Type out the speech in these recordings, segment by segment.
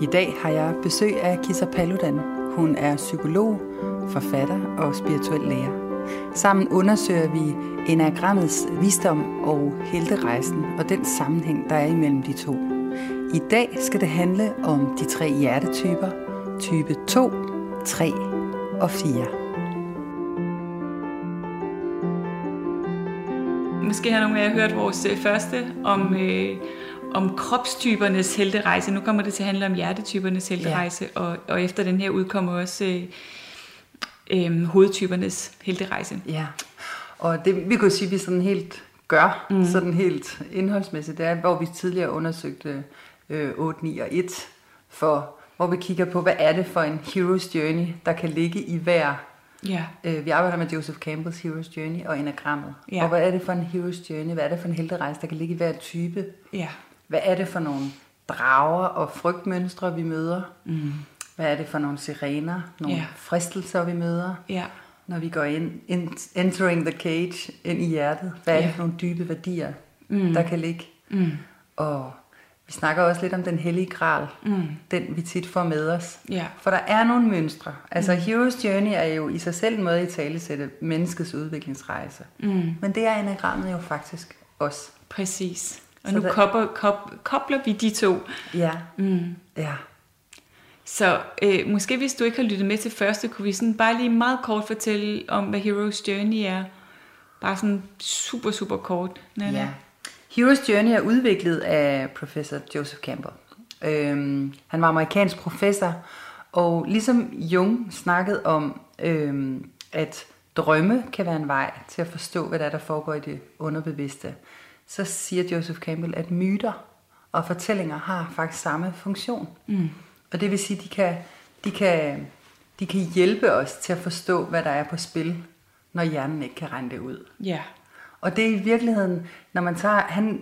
I dag har jeg besøg af Kisa Paludan. Hun er psykolog, forfatter og spirituel lærer. Sammen undersøger vi enagrammets visdom og helterejsen og den sammenhæng, der er imellem de to. I dag skal det handle om de tre hjertetyper, type 2, 3 og 4. Måske har nogle af jer hørt vores øh, første om, øh, om kropstypernes helterejse. Nu kommer det til at handle om hjertetypernes helterejse, ja. og, og efter den her udkommer også øh, øh, hovedtypernes helterejse. Ja, og det vi kunne sige, at vi sådan helt gør, mm. sådan helt indholdsmæssigt, det er, hvor vi tidligere undersøgte øh, 8, 9 og 1, for, hvor vi kigger på, hvad er det for en hero's journey, der kan ligge i hver Ja. Øh, vi arbejder med Joseph Campbells Hero's Journey og enagrammet. Ja. Og hvad er det for en Hero's Journey? Hvad er det for en helterejse, der kan ligge i hver type? Ja. Hvad er det for nogle drager og frygtmønstre, vi møder? Mm. Hvad er det for nogle sirener, nogle Ja. fristelser, vi møder? Ja. Når vi går ind, in, entering the cage, ind i hjertet. Hvad er det for nogle dybe værdier, Mm. der kan ligge? Mm. Og vi snakker også lidt om den hellige gral, Mm. den vi tit får med os. Ja. For der er nogle mønstre. Altså mm. Hero's Journey er jo i sig selv en måde at talesætte menneskets udviklingsrejse. Mm. Men det er enagrammet jo faktisk også. Præcis. Og Så nu der- kobler, kop, kobler vi de to. Ja, Mm. ja. Så øh, måske hvis du ikke har lyttet med til første, kunne vi sådan bare lige meget kort fortælle om, hvad Hero's Journey er. Bare sådan super, super kort. Nana. ja. Hero's Journey er udviklet af professor Joseph Campbell. Øhm, han var amerikansk professor, og ligesom Jung snakkede om, øhm, at drømme kan være en vej til at forstå, hvad der er, der foregår i det underbevidste, så siger Joseph Campbell, at myter og fortællinger har faktisk samme funktion. Mm. Og det vil sige, at de kan, de kan, de kan hjælpe os til at forstå, hvad der er på spil, når hjernen ikke kan regne det ud. Ja. Og det er i virkeligheden, når man tager, han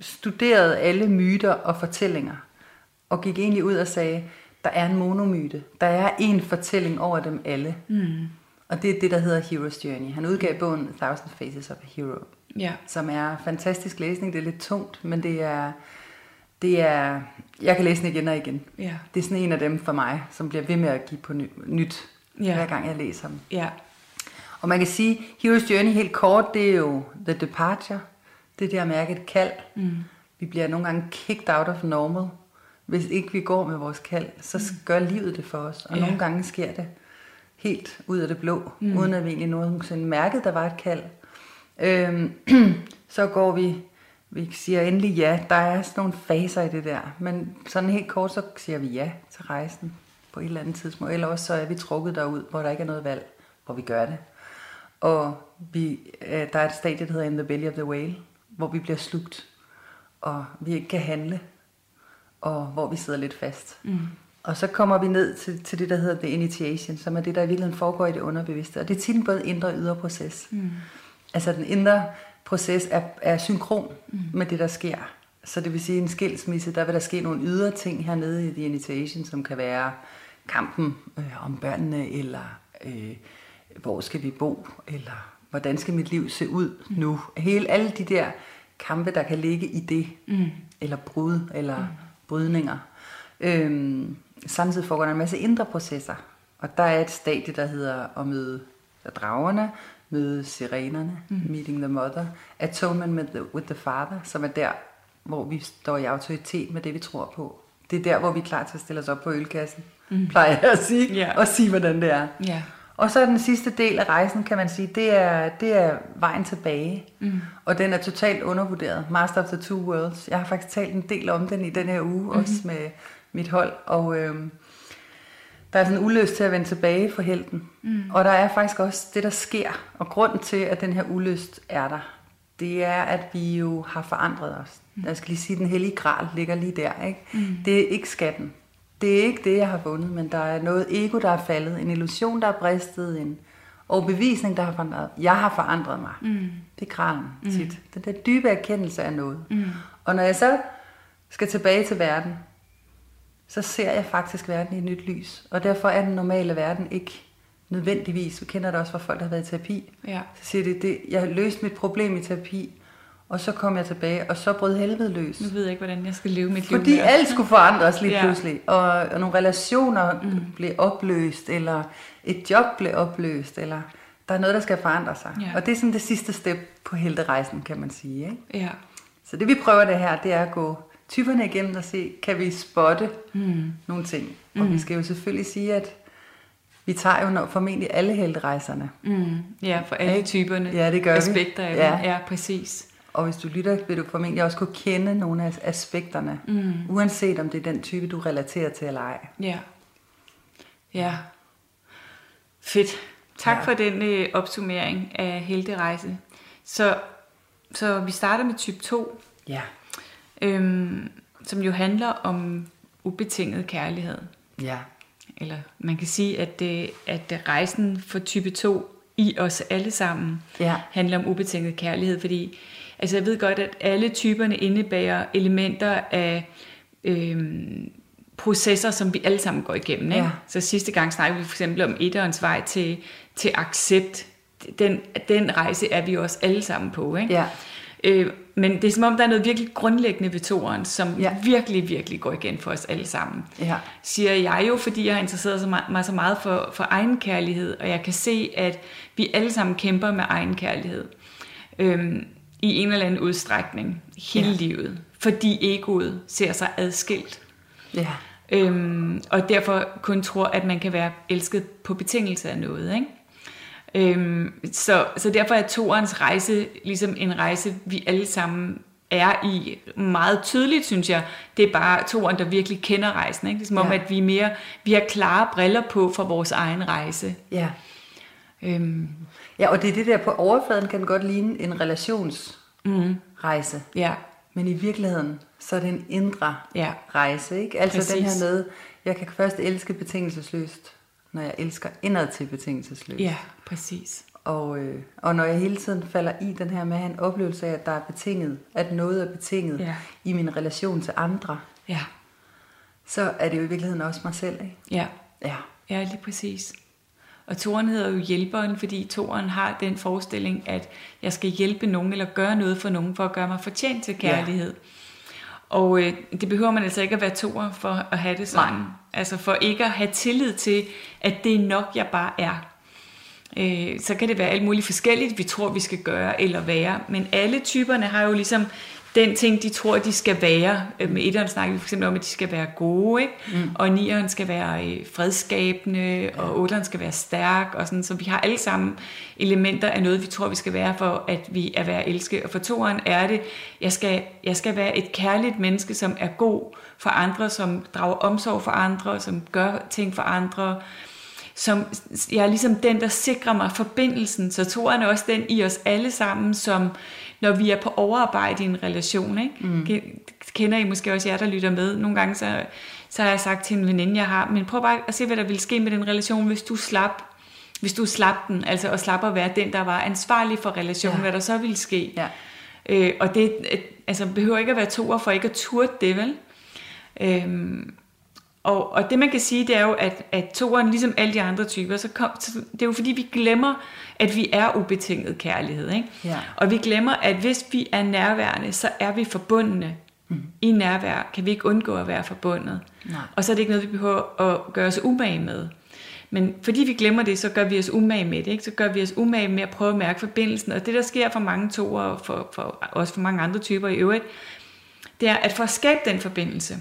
studerede alle myter og fortællinger, og gik egentlig ud og sagde, der er en monomyte, der er en fortælling over dem alle. Mm. Og det er det, der hedder Hero's Journey. Han udgav bogen Thousand Faces of a Hero, Ja. som er fantastisk læsning. Det er lidt tungt, men det er, det er, jeg kan læse den igen og igen. Ja. Det er sådan en af dem for mig, som bliver ved med at give på ny, nyt, Ja. hver gang jeg læser dem. Ja. Og man kan sige, Hero's Journey helt kort, det er jo the departure. Det er at mærke et kald. Mm. Vi bliver nogle gange kicked out of normal. Hvis ikke vi går med vores kald, så gør livet det for os. Og Ja. nogle gange sker det helt ud af det blå, mm. uden at vi egentlig nogensinde mærkede, der var et kald. Øhm, så går vi, vi siger endelig ja. Der er sådan nogle faser i det der. Men sådan helt kort, så siger vi ja til rejsen på et eller andet tidspunkt. Eller også så er vi trukket derud, hvor der ikke er noget valg, hvor vi gør det. Og vi, øh, der er et stadie, der hedder In the Belly of the Whale, hvor vi bliver slugt, og vi ikke kan handle, og hvor vi sidder lidt fast. Mm. Og så kommer vi ned til, til det, der hedder the initiation, som er det, der i virkeligheden foregår i det underbevidste. Og det er tit en både indre og ydre proces. Mm. Altså den indre proces er, er synkron mm. med det, der sker. Så det vil sige, en skilsmisse, der vil der ske nogle ydre ting hernede i the initiation, som kan være kampen øh, om børnene, eller øh, hvor skal vi bo, eller hvordan skal mit liv se ud nu. Hele alle de der kampe, der kan ligge i det, Mm. eller brud, eller mm. brydninger. Øhm, samtidig foregår der en masse indre processer, og der er et stadie, der hedder at møde dragerne, møde sirenerne, mm. meeting the mother, atonement with the, with the father, som er der, hvor vi står i autoritet med det, vi tror på. Det er der, hvor vi er klar til at stille os op på ølkassen, mm. plejer jeg at sige, Ja. og sige, hvordan det er. Ja. Og så er den sidste del af rejsen, kan man sige, det er, det er vejen tilbage. Mm. Og den er totalt undervurderet. Master of the Two Worlds. Jeg har faktisk talt en del om den i den her uge, mm. også med mit hold. Og øhm, der er sådan en ulyst til at vende tilbage for helten. Mm. Og der er faktisk også det, der sker. Og grunden til, at den her ulyst er der, det er, at vi jo har forandret os. Mm. Jeg skal lige sige, at den hellige gral ligger lige der. Ikke? Mm. Det er ikke skatten. Det er ikke det, jeg har vundet, men der er noget ego, der er faldet, en illusion, der er bristet, en overbevisning, der har forandret. Jeg har forandret mig. Mm. Det er gralen mm. tit. Den der dybe erkendelse af noget. Mm. Og når jeg så skal tilbage til verden, så ser jeg faktisk verden i et nyt lys. Og derfor er den normale verden ikke nødvendigvis. Vi kender det også fra folk, der har været i terapi. Ja. Så siger de, det, jeg har løst mit problem i terapi, og så kom jeg tilbage, og så brød helvede løs. Nu ved jeg ikke, hvordan jeg skal leve mit liv Fordi alt skulle forandres lige ja. pludselig. Og, og nogle relationer mm. blev opløst, eller et job blev opløst, eller der er noget, der skal forandre sig. Ja. Og det er sådan det sidste step på helterejsen, kan man sige. Ikke? Ja. Så det vi prøver det her, det er at gå typerne igennem og se, kan vi spotte mm. nogle ting. Og mm. vi skal jo selvfølgelig sige, at vi tager jo formentlig alle helterejserne. Mm. Ja, for alle typerne. Ja, det gør aspekter vi. af ja. ja, præcis. Og hvis du lytter, vil du formentlig også kunne kende nogle af aspekterne, mm. uanset om det er den type, du relaterer til eller ej. Ja. Ja. Fedt. Tak ja. for den øh, opsummering af helterejse. Så, så vi starter med type 2. Ja. Øhm, som jo handler om ubetinget kærlighed. Ja. Eller man kan sige, at, det, at rejsen for type 2 i os alle sammen ja. handler om ubetinget kærlighed, fordi altså jeg ved godt, at alle typerne indebærer elementer af øhm, processer, som vi alle sammen går igennem. Ikke? Ja. Så sidste gang snakkede vi for eksempel om etterens vej til, til accept. Den, den rejse er vi også alle sammen på. Ikke? Ja. Øh, men det er som om, der er noget virkelig grundlæggende ved toren, som ja. virkelig, virkelig går igen for os alle sammen. Ja. Siger jeg jo, fordi jeg har interesseret mig så meget for, for egen kærlighed, og jeg kan se, at vi alle sammen kæmper med egen kærlighed. Øhm, I en eller anden udstrækning hele ja. livet. Fordi egoet ser sig adskilt. Ja. Øhm, og derfor kun tror, at man kan være elsket på betingelse af noget. Ikke? Øhm, så, så derfor er toerens rejse ligesom en rejse, vi alle sammen er i meget tydeligt, synes jeg. Det er bare toeren, der virkelig kender rejsen. Ikke? Det er som ja. om, at vi, mere, vi har klare briller på for vores egen rejse. Ja. Øhm. Ja, og det er det der på overfladen, kan godt ligne en relationsrejse. Mm. Ja. Men i virkeligheden, så er det en indre ja. rejse. Ikke? Altså Præcis. den her med, jeg kan først elske betingelsesløst, når jeg elsker indad til betingelsesløst. Ja, præcis. Og, øh, og når jeg hele tiden falder i den her med at have en oplevelse af, at der er betinget, at noget er betinget ja. i min relation til andre, ja. så er det jo i virkeligheden også mig selv. Ikke? Ja. ja, ja lige præcis. Og toren hedder jo hjælperen, fordi toren har den forestilling, at jeg skal hjælpe nogen eller gøre noget for nogen, for at gøre mig fortjent til kærlighed. Ja. Og øh, det behøver man altså ikke at være toer for at have det sådan. Nej. Altså for ikke at have tillid til, at det er nok, jeg bare er. Øh, så kan det være alt muligt forskelligt, vi tror, vi skal gøre eller være. Men alle typerne har jo ligesom den ting, de tror, de skal være. Øh, med etteren snakker vi for eksempel om, at de skal være gode, ikke? Mm. og nieren skal være øh, fredskabende, og otteren skal være stærk, og sådan. så vi har alle sammen elementer af noget, vi tror, vi skal være, for at vi er værd at elske. Og for toeren er det, jeg skal, jeg skal være et kærligt menneske, som er god for andre, som drager omsorg for andre, som gør ting for andre, som jeg er ligesom den, der sikrer mig forbindelsen. Så toeren er også den i os alle sammen, som når vi er på overarbejde i en relation, ikke? Mm. kender I måske også jer, der lytter med. Nogle gange så, så har jeg sagt til en veninde, jeg har, men prøv bare at se, hvad der ville ske med den relation, hvis du slap hvis du slap den, altså at slappe at være den, der var ansvarlig for relationen, ja. hvad der så ville ske. Ja. Øh, og det altså, behøver ikke at være toer for ikke at turde det, vel? Øhm, og, og det man kan sige, det er jo, at, at toeren, ligesom alle de andre typer, så, kom, så det er jo fordi, vi glemmer, at vi er ubetinget kærlighed. Ikke? Ja. Og vi glemmer, at hvis vi er nærværende, så er vi forbundne. Mm. I nærvær kan vi ikke undgå at være forbundet. Nej. Og så er det ikke noget, vi behøver at gøre os umage med. Men fordi vi glemmer det, så gør vi os umage med det. Ikke? Så gør vi os umage med at prøve at mærke forbindelsen. Og det, der sker for mange toer, og for, for, også for mange andre typer i øvrigt, det er, at for at skabe den forbindelse,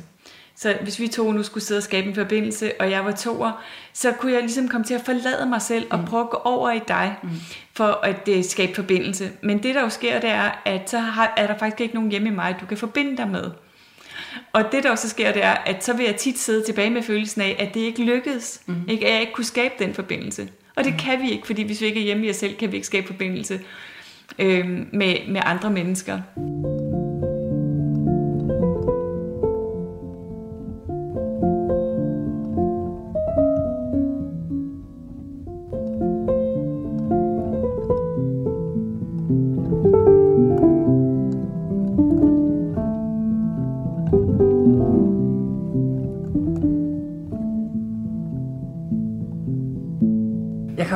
så hvis vi to nu skulle sidde og skabe en forbindelse, og jeg var toer, så kunne jeg ligesom komme til at forlade mig selv og mm. prøve at gå over i dig, mm. for at uh, skabe forbindelse. Men det der jo sker, det er, at så har, er der faktisk ikke nogen hjemme i mig, du kan forbinde dig med. Og det der også sker, det er, at så vil jeg tit sidde tilbage med følelsen af, at det ikke lykkedes. Mm. Ikke? At jeg ikke kunne skabe den forbindelse. Og det mm. kan vi ikke, fordi hvis vi ikke er hjemme i os selv, kan vi ikke skabe forbindelse øh, med, med andre mennesker.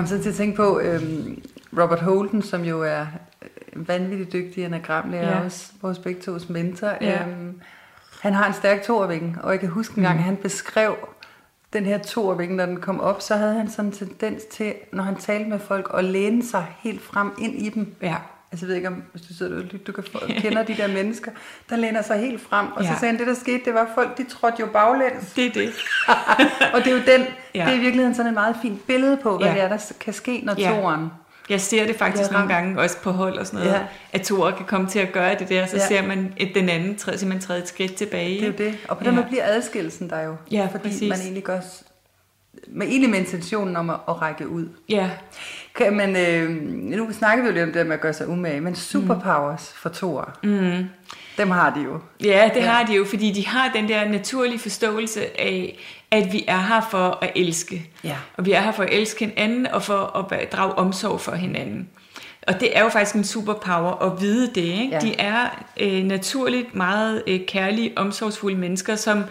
Kom så til at tænke på øhm, Robert Holden, som jo er vanvittigt dygtig anagramlærer, ja. også vores begge tos mentor. Ja. Øhm, han har en stærk toervæggen, og jeg kan huske en gang, mm. han beskrev den her toervæggen, når den kom op, så havde han sådan en tendens til, når han talte med folk, at læne sig helt frem ind i dem. Ja. Altså jeg ved ikke, om hvis du sidder og du kan få, kender de der mennesker, der læner sig helt frem. Og ja. så sagde han, det der skete, det var folk, de trådte jo baglæns. Det er det. og det er jo den, ja. det er i virkeligheden sådan et meget fint billede på, hvad ja. det er, der kan ske, når ja. toeren jeg ser det faktisk nogle gange, også på hold og sådan noget, ja. at toer kan komme til at gøre det der, så ja. ser man et, den anden træde, simpelthen træde et skridt tilbage. Det er jo det, og på den ja. måde bliver adskillelsen der jo, ja, fordi præcis. man egentlig gør med, egentlig med intentionen om at, at række ud. Ja. Kan man, øh, nu snakker vi jo lidt om det med at gøre sig umage, men superpowers mm. for toer, mm. dem har de jo. Ja, det ja. har de jo, fordi de har den der naturlige forståelse af, at vi er her for at elske. Ja. Og vi er her for at elske hinanden, og for at drage omsorg for hinanden. Og det er jo faktisk en superpower at vide det. Ikke? Ja. De er øh, naturligt meget øh, kærlige, omsorgsfulde mennesker, som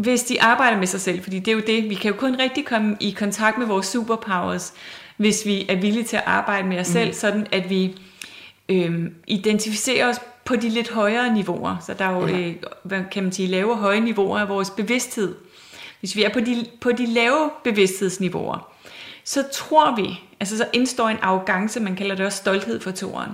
hvis de arbejder med sig selv, fordi det er jo det, vi kan jo kun rigtig komme i kontakt med vores superpowers, hvis vi er villige til at arbejde med os mm. selv, sådan at vi øh, identificerer os på de lidt højere niveauer. Så der er jo, ja. øh, hvad kan man sige, lave høje niveauer af vores bevidsthed. Hvis vi er på de, på de lave bevidsthedsniveauer, så tror vi, altså så indstår en arrogance, man kalder det også stolthed for toren,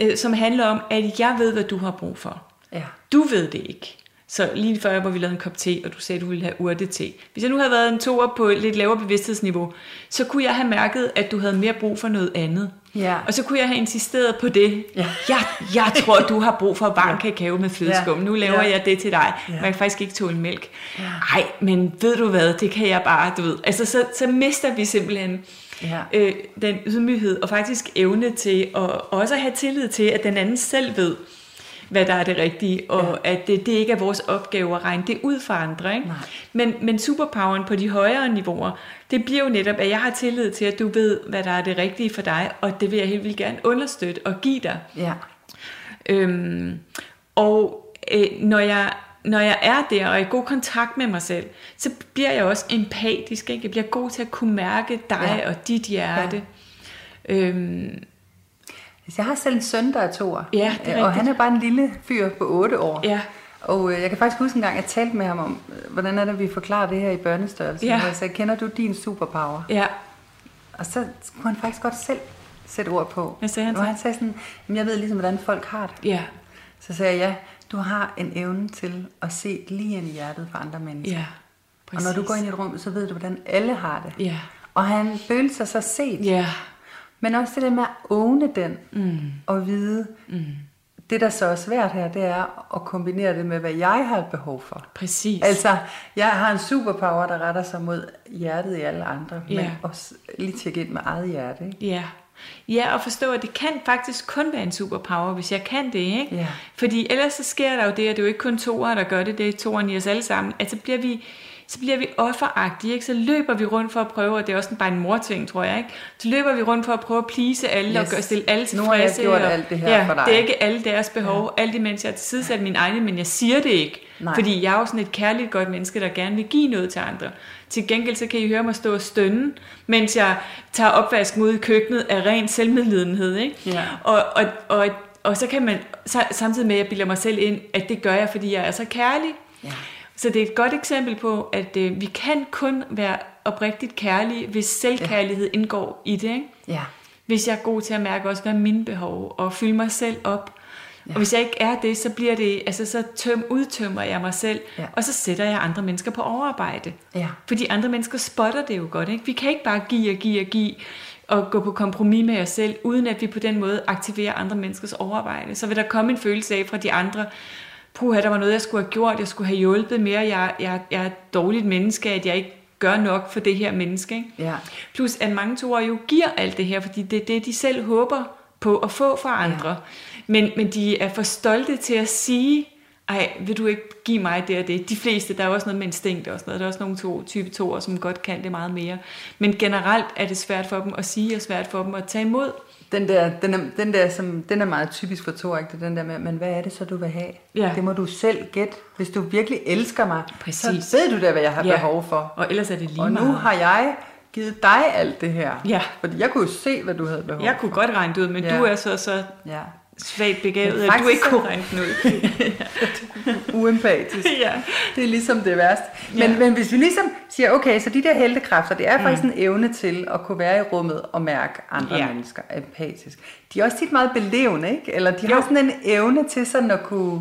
øh, som handler om, at jeg ved, hvad du har brug for. Ja. Du ved det ikke. Så lige før, hvor vi lavede en kop te, og du sagde, at du ville have urte te. Hvis jeg nu havde været en toer på lidt lavere bevidsthedsniveau, så kunne jeg have mærket, at du havde mere brug for noget andet. Ja. Og så kunne jeg have insisteret på det. Ja. Jeg, jeg tror, du har brug for varm ja. kakao med flødeskum. Ja. Nu laver ja. jeg det til dig. Ja. Man kan faktisk ikke tåle mælk. Ja. Ej, men ved du hvad, det kan jeg bare, du ved. Altså, så, så mister vi simpelthen ja. øh, den ydmyghed og faktisk evne til at også have tillid til, at den anden selv ved, hvad der er det rigtige, og ja. at det, det ikke er vores opgave at regne det ud for andre. Ikke? Men, men superpoweren på de højere niveauer, det bliver jo netop, at jeg har tillid til, at du ved, hvad der er det rigtige for dig, og det vil jeg helt vildt gerne understøtte og give dig. Ja. Øhm, og øh, når jeg når jeg er der og er i god kontakt med mig selv, så bliver jeg også empatisk. Ikke? Jeg bliver god til at kunne mærke dig ja. og dit hjerte. Ja. Øhm, jeg har selv en søn, der er toer. Ja, det er og han er bare en lille fyr på 8 år. Ja. Og øh, jeg kan faktisk huske en gang, at jeg talte med ham om, øh, hvordan er det, vi forklarer det her i børnestørrelse. Ja. jeg sagde, kender du din superpower? Ja. Og så kunne han faktisk godt selv sætte ord på. Hvad sagde han så? Han sagde sådan, jeg ved ligesom, hvordan folk har det. Ja. Så sagde jeg, ja, du har en evne til at se lige ind i hjertet for andre mennesker. Ja, præcis. Og når du går ind i et rum, så ved du, hvordan alle har det. Ja. Og han følte sig så set. Ja. Men også det der med at åne den, mm. og vide, mm. det der så er svært her, det er at kombinere det med, hvad jeg har et behov for. Præcis. Altså, jeg har en superpower, der retter sig mod hjertet i alle andre, ja. men også lige tjekke ind med eget hjerte. Ikke? Ja. Ja, og forstå, at det kan faktisk kun være en superpower, hvis jeg kan det, ikke? Ja. Fordi ellers så sker der jo det, at det er jo ikke kun toer, der gør det, det er toeren i os alle sammen. Altså bliver vi så bliver vi offeragtige, ikke? så løber vi rundt for at prøve, og det er også bare en morting, tror jeg, ikke? så løber vi rundt for at prøve at please alle, yes. og gøre, stille alle tilfredse. Nu har jeg gjort og, alt det her ja, for dig. det er ikke alle deres behov, ja. alt imens jeg tilsidesat min egne, men jeg siger det ikke, Nej. fordi jeg er jo sådan et kærligt godt menneske, der gerne vil give noget til andre. Til gengæld så kan I høre mig stå og stønne, mens jeg tager opvasken ud i køkkenet af ren selvmedlidenhed. Ikke? Ja. Og, og, og, og så kan man samtidig med, at jeg bilder mig selv ind, at det gør jeg, fordi jeg er så kærlig. Ja. Så det er et godt eksempel på, at øh, vi kan kun være oprigtigt kærlige, hvis selvkærlighed ja. indgår i det. Ikke? Ja. Hvis jeg er god til at mærke også, hvad er mine behov, og fylde mig selv op. Ja. Og hvis jeg ikke er det, så bliver det, altså så tøm, udtømmer jeg mig selv, ja. og så sætter jeg andre mennesker på overarbejde. Ja. Fordi andre mennesker spotter det jo godt. Ikke? Vi kan ikke bare give og give og give, og gå på kompromis med os selv, uden at vi på den måde aktiverer andre menneskers overarbejde. Så vil der komme en følelse af fra de andre, puha, der var noget, jeg skulle have gjort, jeg skulle have hjulpet mere, jeg, jeg, jeg er et dårligt menneske, at jeg ikke gør nok for det her menneske. Ikke? Ja. Plus at mange toer jo giver alt det her, fordi det er det, de selv håber på at få fra andre. Ja. Men, men de er for stolte til at sige, ej, vil du ikke give mig det og det? De fleste, der er også noget med instinkt og sådan noget. Der er også nogle to, type toer, som godt kan det meget mere. Men generelt er det svært for dem at sige, og svært for dem at tage imod. Den der, den er, den der som, den er meget typisk for ikke? den der med, men hvad er det så, du vil have? Ja. Det må du selv gætte. Hvis du virkelig elsker mig, Præcis. så ved du da, hvad jeg har ja. behov for. Og ellers er det lige Og nu meget. har jeg givet dig alt det her. Ja. Fordi jeg kunne jo se, hvad du havde behov Jeg kunne godt regne det ud, men Ja. du er så, så Ja. Svagt begavet, Men at du ikke kunne regne den ud. Uempatisk. ja. Det er ligesom det værste. Men, Ja. ja. men hvis vi ligesom siger, okay, så de der heldekræfter, det er faktisk en evne til at kunne være i rummet og mærke andre Ja. ja. mennesker empatisk. De er også tit meget belevende, ikke? Eller de Jo. har sådan en evne til sådan at kunne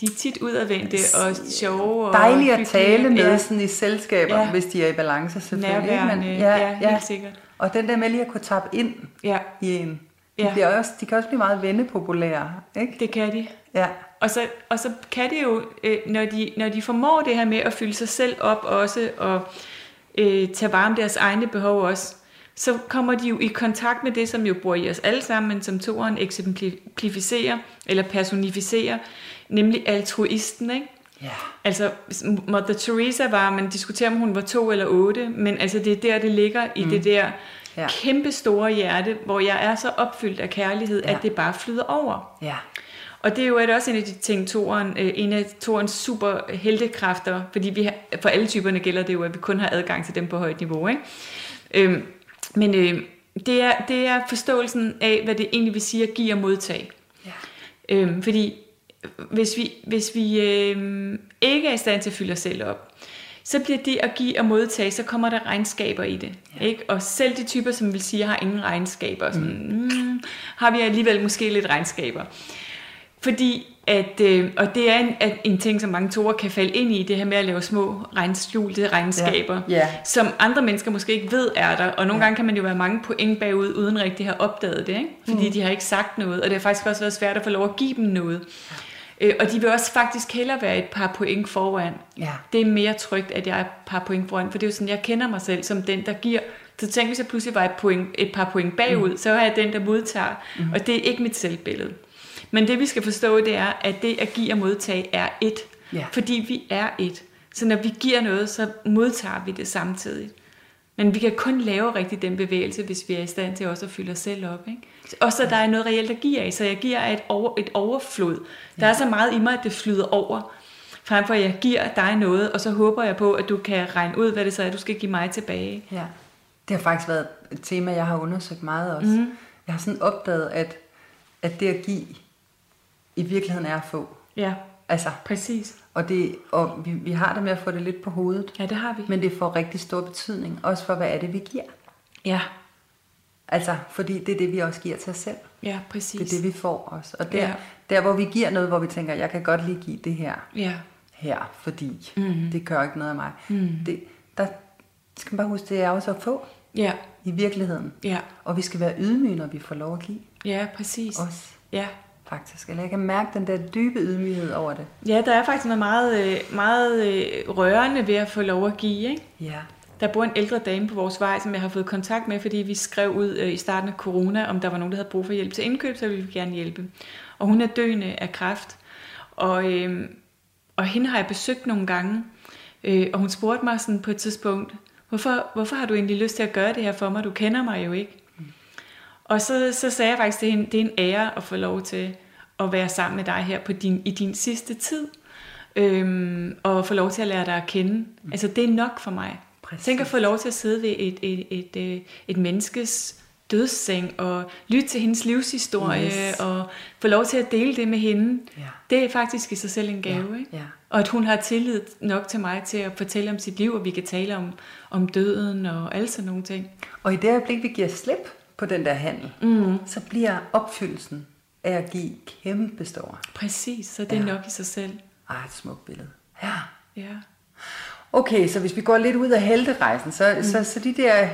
De er tit udadvendte og sjove. Og dejligt at tale med Ja. sådan i selskaber, Ja. ja. hvis de er i balance selvfølgelig. Nærværende, ja, helt sikkert. Og den der med lige at kunne tappe ind Ja, i en. De, Ja. ja. bliver også, de kan også blive meget vennepopulære, ikke? det kan de. Ja. Og så, og så kan det jo, øh, når, de, når de formår det her med at fylde sig selv op også, og øh, tage vare om deres egne behov også, så kommer de jo i kontakt med det, som jo bor i os alle sammen, men som toeren eksemplificerer, eller personificerer, nemlig altruisten, ikke? Ja. Altså, Mother Teresa var, man diskuterer, om hun var to eller otte, men altså, det er der, det ligger i mm. det der Ja. kæmpe store hjerte, hvor jeg er så opfyldt af kærlighed, ja. At det bare flyder over. Ja. Og det er jo et- også en af de ting, toren, øh, en af torens super heltekræfter, fordi vi har, for alle typerne gælder det jo, at vi kun har adgang til dem på højt niveau. Ikke? Øhm, men øh, det, er, det er forståelsen af, hvad det egentlig vil sige at give og modtage. Ja. Øhm, fordi hvis vi, hvis vi øh, ikke er i stand til at fylde os selv op, så bliver det at give og modtage, så kommer der regnskaber i det. Ja. Ikke? Og selv de typer, som vil sige, har ingen regnskaber, sådan, mm, har vi alligevel måske lidt regnskaber. Fordi at, øh, og det er en, at en ting, som mange torer kan falde ind i, det her med at lave små regnskjulte regnskaber, Ja. Ja. som andre mennesker måske ikke ved er der. Og nogle ja. gange kan man jo være mange point bagud, uden rigtig at have opdaget det, ikke? fordi mm. de har ikke sagt noget, og det har faktisk også været svært at få lov at give dem noget. Øh, og de vil også faktisk hellere være et par point foran. Ja. Det er mere trygt, at jeg er et par point foran, for det er jo sådan, jeg kender mig selv som den, der giver. Så tænk, hvis jeg pludselig var et, point, et par point bagud, mm. så er jeg den, der modtager, mm. og det er ikke mit selvbillede. Men det vi skal forstå, det er, at det at give og modtage er et. Ja. Fordi vi er et. Så når vi giver noget, så modtager vi det samtidig. Men vi kan kun lave rigtig den bevægelse, hvis vi er i stand til også at fylde os selv op. Ikke? Og så der er noget reelt at give af, så jeg giver af et, over, et overflod. Der er så meget i mig, at det flyder over. Frem for at jeg giver dig noget, og så håber jeg på, at du kan regne ud, hvad det så er, du skal give mig tilbage. Ja. Det har faktisk været et tema, jeg har undersøgt meget også. Mm. Jeg har sådan opdaget, at, at det at give i virkeligheden er at få. Ja, Altså, præcis. og det, og vi, vi har det med at få det lidt på hovedet. Ja, det har vi. Men det får rigtig stor betydning, også for hvad er det, vi giver. Ja, Altså, fordi det er det, vi også giver til os selv. ja, præcis. Det er det, vi får også. Og der, Ja. der hvor vi giver noget, hvor vi tænker, jeg kan godt lige give det her, Ja, her, fordi Mhm. mm. det gør ikke noget af mig. Mm. Det, der skal man bare huske, det er også at få ja, i virkeligheden. ja, Og vi skal være ydmyge, når vi får lov at give ja, præcis. også, Ja. faktisk. Eller jeg kan mærke den der dybe ydmyghed over det. ja, der er faktisk noget meget, øh, meget øh, rørende ved at få lov at give, ikke? Ja. Der bor en ældre dame på vores vej, som jeg har fået kontakt med, fordi vi skrev ud øh, i starten af corona, om der var nogen, der havde brug for hjælp til indkøb, så ville vi gerne hjælpe. Og hun er døende af kræft. Og, øh, og hende har jeg besøgt nogle gange, øh, og hun spurgte mig sådan på et tidspunkt, hvorfor, hvorfor har du egentlig lyst til at gøre det her for mig? Du kender mig jo ikke. Og så, så sagde jeg faktisk til hende, det er en ære at få lov til at være sammen med dig her på din, i din sidste tid. Øhm, og få lov til at lære dig at kende. Altså det er nok for mig. Præcis. Tænk at få lov til at sidde ved et, et, et, et, et menneskes dødsseng og lytte til hendes livshistorie Yes. og få lov til at dele det med hende. Ja. Det er faktisk i sig selv en gave. Ja, Ikke? ja. Og at hun har tillid nok til mig til at fortælle om sit liv, og vi kan tale om, om døden og alle sådan nogle ting. Og i det øjeblik, vi giver slip på den der handel, mm. så bliver opfyldelsen af at give kæmpe stor. Præcis, så det er Ja. nok i sig selv. Ej, et smukt billede. Ja. Ja. Okay, så hvis vi går lidt ud af helterejsen, så, mm. så, så de der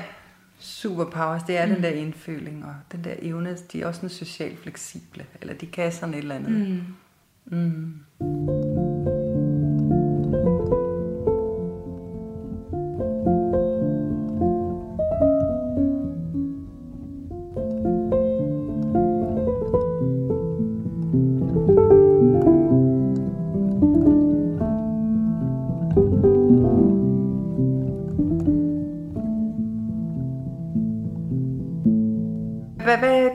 superpowers, det er mm. den der indføling, og den der evne, de er også sådan socialt fleksible, eller de kan sådan et eller andet. Mm. Mm.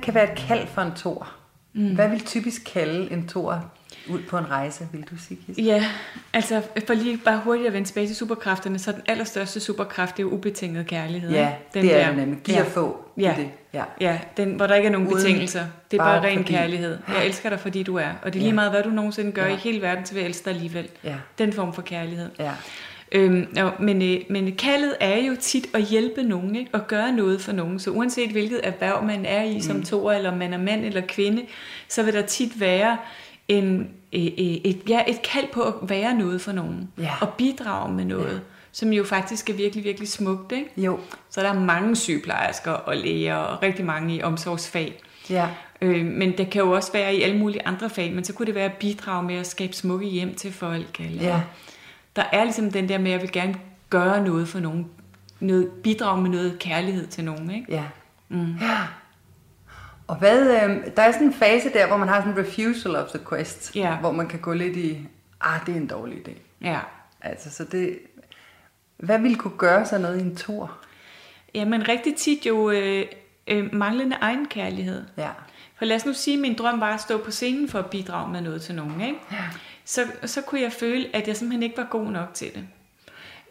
Kan være et kald for en tor? Mm. Hvad vil typisk kalde en tor ud på en rejse, vil du sige, Kirsten? Ja, altså for lige bare hurtigt at vende tilbage til superkræfterne, så den allerstørste superkraft, det er jo ubetinget kærlighed. Ja, den det er der. nemlig. Giv ja. få. Ja. Det. ja. Ja, den, hvor der ikke er nogen Uden- betingelser. Det er bare, bare ren fordi. kærlighed. Jeg elsker dig, fordi du er. Og det er lige Ja. meget, hvad du nogensinde gør Ja. i hele verden, så vil jeg elske dig alligevel. Ja. Den form for kærlighed. Ja. Øhm, jo, men, øh, men kaldet er jo tit at hjælpe nogen, ikke? at gøre noget for nogen. Så uanset hvilket erhverv man er i som mm. toer, eller man er mand eller kvinde, så vil der tit være en, øh, øh, et, ja, et kald på at være noget for nogen. Ja. Og bidrage med noget, ja. som jo faktisk er virkelig, virkelig smukt. Ikke? Jo. Så der er mange sygeplejersker og læger og rigtig mange i omsorgsfag. Ja. Øh, men det kan jo også være i alle mulige andre fag, men så kunne det være at bidrage med at skabe smukke hjem til folk. Eller Ja. Der er ligesom den der med, at jeg vil gerne gøre noget for nogen. Noget, bidrage med noget kærlighed til nogen. Ikke? Ja. Mm. ja. Og hvad, øh, der er sådan en fase der, hvor man har sådan en refusal of the quest, Ja. hvor man kan gå lidt i, ah, det er en dårlig idé. Ja. Altså, så det, hvad ville kunne gøre sig noget i en tur? ja, men rigtig tit jo øh, øh, manglende egenkærlighed. Ja. For lad os nu sige, at min drøm var at stå på scenen for at bidrage med noget til nogen. Ikke? Ja. Så, så kunne jeg føle, at jeg simpelthen ikke var god nok til det.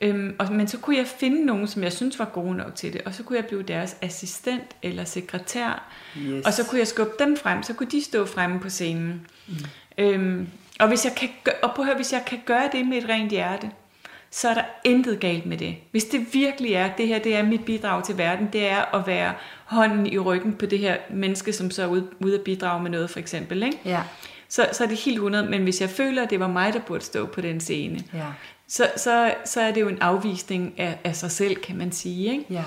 Øhm, og, men så kunne jeg finde nogen, som jeg synes var gode nok til det, og så kunne jeg blive deres assistent eller sekretær, Yes. og så kunne jeg skubbe dem frem, så kunne de stå fremme på scenen. Mm. Øhm, og hvis jeg, kan, gø- og prøv at høre, hvis jeg kan gøre det med et rent hjerte, så er der intet galt med det. Hvis det virkelig er, det her det er mit bidrag til verden, det er at være hånden i ryggen på det her menneske, som så er ude, ude at bidrage med noget for eksempel, ikke? Ja. Så, så er det helt 100. Men hvis jeg føler, at det var mig, der burde stå på den scene, Ja. så, så, så er det jo en afvisning af, af sig selv, kan man sige. Ikke? Ja.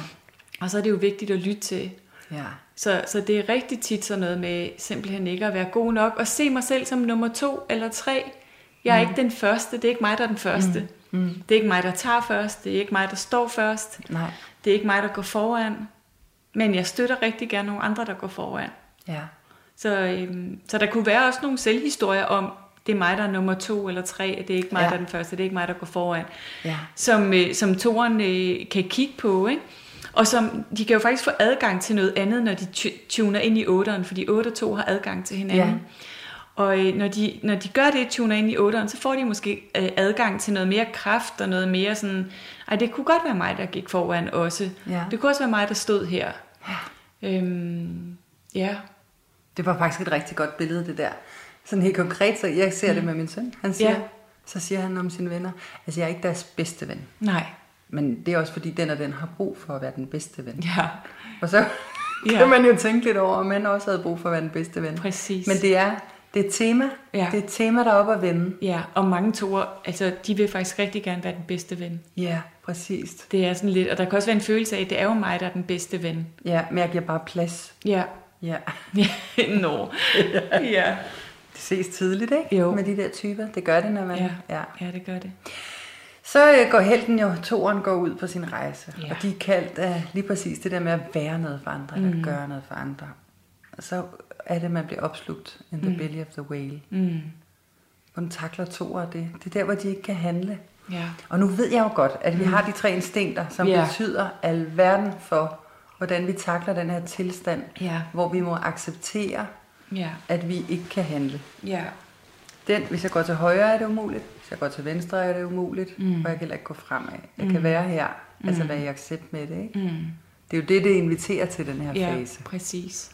Og så er det jo vigtigt at lytte til. Ja. Så, så det er rigtig tit sådan noget med simpelthen ikke at være god nok, og se mig selv som nummer to eller tre. Jeg er mm. ikke den første, det er ikke mig, der er den første. Mm. Mm. Det er ikke mig, der tager først, det er ikke mig, der står først. Nej. Det er ikke mig, der går foran. Men jeg støtter rigtig gerne nogle andre, der går foran. Ja. Så, øhm, så der kunne være også nogle selvhistorier om, det er mig, der er nummer to eller tre, det er ikke mig, Ja. ja. der er den første, det er ikke mig, der går foran. Ja. Som, øh, som toren øh, kan kigge på, ikke? Og som, de kan jo faktisk få adgang til noget andet, når de tu- tuner ind i otteren, fordi 8 og 2 har adgang til hinanden. Ja. Og øh, når, de, når de gør det, tuner ind i otteren, så får de måske øh, adgang til noget mere kraft og noget mere sådan, ej, det kunne godt være mig, der gik foran også. Ja. Det kunne også være mig, der stod her. Øhm, ja, Det var faktisk et rigtig godt billede, det der. Sådan helt konkret, så jeg ser det med min søn. Han siger, Ja. Så siger han om sine venner, altså jeg er ikke deres bedste ven. nej, Men det er også fordi, den og den har brug for at være den bedste ven. ja, Og så Ja. kan man jo tænke lidt over, om man også havde brug for at være den bedste ven. præcis. Men det er, det er et tema. Ja. Det er et tema, der er oppe at vende. Ja, og mange toer, altså de vil faktisk rigtig gerne være den bedste ven. Ja, præcis. Det er sådan lidt, og der kan også være en følelse af, at det er jo mig, der er den bedste ven. Ja, men jeg giver bare plads. Ja. Ja. Nå. ja. Det ses tidligt, ikke? Jo. Med de der typer. Det gør det, når man... Ja. ja. ja, det gør det. Så øh, går helten jo, toren går ud på sin rejse. Ja. Og de er kaldt af lige præcis det der med at være noget for andre, mm. eller gøre noget for andre. Og så er det, at man bliver opslugt in the mm. belly of the whale. Mm. Hvordan takler toer det? Det er der, hvor de ikke kan handle. Ja. Og nu ved jeg jo godt, at vi har de tre instinkter, som Ja. betyder alverden for, hvordan vi takler den her tilstand, Ja. hvor vi må acceptere, Ja. at vi ikke kan handle. Ja. Den, hvis jeg går til højre, er det umuligt. Hvis jeg går til venstre, er det umuligt. Mm. Og jeg kan heller ikke gå fremad. Jeg kan være her. Altså være i accept med det. Ikke? Mm. Det er jo det, det inviterer til den her Ja, fase. præcis.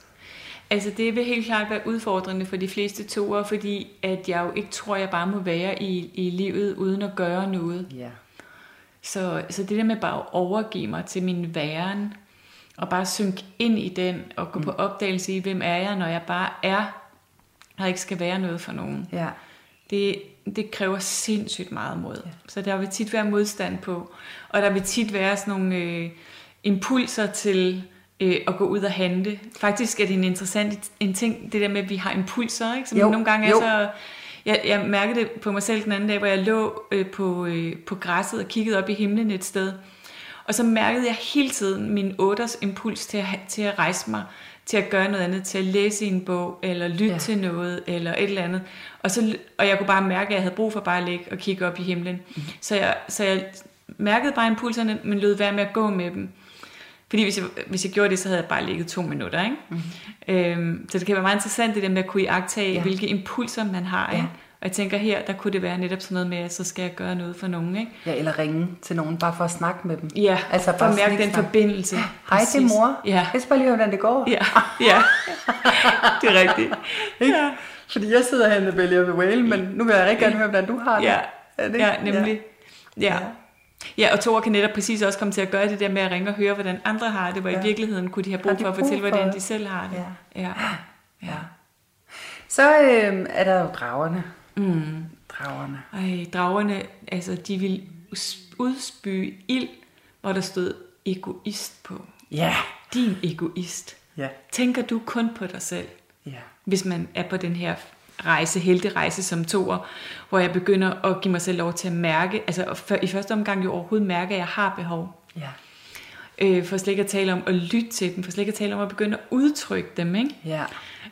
Altså det vil helt klart være udfordrende for de fleste toer, fordi at jeg jo ikke tror, jeg bare må være i, i livet uden at gøre noget. Ja. Så, så det der med bare at overgive mig til min væren, og bare synke ind i den, og gå mm. på opdagelse i, hvem er jeg, når jeg bare er, og ikke skal være noget for nogen. Ja. Det, det kræver sindssygt meget mod. Ja. Så der vil tit være modstand på, og der vil tit være sådan nogle øh, impulser til øh, at gå ud og handle. Faktisk er det en interessant en ting, det der med, at vi har impulser, ikke? som Jo, nogle gange er jo. så... Jeg, jeg mærkede det på mig selv den anden dag, hvor jeg lå øh, på, øh, på græsset og kiggede op i himlen et sted. Og så mærkede jeg hele tiden min otters impuls til at, til at rejse mig, til at gøre noget andet, til at læse en bog, eller lytte Ja. til noget, eller et eller andet. Og, så, og jeg kunne bare mærke, at jeg havde brug for bare at ligge og kigge op i himlen. Mm. Så, jeg, så jeg mærkede bare impulserne, men lød være med at gå med dem. Fordi hvis jeg, hvis jeg gjorde det, så havde jeg bare ligget to minutter. Ikke? Mm. Øhm, så det kan være meget interessant det der med at kunne iagtage, ja. hvilke impulser man har. Ja. Ikke? Og jeg tænker her, der kunne det være netop sådan noget med, at så skal jeg gøre noget for nogen, ikke? Ja, eller ringe til nogen, bare for at snakke med dem. Ja, altså for at mærke den sniksnak. forbindelse. Hej, det er mor. Ja, Jeg skal bare lige høre, hvordan det går. ja, ja. det er rigtigt. Ja, Fordi jeg sidder her Belly of the Whale, men nu vil jeg rigtig gerne høre, hvordan du har det. ja, Er det? ja nemlig. Ja. Ja. ja. Ja, og Thor kan netop præcis også komme til at gøre det der med at ringe og høre, hvordan andre har det, hvor Ja. i virkeligheden kunne de have brug de for at brug fortælle, for hvordan det? de selv har det. Ja. Ja. Ja. Så øh, er der jo dragerne. Mm. Dragerne. Ej, dragerne, altså, de vil us- udspy ild, hvor der stod egoist på. Ja. Din egoist. Ja. Tænker du kun på dig selv, Ja. hvis man er på den her rejse, helterejse som toer, hvor jeg begynder at give mig selv lov til at mærke, altså i første omgang jo overhovedet mærke, at jeg har behov. Ja. Øh, for slet ikke at tale om at lytte til dem, for slet ikke at tale om at begynde at udtrykke dem, ikke? Ja.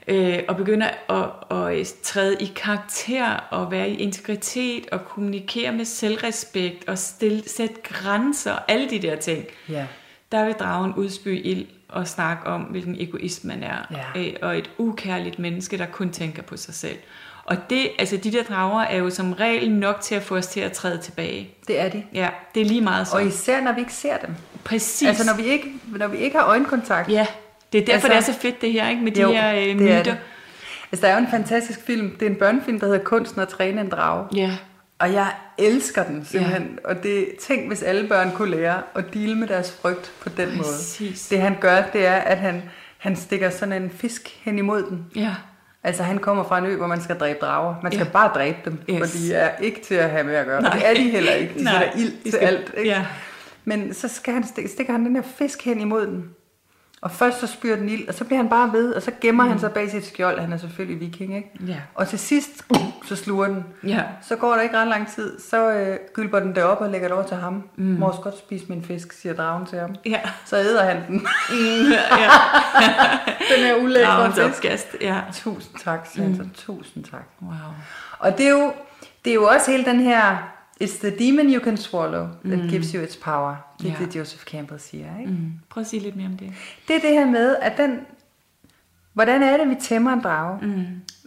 Øh, og begynder at, at træde i karakter og være i integritet og kommunikere med selvrespekt og stille, sætte grænser og alle de der ting. Ja. Der vil dragen udspy ild og snakke om, hvilken egoist man er, Ja. øh, og et ukærligt menneske, der kun tænker på sig selv. Og det, altså de der drager er jo som regel nok til at få os til at træde tilbage. Det er de. Ja, det er lige meget så. Og især når vi ikke ser dem. Præcis. Altså når vi ikke, når vi ikke har øjenkontakt. Ja, det er derfor, Altså- det er så fedt det her, ikke? Med de Jo, her øh, det er myter. det. Altså der er jo en fantastisk film. Det er en børnefilm, der hedder Kunsten at træne en drage. Ja, Og jeg elsker den simpelthen. Ja. Og det tænk, hvis alle børn kunne lære at deale med deres frygt på den Præcis. måde. Det han gør, det er, at han, han stikker sådan en fisk hen imod den. ja. Altså han kommer fra en ø, hvor man skal dræbe drager. Man skal Ja. bare dræbe dem, Yes. for de er ikke til at have med at gøre. Nej. Og det er de heller ikke. De Nej, sætter ild de til skal- alt. Ikke? ja. Men så skal han stikke, stikker han den her fisk hen imod den. Og først så spyrer den ild, og så bliver han bare ved, og så gemmer mm. han sig bag sit skjold. Han er selvfølgelig viking, ikke? Ja. Og til sidst, så sluger den. Ja. Så går der ikke ret lang tid, så øh, gylper den det op og lægger det over til ham. Mm. Må også godt spise min fisk, siger dragen til ham. Ja. Så æder han den. ja. den her ulækre fisk. opkast. Ja. Tusind tak, siger han så. Tusind tak. Wow. Og det er jo, det er jo også hele den her, it's the demon you can swallow that mm. gives you its power. Det er Ja. det, Joseph Campbell siger. Ikke? Mm. Prøv at sige lidt mere om det. Det er det her med, at den, hvordan er det, vi tæmmer en drage? Mm.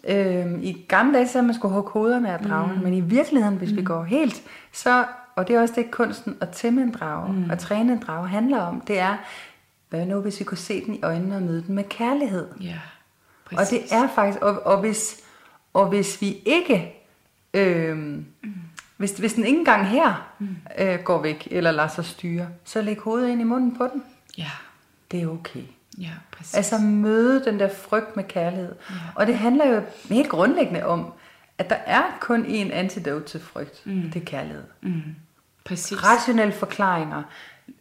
Øhm, I gamle dage, så havde man skulle hugge hovederne af dragen, mm. men i virkeligheden, hvis mm. vi går helt, så, og det er også det, kunsten at tæmme en drage, mm. og træne en drage handler om, det er, hvad nu, hvis vi kunne se den i øjnene og møde den med kærlighed? Ja. Og Præcis. det er faktisk, og, og, hvis, og hvis vi ikke, øhm, mm. Hvis, hvis den ikke engang her mm. øh, går væk, eller lader sig styre, så læg hovedet ind i munden på den. Ja. Det er okay. Ja, præcis. Altså møde den der frygt med kærlighed. Ja. Og det handler jo helt grundlæggende om, at der er kun én antidote til frygt. Mm. Det er kærlighed. mm. Præcis. Rationelle forklaringer,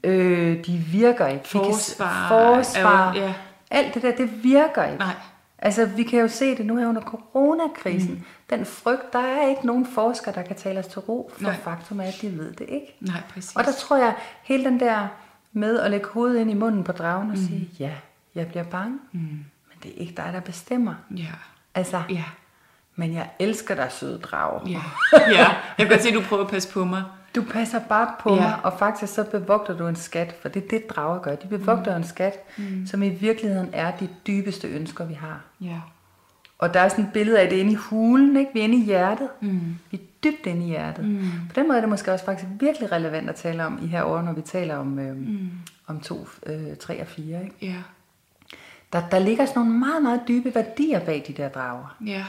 øh, de virker ikke. Forsvar forsvar. jo- ja. Alt det der, det virker ikke. Nej. Altså, vi kan jo se det nu her under coronakrisen. Mm. Den frygt, der er ikke nogen forskere, der kan tale os til ro, for Nej. faktum er, at de ved det ikke. Nej, præcis. Og der tror jeg, hele den der med at lægge hovedet ind i munden på dragen og mm. sige, ja, jeg bliver bange, mm. men det er ikke dig, der bestemmer. Ja. Altså, Ja. men jeg elsker dig, søde drage. Ja. ja. Jeg kan godt se, at du prøver at passe på mig. Du passer bare på Ja. mig, og faktisk så bevogter du en skat, for det er det, drager gør. De bevogter mm. en skat, mm. som i virkeligheden er de dybeste ønsker, vi har. Ja. Og der er sådan et billede af det inde i hulen, ikke? Vi er inde i hjertet. Mm. Vi er dybt inde i hjertet. Mm. På den måde er det måske også faktisk virkelig relevant at tale om i her år, når vi taler om, øhm, mm. om to, øh, tre og fire. Ikke? Ja. Der, der ligger sådan nogle meget, meget dybe værdier bag de der drager. Ja.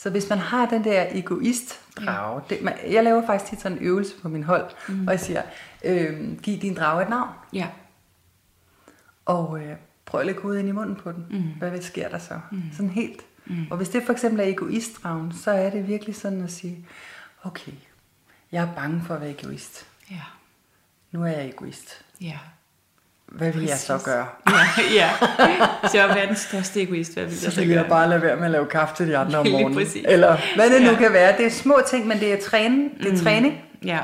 Så hvis man har den der egoist-drage, det, man, jeg laver faktisk tit sådan en øvelse på min hold, mm. og jeg siger, øh, giv din drage et navn, Ja. og øh, prøv at lægge hovedet ind i munden på den. Mm. Hvad vil sker der så? Mm. Sådan helt. Mm. Og hvis det for eksempel er egoist-dragen, så er det virkelig sådan at sige, okay, jeg er bange for at være egoist. Ja. Nu er jeg egoist. Ja. Hvad vil jeg så Præcis. gøre? Ja. ja. Så jeg er verdens største egoist. Hvad vil jeg Så så vil jeg gøre? bare lade være med at lave kaffe til de andre om morgenen. præcis. Eller hvad det nu Ja. kan være. Det er små ting, men det er, træne, det er mm. træning. Ja.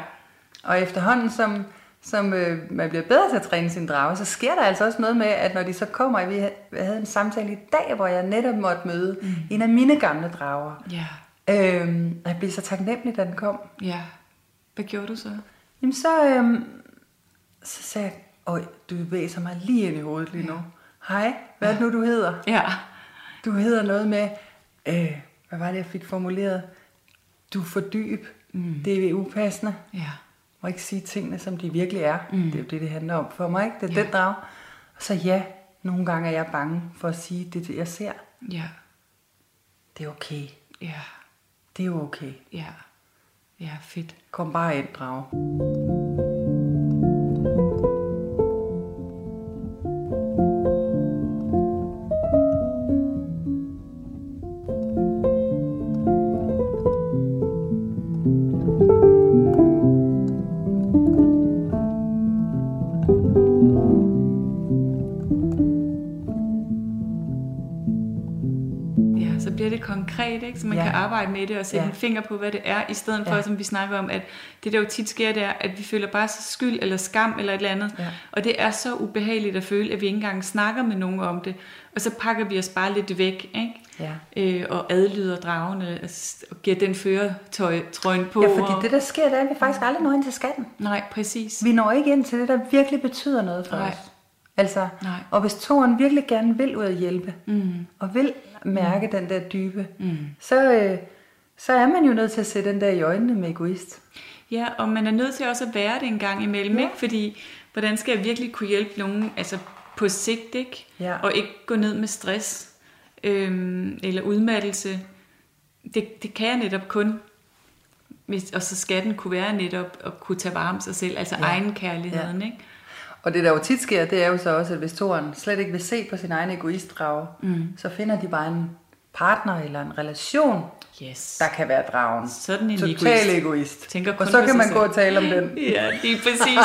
Og efterhånden, som, som øh, man bliver bedre til at træne sin drage, så sker der altså også noget med, at når de så kommer, vi havde- en samtale i dag, hvor jeg netop måtte møde mm. en af mine gamle drager. Ja. Øhm, og jeg blev så taknemmelig, da den kom. Ja. Hvad gjorde du så? Jamen så, øhm, så sagde jeg, du væser mig lige ind i hovedet lige nu. Hej, hvad er det nu, du hedder? Ja. Du hedder noget med, øh, hvad var det, jeg fik formuleret? du er for dyb, mm. det er upassende. Ja. Må ikke sige tingene, som de virkelig er. Mm. Det er jo det, det handler om for mig, ikke? Det er ja. den drag. Og så ja, nogle gange er jeg bange for at sige det, jeg ser. Ja. Det er okay. Ja. Det er jo okay. Ja. Ja, fedt. Kom bare ind, drage. Ikke? så man Ja. kan arbejde med det og sætte Ja. en finger på, hvad det er, i stedet for, Ja. som vi snakker om, at det der jo tit sker, det er, at vi føler bare så skyld eller skam eller et eller andet. Ja. Og det er så ubehageligt at føle, at vi ikke engang snakker med nogen om det. Og så pakker vi os bare lidt væk, ikke? Ja. Øh, og adlyder dragene og giver den føretrøjen på. Ja, fordi og... det der sker, det er, at vi faktisk aldrig når ind til skatten. Nej, præcis. Vi når ikke ind til det, der virkelig betyder noget for Nej. os. Altså, Nej. og hvis toren virkelig gerne vil ud at hjælpe, Mm. og vil mærke den der dybe, Mm. så, øh, så er man jo nødt til at se den der i øjnene med egoist. Ja, og man er nødt til også at være det en gang imellem, Ja. ikke? Fordi, hvordan skal jeg virkelig kunne hjælpe nogen altså på sigt, ikke? Ja. Og ikke gå ned med stress øhm, eller udmattelse. Det, det kan jeg netop kun, hvis, og så skal den kunne være netop at kunne tage vare om sig selv, altså ja. egen kærligheden, Ja. ikke? Og det der jo tit sker, det er jo så også, at hvis toren slet ikke vil se på sin egen egoistdrage, mm. så finder de bare en partner eller en relation, Yes. der kan være dragen. Sådan en Total egoist. egoist. Tænker og kun så på kan man selv. gå og tale om den. Ja, det er præcis.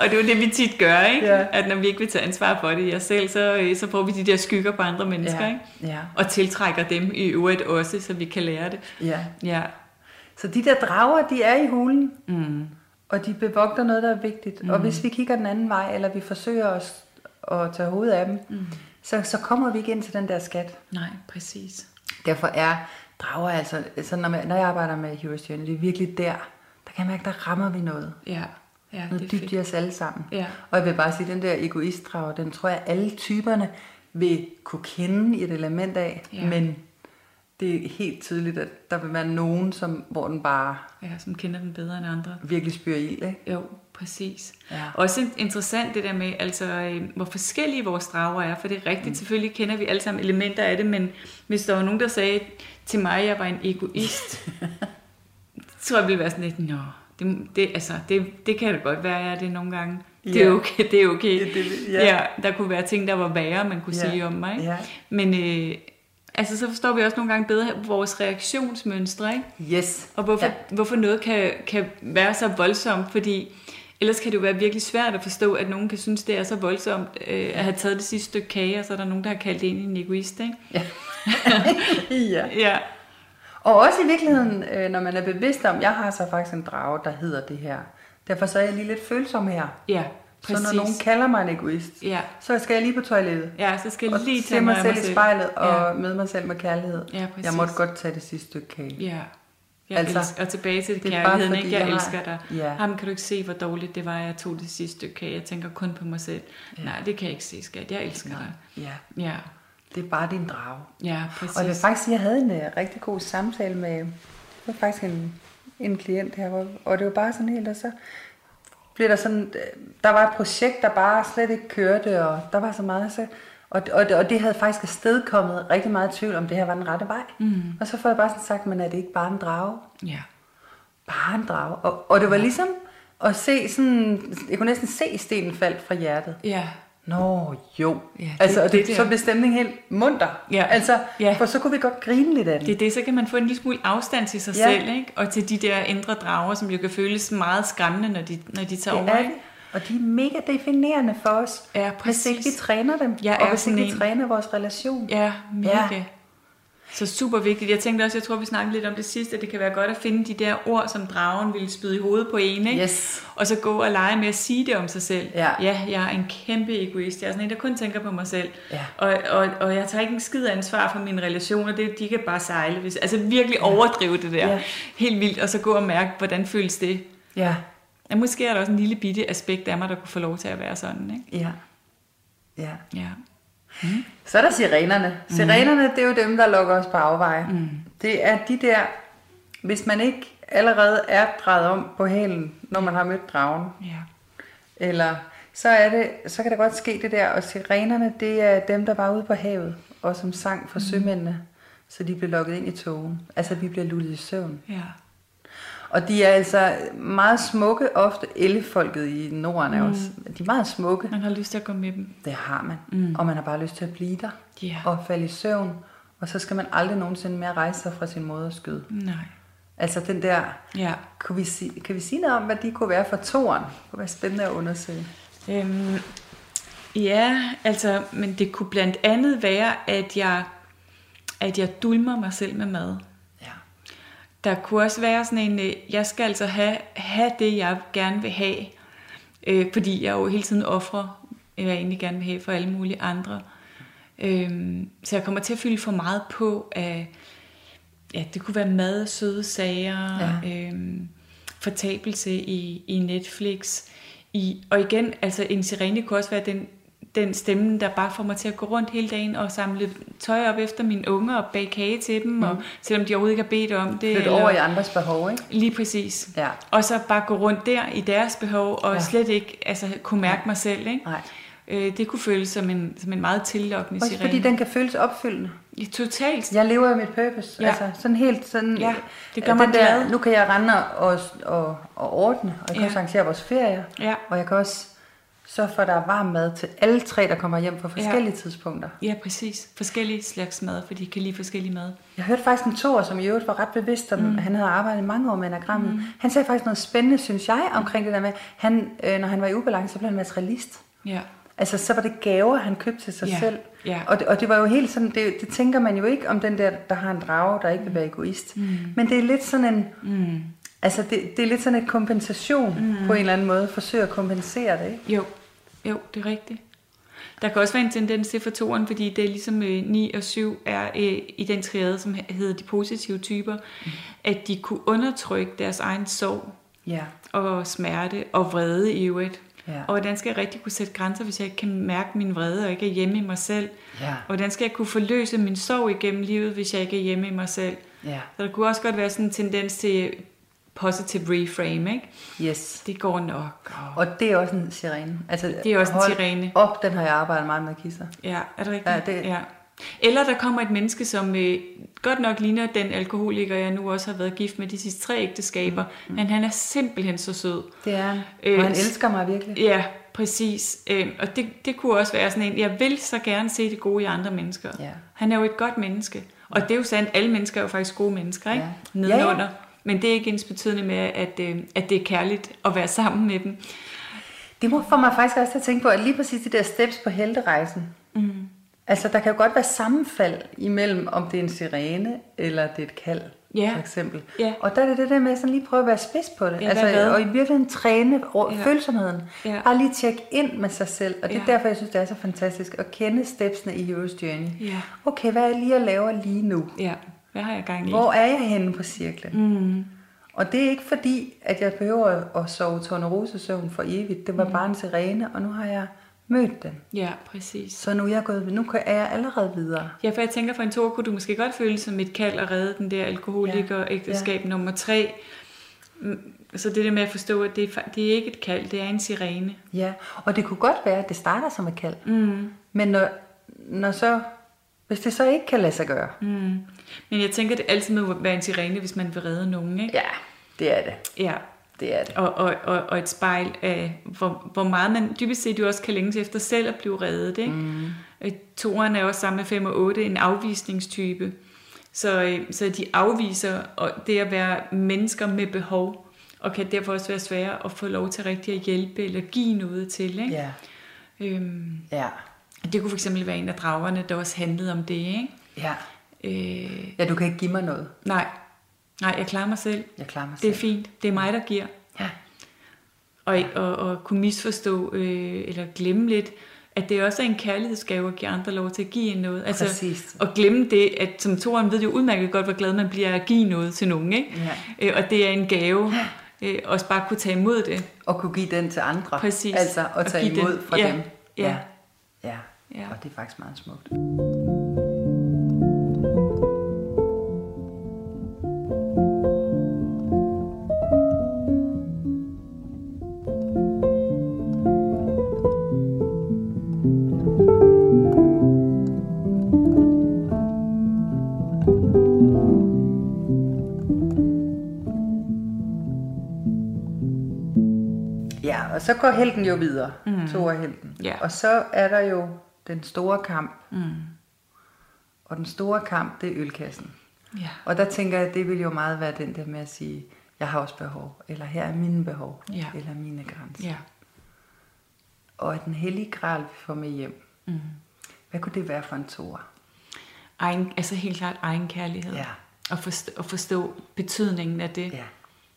og det er jo det, vi tit gør, ikke? Ja. At når vi ikke vil tage ansvar for det i os selv, så, øh, så får vi de der skygger på andre mennesker, Ja. ikke? Ja. Og tiltrækker dem i øvrigt også, så vi kan lære det. ja. Ja. Så de der drager, de er i hulen, mm. Og de bevogter noget, der er vigtigt. Mm. Og hvis vi kigger den anden vej, eller vi forsøger os at tage hovedet af dem, mm. så, så kommer vi ikke ind til den der skat. Nej, præcis. Derfor er drager altså, så når, man, når jeg arbejder med Journey, det er virkelig der, der kan jeg mærke, der rammer vi noget. Ja, ja det Noget er dybt fedt. i os alle sammen. Ja. Og jeg vil bare sige, den der egoistdrag, den tror jeg, alle typerne vil kunne kende i et element af, Ja. men det er helt tydeligt, at der vil være nogen, som, hvor den bare Ja, som kender den bedre end andre. virkelig spyrer ild, ikke? Jo, præcis. Ja. Også interessant det der med, altså, øh, hvor forskellige vores drager er, for det er rigtigt, mm. selvfølgelig kender vi alle sammen elementer af det, men hvis der var nogen, der sagde til mig, at jeg var en egoist, så tror jeg, ville være sådan lidt, nå, det, det, altså, det, det kan da godt være, jeg er det nogle gange. Det er Ja. okay, det er okay. Det- det- ja. ja. der kunne være ting, der var værre, man kunne Ja. sige om mig. Ja. Men øh, altså, så forstår vi også nogle gange bedre vores reaktionsmønstre, ikke? Yes. Og hvorfor, Ja. hvorfor noget kan, kan være så voldsomt, fordi ellers kan det jo være virkelig svært at forstå, at nogen kan synes, det er så voldsomt øh, at have taget det sidste stykke kage, og så er der nogen, der har kaldt det ind i en egoist, ikke? Ja. ja. Ja, Og også i virkeligheden, øh, når man er bevidst om, jeg har så faktisk en drage, der hedder det her. Derfor så er jeg lige lidt følsom her. ja, Så præcis. når nogen kalder mig en egoist, Ja, så skal jeg lige på toilettet. ja, så skal jeg lige tage mig af selv i spejlet og Ja, møde mig selv med kærlighed. Ja, præcis. jeg måtte godt tage det sidste stykke kage. ja. Jeg Altså, elsker, og tilbage til det kærligheden, ikke? Jeg, jeg elsker dig. Ja. Jamen, kan du ikke se, hvor dårligt det var, at jeg tog det sidste stykke kage? Jeg tænker kun på mig selv. Ja. Nej, det kan jeg ikke se, skat. Jeg elsker dig. Ja, Ja, det er bare din drage. ja, præcis. Og jeg vil faktisk sige, at jeg havde en uh, rigtig god samtale med det var faktisk en, en klient her, og det var bare sådan helt, og så blev der sådan, øh, der var et projekt, der bare slet ikke kørte, og der var så meget, så, og, og, det- og det havde faktisk afstedkommet rigtig meget tvivl, om det her var den rette vej. Mm. Og så får jeg bare sådan sagt, men er det ikke bare en drage? Ja, Bare en drage. Og, og det var ligesom at se sådan, jeg kunne næsten se stenen faldt fra hjertet. ja, Nå, jo. Ja, det- altså, og det, det der. så blev stemningen helt munter. Ja. Altså, Ja. for så kunne vi godt grine lidt af den. Det er det, så kan man få en lille smule afstand til sig Ja. ja. selv, ikke? Og til de der indre drager, som jo kan føles meget skræmmende, når de, når de tager Det over, er det. Og de er mega definerende for os, Ja, hvis ikke vi præcis. træner dem, Jeg og hvis ikke vi træner vores relation. Ja, mega. Ja. Så super vigtigt. Jeg tænkte også, jeg tror, vi snakkede lidt om det sidste, at det kan være godt at finde de der ord, som dragen ville spyde i hovedet på en, ikke? Yes. Og så gå og lege med at sige det om sig selv. Ja. ja jeg er en kæmpe egoist. Jeg er sådan en, der kun tænker på mig selv. Ja. Og, og, og jeg tager ikke en skid ansvar for mine relationer. Det, de kan bare sejle. Hvis, altså virkelig overdrive det der. Ja. Helt vildt. Og så gå og mærke, hvordan føles det. Ja, Ja, måske er der også en lille bitte aspekt af mig, der kunne få lov til at være sådan, ikke? ja, ja. Ja. Så er der sirenerne. Sirenerne, det er jo dem, der lukker os på afveje. Mm. Det er de der hvis man ikke allerede er drejet om på hælen, når man har mødt dragen, Ja. eller så, er det, så kan der godt ske det der, og sirenerne, det er dem, der var ude på havet, og som sang for mm. sømændene, så de blev lukket ind i togen. Altså, vi bliver lullet i søvn. Ja. Og de er altså meget smukke, ofte ellefolket i Norden er også. De er meget smukke. Man har lyst til at gå med dem. Det har man. Mm. Og man har bare lyst til at blive der. Ja. Og falde i søvn. Og så skal man aldrig nogensinde mere rejse sig fra sin moders skød. Nej. Altså den der, Ja. kunne vi sige, kan vi sige noget om, hvad de kunne være for toren? Det kunne være spændende at undersøge. Øhm, ja, altså, men det kunne blandt andet være, at jeg, at jeg dulmer mig selv med mad. Der kunne også være sådan en, øh, jeg skal altså have, have det, jeg gerne vil have, øh, fordi jeg jo hele tiden offrer, hvad jeg egentlig gerne vil have for alle mulige andre. Øhm, så jeg kommer til at fylde for meget på af, ja, det kunne være mad, søde sager, ja. øhm, fortabelse i, i Netflix. I, og igen, altså en sirene kunne også være den, den stemme, der bare får mig til at gå rundt hele dagen og samle tøj op efter mine unger og bage kage til dem, mm. og selvom de overhovedet ikke har bedt om det. Flytte over i andres behov, ikke? Lige præcis. Ja. Og så bare gå rundt der i deres behov, og Ja. ja. slet ikke altså, kunne mærke mig selv. Ikke? Nej. Øh, det kunne føles som en, som en meget tillokkende Også sirene. fordi den kan føles opfyldende. Ja, totalt. Jeg lever af mit purpose. Ja. Altså sådan helt sådan... Ja, det gør den mig der, glad. Nu kan jeg rende og, og, og ordne, og jeg kan Ja. også arrangere vores ferier. Ja. Og jeg kan også sørge for, der er varm mad til alle tre, der kommer hjem på forskellige tidspunkter. Ja, præcis. Forskellige slags mad, for de kan lide forskellige mad. Jeg hørte faktisk en tor, som i øvrigt var ret bevidst om, mm. han havde arbejdet mange år med anagrammet. Mm. Han sagde faktisk noget spændende, synes jeg, omkring det der med, han, øh, når han var i ubalance, så blev han materialist. Ja. Altså, så var det gaver, han købte til sig Ja, selv. ja. Og, det, og det var jo helt sådan, det, det tænker man jo ikke om den der, der har en drage, der ikke vil være egoist. Mm. Men det er lidt sådan en, Mm. altså det, det er lidt sådan en kompensation mm. på en eller anden måde. Forsøge at kompensere det, ikke? Jo, jo, det er rigtigt. Der kan også være en tendens til for toren, fordi det er ligesom øh, 9 og 7 er øh, i den triade, som hedder de positive typer, mm. at de kunne undertrykke deres egen sorg Ja. og smerte og vrede i øvrigt. Ja. Og hvordan skal jeg rigtig kunne sætte grænser, hvis jeg ikke kan mærke min vrede og ikke er hjemme i mig selv? Ja. Og hvordan skal jeg kunne forløse min sorg igennem livet, hvis jeg ikke er hjemme i mig selv? Ja. Så der kunne også godt være sådan en tendens til positive reframe, ikke? Yes. Det går nok. Og, Og det er også en sirene. Altså, Det er også en sirene. op, den har jeg arbejdet meget med, Kisser. ja, er det rigtigt? Ja, det- ja. Eller der kommer et menneske, som øh, godt nok ligner den alkoholiker, jeg nu også har været gift med de sidste tre ægteskaber, mm. men han er simpelthen så sød. Det er han. Øh, Og han elsker mig virkelig. Ja, præcis. Øh, og det, det kunne også være sådan en, jeg vil så gerne se det gode i andre mennesker. Ja. Han er jo et godt menneske. Og det er jo sandt, alle mennesker er jo faktisk gode mennesker, ikke? Ja. Nedenunder. Ja, ja. Men det er ikke ens betydende med, at, øh, at det er kærligt at være sammen med dem. Det må få mig faktisk også at tænke på, at lige præcis de der steps på helterejsen, mm. altså der kan jo godt være sammenfald imellem, om det er en sirene, eller det er et kald, Ja. for eksempel. Ja. Og der er det det der med at sådan lige prøve at være spids på det. Ja, altså, hvad? og i virkeligheden træne over Ja. følsomheden. Ja. Bare lige tjekke ind med sig selv. Og det er Ja. derfor, jeg synes, det er så fantastisk at kende stepsene i Hero's Journey. Ja. Okay, hvad er jeg lige at lave lige nu? Ja, hvad har jeg gang i? Hvor er jeg henne på cirklen? Mm. Og det er ikke fordi, at jeg behøver at sove tornerosesøvn for evigt. Det var mm. bare en sirene, og nu har jeg mødt den. Ja, præcis. Så nu er jeg, gået, nu er jeg allerede videre. Ja, for jeg tænker, for en to kunne du måske godt føle som et kald at redde den der alkoholiker ægteskab ja. nummer tre. Mm, Så det der med at forstå, at det er, det er ikke et kald, det er en sirene. Ja, og det kunne godt være, at det starter som et kald. Mm. Men når, når så, hvis det så ikke kan lade sig gøre. Mm. Men jeg tænker, at det altid må være en sirene, hvis man vil redde nogen, ikke? Ja, det er det. Ja. Det er det. Og, og, og, og et spejl af, hvor, hvor meget man dybest set jo også kan længes efter selv at blive reddet, ikke? Mm. Toren er også sammen med 5 og 8 en afvisningstype. Så, øh, så de afviser og det at være mennesker med behov, og kan derfor også være svære at få lov til rigtig at hjælpe eller give noget til. Ikke? Ja, Øhm, ja, det kunne fx være en af dragerne, der også handlede om det. Ikke? ja. Øh, Ja, du kan ikke give mig noget. nej, nej, jeg klarer mig selv. Jeg klarer mig Det er selv. fint. Det er mig, der giver. Ja. Og, og, og kunne misforstå øh, eller glemme lidt, at det også er en kærlighedsgave at give andre lov til at give en noget. Altså, Præcis. Og glemme det, at som Toren ved jo udmærket godt, hvor glad man bliver at give noget til nogen. Ikke? Ja. Øh, og det er en gave. Øh, også bare kunne tage imod det. Og kunne give den til andre. Præcis. Altså at Og tage imod den. fra Ja, dem. ja. ja. Ja. Ja. Og det er faktisk meget smukt. Ja, og så går helten jo videre, mm. to af helten. Ja. Og så er der jo den store kamp. Mm. Og den store kamp, det er ølkassen. Ja. Og der tænker jeg, det vil jo meget være den der med at sige, jeg har også behov, eller her er mine behov, Ja. eller mine grænser. Ja. Og at den hellige gral, vi får med hjem, Mm. hvad kunne det være for en toer? Egen, altså helt klart egen kærlighed. Ja. Og forstå, og forstå betydningen af det. Ja.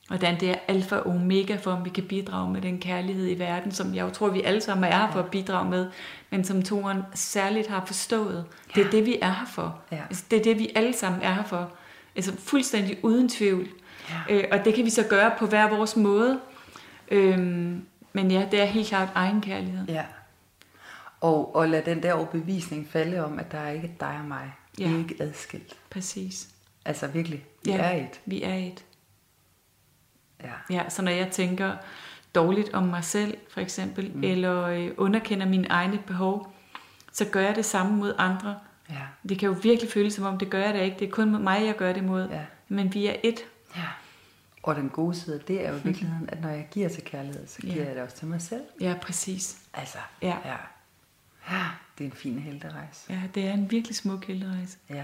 Hvordan det er alfa og omega for, om vi kan bidrage med den kærlighed i verden, som jeg jo tror, vi alle sammen er her for at bidrage med, men som toren særligt har forstået. Det er Ja. det, vi er her for. Ja. Altså, det er det, vi alle sammen er her for. Altså fuldstændig uden tvivl. Ja. Øh, og det kan vi så gøre på hver vores måde. Øhm, men ja, det er helt klart egen kærlighed. Ja. Og, og lad den der overbevisning falde om, at der er ikke dig og mig. Vi Ja. er ikke adskilt. Præcis. Altså virkelig, vi Ja. er et. Vi er et. Ja. Ja, så når jeg tænker dårligt om mig selv, for eksempel, mm. eller øh, underkender mine egne behov, så gør jeg det samme mod andre. Ja. Det kan jo virkelig føles som om, det gør jeg da ikke. Det er kun mig, jeg gør det mod. Ja. Men vi er et. ja. Og den gode side det er jo i virkeligheden, at når jeg giver til kærlighed, så giver Ja. jeg det også til mig selv. Ja, præcis. Altså, Ja. ja. ja. Det er en fin helterejse. Ja, det er en virkelig smuk helterejse. Ja.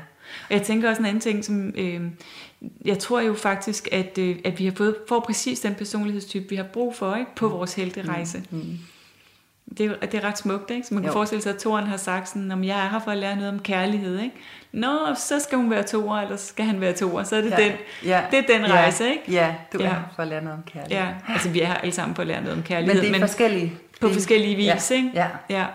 Og jeg tænker også en anden ting, som øh, jeg tror jo faktisk, at, øh, at vi har fået, får præcis den personlighedstype, vi har brug for ikke, på vores helterejse. Mm. Det, er, det er ret smukt, ikke? Så man kan Jo. forestille sig, at Toren har sagt sådan, om jeg er her for at lære noget om kærlighed, ikke? Nå, så skal hun være toer, eller skal han være toer. Så er det, Ja. den, Ja. det er den Ja. rejse, ikke? Ja, du er Ja. her for at lære noget om kærlighed. Ja, altså vi er her alle sammen for at lære noget om Men kærlighed. det er forskellige. på forskellige vis, ja. ikke? Ja, ja.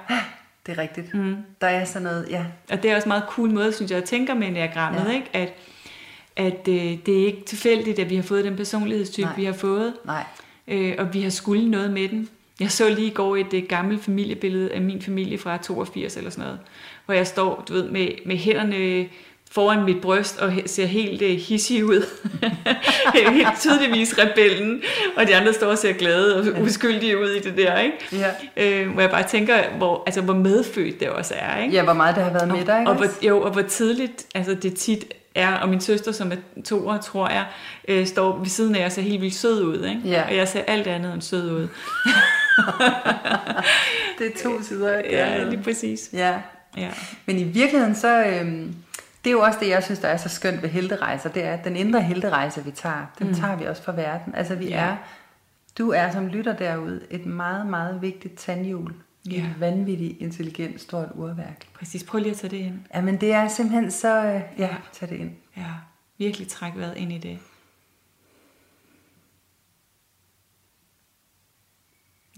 Det er rigtigt. Mm. Der er sådan noget, ja. Og det er også en meget cool måde, synes jeg, at tænke med enagrammet, Ja. ja. ikke? At, at øh, det er ikke tilfældigt, at vi har fået den personlighedstype, Nej. vi har fået, Nej. øh, og vi har skulle noget med den. Jeg så lige i går et, et gammelt familiebillede af min familie fra 82 eller sådan noget, hvor jeg står, du ved, med, med hænderne foran mit bryst og ser helt uh, hissig ud. helt tydeligvis rebellen, og de andre står og ser glade og uskyldige ud i det der, ikke? Ja. Øh, hvor jeg bare tænker, hvor, altså, hvor medfødt det også er, ikke? ja, hvor meget det har været med dig, ikke og, hvor, også? jo, og hvor tidligt altså det tit er, og min søster, som er toer, tror jeg, øh, står ved siden af og ser helt vildt sød ud, ikke? Ja. og jeg ser alt andet end sød ud. Det er to sider af Ja, lige præcis. Ja. Ja. Men i virkeligheden så, øhm, det er jo også det, jeg synes, der er så skønt ved helterejser, det er, at den indre helterejse, vi tager, den mm. tager vi også for verden. Altså vi Ja. er, du er som lytter derude, et meget, meget vigtigt tandhjul i Ja. et vanvittigt intelligent stort urværk. Præcis, prøv lige at tage det ind. Ja, men det er simpelthen så, øh, ja, tag det ind. Ja, virkelig træk vejret ind i det.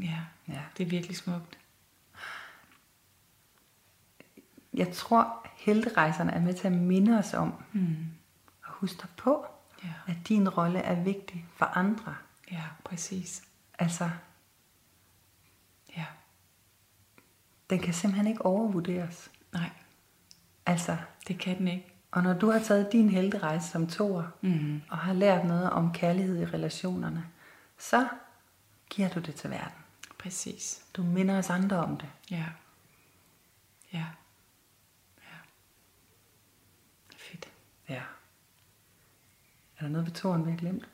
Ja, Ja. det er virkelig smukt. Jeg tror, helterejserne er med til at minde os om, Mm. og huske dig på, Ja. at din rolle er vigtig for andre. ja, præcis. Altså, Ja, den kan simpelthen ikke overvurderes. nej, Altså, det kan den ikke. og når du har taget din helterejse som toer, Mm. og har lært noget om kærlighed i relationerne, så giver du det til verden. Præcis. Du minder os andre om det. Ja. Ja. Fedt. Ja. Er der noget ved toren, vi har glemt?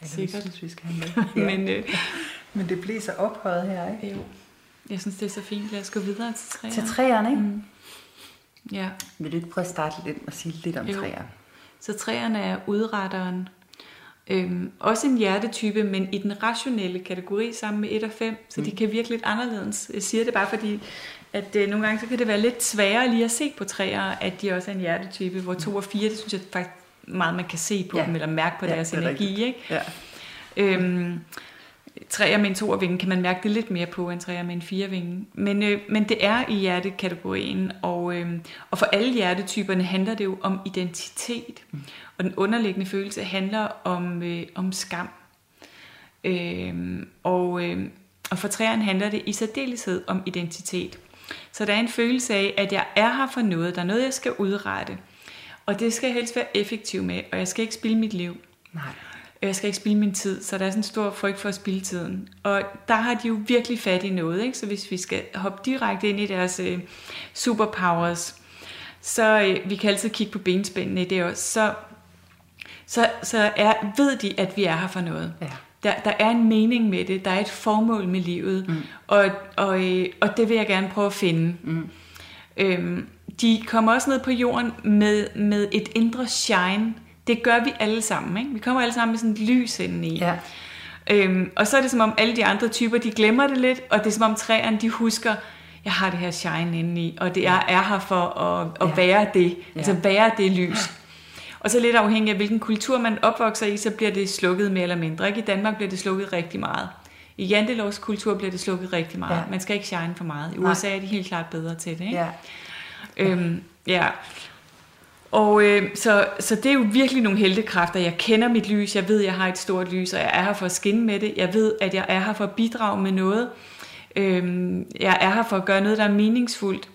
Eller Sikkert. vi synes, vi skal have med? Men øh, Men det bliver så ophøjet her, ikke? jo, jeg synes, det er så fint. Lad os gå videre til træerne. Til træerne, ikke? Mm. Ja, Vil du ikke prøve at starte lidt og sige lidt om Jo. træerne? så træerne er udretteren. Øhm, også en hjertetype, men i den rationelle kategori sammen med 1 og 5, så de kan virke lidt anderledes. Jeg siger det bare fordi, at øh, nogle gange så kan det være lidt sværere lige at se på træer, at de også er en hjertetype, hvor 2 og 4, det synes jeg faktisk meget, man kan se på Ja. dem, eller mærke på Ja, deres er energi. rigtigt. Ikke? Ja. Øhm, træer med en toervinge kan man mærke det lidt mere på end træer med en firevinge. Men, øh, men det er i hjertekategorien, og, øh, og for alle hjertetyperne handler det jo om identitet. Mm. Og den underliggende følelse handler om, øh, om skam. Øh, og, øh, og for træerne handler det i særdeleshed om identitet. Så der er en følelse af, at jeg er her for noget. Der er noget, jeg skal udrette. Og det skal jeg helst være effektiv med, og jeg skal ikke spille mit liv. Nej. Jeg skal ikke spille min tid, så der er sådan en stor frygt for at spille tiden. Og der har de jo virkelig fat i noget, ikke? Så hvis vi skal hoppe direkte ind i deres øh, superpowers, så øh, vi kan altid kigge på benspændene i det også, så, så, så er, ved de, at vi er her for noget. Ja. Der, der er en mening med det, der er et formål med livet, mm. og, og, øh, og det vil jeg gerne prøve at finde. Mm. Øhm, de kommer også ned på jorden med, med et indre shine. Det gør vi alle sammen. Ikke? Vi kommer alle sammen med sådan et lys indeni. Ja. Øhm, og så er det som om alle de andre typer, de glemmer det lidt, og det er som om træerne, de husker, jeg har det her shine indeni, og det er, er her for at, at Ja. være det, Ja. altså være det lys. Og så lidt afhængig af, hvilken kultur man opvokser i, så bliver det slukket mere eller mindre. Ikke? I Danmark bliver det slukket rigtig meget. I Jantelovs kultur bliver det slukket rigtig meget. Ja. Man skal ikke shine for meget. I Nej. USA er de helt klart bedre til det. Ikke? Ja. Øhm, ja. Og øh, så, så det er jo virkelig nogle heldekræfter. Jeg kender mit lys, jeg ved, jeg har et stort lys, og jeg er her for at skinne med det. Jeg ved, at jeg er her for at bidrage med noget. Øhm, jeg er her for at gøre noget, der er meningsfuldt.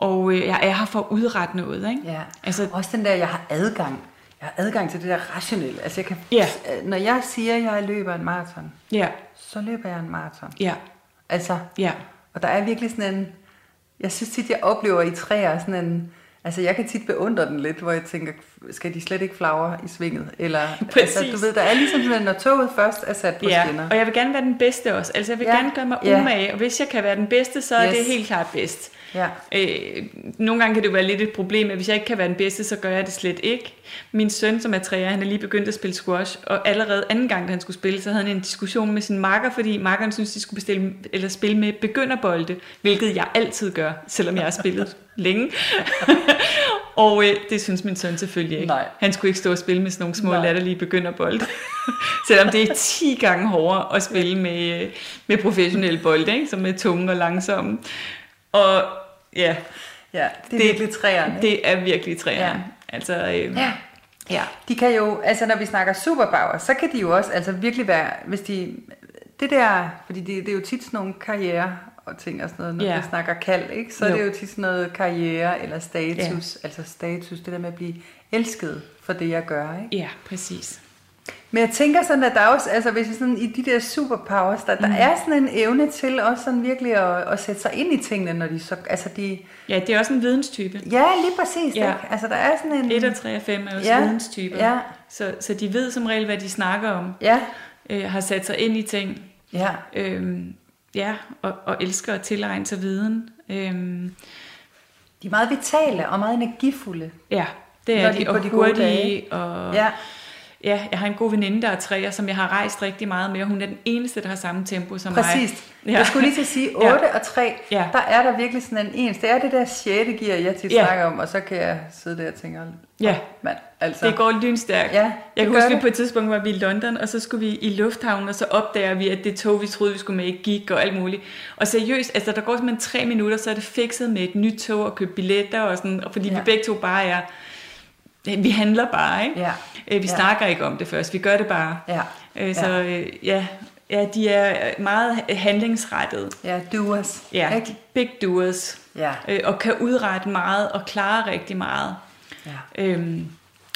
Og øh, jeg er her for at udrette noget. Ikke? Ja. Altså, Også den der, jeg har adgang. Jeg har adgang til det der rationelle. Altså jeg kan, Ja. Når jeg siger, at jeg løber en maraton, ja, så løber jeg en maraton. ja, Altså, ja. og der er virkelig sådan en... Jeg synes tit, jeg oplever i træer sådan en... Altså, jeg kan tit beundre den lidt, hvor jeg tænker, skal de slet ikke flagre i svinget? Eller, Præcis. altså, du ved, der er ligesom sådan, når toget først er sat på Ja, skinner. og jeg vil gerne være den bedste også. Altså jeg vil Ja, gerne gøre mig ja. umage, og hvis jeg kan være den bedste, så er Yes. det helt klart bedst. Ja. Øh, nogle gange kan det jo være lidt et problem, at hvis jeg ikke kan være den bedste, så gør jeg det slet ikke. Min søn, som er træer, han er lige begyndt at spille squash, og allerede anden gang, da han skulle spille, så havde han en diskussion med sin makker, fordi makkeren synes, de skulle bestille, eller spille med begynderbolde, hvilket jeg altid gør, selvom jeg har spillet længe. og øh, det synes min søn selvfølgelig ikke. Nej. Han skulle ikke stå og spille med sådan nogle små Nej. latterlige begynderbolde. Selvom det er 10 gange hårdere at spille med, øh, med professionelle bolde, ikke? som er tunge og langsomme. Og ja, Ja, det er Det- virkelig træerne. ikke? det er virkelig træerne. Ja. Altså, øh, Ja. ja. De kan jo, altså når vi snakker superpower, så kan de jo også altså virkelig være, hvis de, det der, fordi det, det er jo tit sådan nogle karriere og ting og sådan noget, når Ja. vi snakker kald, ikke? så Jo. er det jo tit sådan noget karriere eller status, altså status, det der med at blive elsket for det, jeg gør. Ikke? ja, præcis. Men jeg tænker sådan, at der er også, altså hvis vi sådan i de der superpowers, der, der Mm. er sådan en evne til også sådan virkelig at, at sætte sig ind i tingene, når de så, altså de, Ja, det er også en videnstype. ja lige præcis, Ja. ikke? altså der er sådan en, 1 og 3 og 5 er også Ja, videnstyper. ja. Så, så de ved som regel, hvad de snakker om. ja, Øh, har sat sig ind i ting. ja, Øhm, ja, og, og elsker at tilegne sig viden. Øhm, de er meget vitale og meget energifulde. ja, det Når er de de, og de gode hurtige. dage. Og, Ja, Ja, jeg har en god veninde, der er træer, som jeg har rejst rigtig meget med, og hun er den eneste, der har samme tempo som præcis. mig. Ja. Jeg skulle lige til at sige, 8 Ja. og 3, Ja. der er der virkelig sådan en ens. Det er det der 6. gear, jeg tit Ja. snakker om, og så kan jeg sidde der og tænke, Ja. mand, altså. Det går lynstærkt. Ja, jeg kan huske, det. vi på et tidspunkt var vi i London, og så skulle vi i lufthavnen, og så opdager vi, at det tog, vi troede, vi skulle med, ikke gik og alt muligt. Og seriøst, altså der går simpelthen tre minutter, så er det fikset med et nyt tog og købe billetter og sådan, fordi Ja. vi begge to bare er, vi handler bare, ikke? Ja. Øh, Vi Ja. snakker ikke om det først, vi gør det bare. Ja. Øh, Så øh, ja, ja, de er meget handlingsrettede. Ja, doers. Ja, Ikke? big doers. Ja. Øh, og kan udrette meget og klare rigtig meget. ja. Øhm,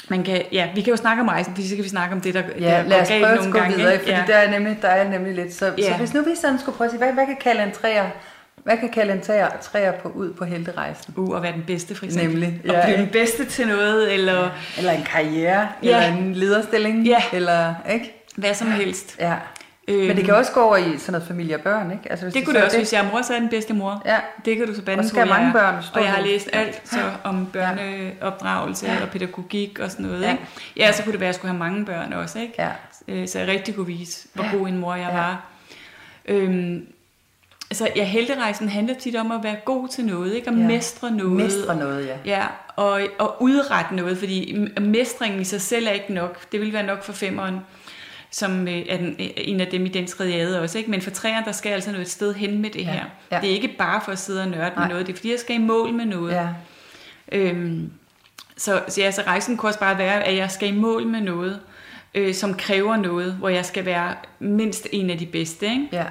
man kan, ja, vi kan jo snakke om rejsen, fordi så kan vi snakke om det, der, Ja, der lad os prøve at gå gange. videre, fordi ja. der, er nemlig, der er nemlig lidt. Så, Ja. så hvis nu vi sådan skulle prøve at sige, hvad, hvad kan kalde en træer, hvad kan træer på ud på helterejsen? Uh, at være den bedste, for eksempel. Nemlig, At ja, blive den bedste til noget, eller ja. Eller en karriere, Ja. eller en lederstilling, Ja. eller, ikke? hvad som helst. Ja. Øhm, Men det kan også gå over i sådan noget familie og børn, ikke? Altså, hvis det så kunne det også, hvis jeg er mor, så er den bedste mor. Ja. Det kan du så bande Og skal jeg mange børn Og jeg har læst alt så om børneopdragelse Ja. og pædagogik og sådan noget. Ja. Ikke? Ja, så kunne det være, at jeg skulle have mange børn også. Ikke? Ja. Øh, Så jeg rigtig kunne vise, hvor Ja. god en mor jeg Ja. var. Øhm, altså, ja, helterejsen handler tit om at være god til noget, ikke? At Ja. mestre noget. Mestre noget, ja. Ja, og, og udrette noget, fordi mestringen i sig selv er ikke nok. Det vil være nok for femmeren, som øh, er den, øh, en af dem i den triade også. Ikke? Men for træerne, der skal altså nå et sted hen med det Ja, her. ja. Det er ikke bare for at sidde og nørde med noget, det er fordi, jeg skal i mål med noget. Ja. Øhm, så, så, ja, så rejsen kunne også bare være, at jeg skal i mål med noget, øh, som kræver noget, hvor jeg skal være mindst en af de bedste. Ikke? ja.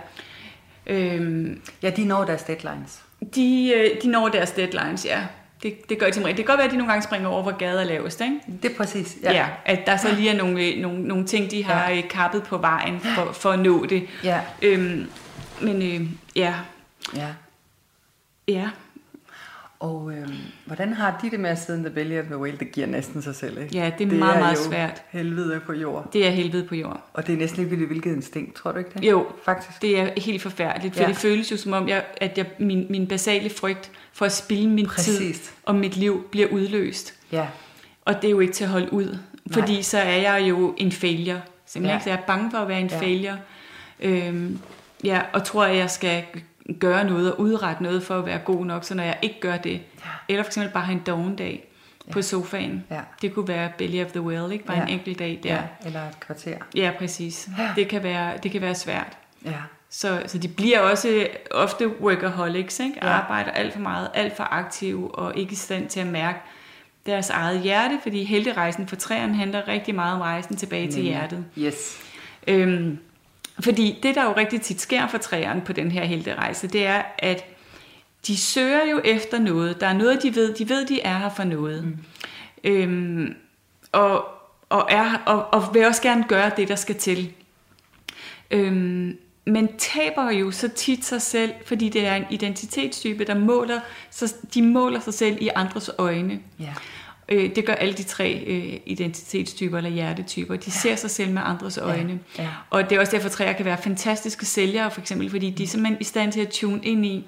Øhm, Ja, de når deres deadlines. de, øh, de når deres deadlines, ja. Det, det gør de. Det kan godt være, at de nogle gange springer over, hvor gaden er lavest. Ikke? Det er præcis. Ja. ja, at der så lige er nogle, øh, nogle, nogle ting, de har Ja. ja. kappet på vejen for, for at nå det. Ja. Øhm, men øh, ja, ja. ja, Og øh, hvordan har de det med at sidde in the belly of the whale? Det giver næsten sig selv, ikke? Ja, det er meget, meget jo svært. helvede på jord. Det er helvede på jord. Og det er næsten ikke hvilket instinkt, tror du ikke det? Jo, Faktisk. det er helt forfærdeligt, for Ja. det føles jo som om, jeg, at jeg, min, min basale frygt for at spille min tid Præcis. og mit liv bliver udløst. Ja, Og det er jo ikke til at holde ud, fordi så er jeg jo en failure. Simpelthen, Ja. så jeg er bange for at være en ja. failure. Øhm, ja, og tror, at jeg skal gøre noget og udrette noget for at være god nok, så når jeg ikke gør det, Ja. eller for eksempel bare have en doven dag på sofaen, Ja. det kunne være belly of the whale, ikke? Bare Ja. en enkelt dag der. ja. Ja, eller et kvarter. ja præcis. Ja. Det, kan være, det kan være svært. Ja, Så, så de bliver også ofte workaholics, ikke? Ja. arbejder alt for meget, alt for aktive og ikke i stand til at mærke deres eget hjerte, fordi helterejsen for træerne handler rigtig meget om rejsen tilbage til Nemlig. hjertet. Yes. Øhm, fordi det, der jo rigtig tit sker for træerne på den her helterejse, det er, at de søger jo efter noget. Der er noget, de ved. De ved, de er her for noget. Mm. Øhm, og, og, er, og, og vil også gerne gøre det, der skal til. Øhm, men taber jo så tit sig selv, fordi det er en identitetstype, der måler, så de måler sig selv i andres øjne. Ja. Øh, det gør alle de tre øh, identitetstyper eller hjertetyper. De ser sig selv med andres øjne. ja. Og det er også derfor, at træer kan være fantastiske sælgere, for eksempel, fordi de er simpelthen i stand til at tune ind i,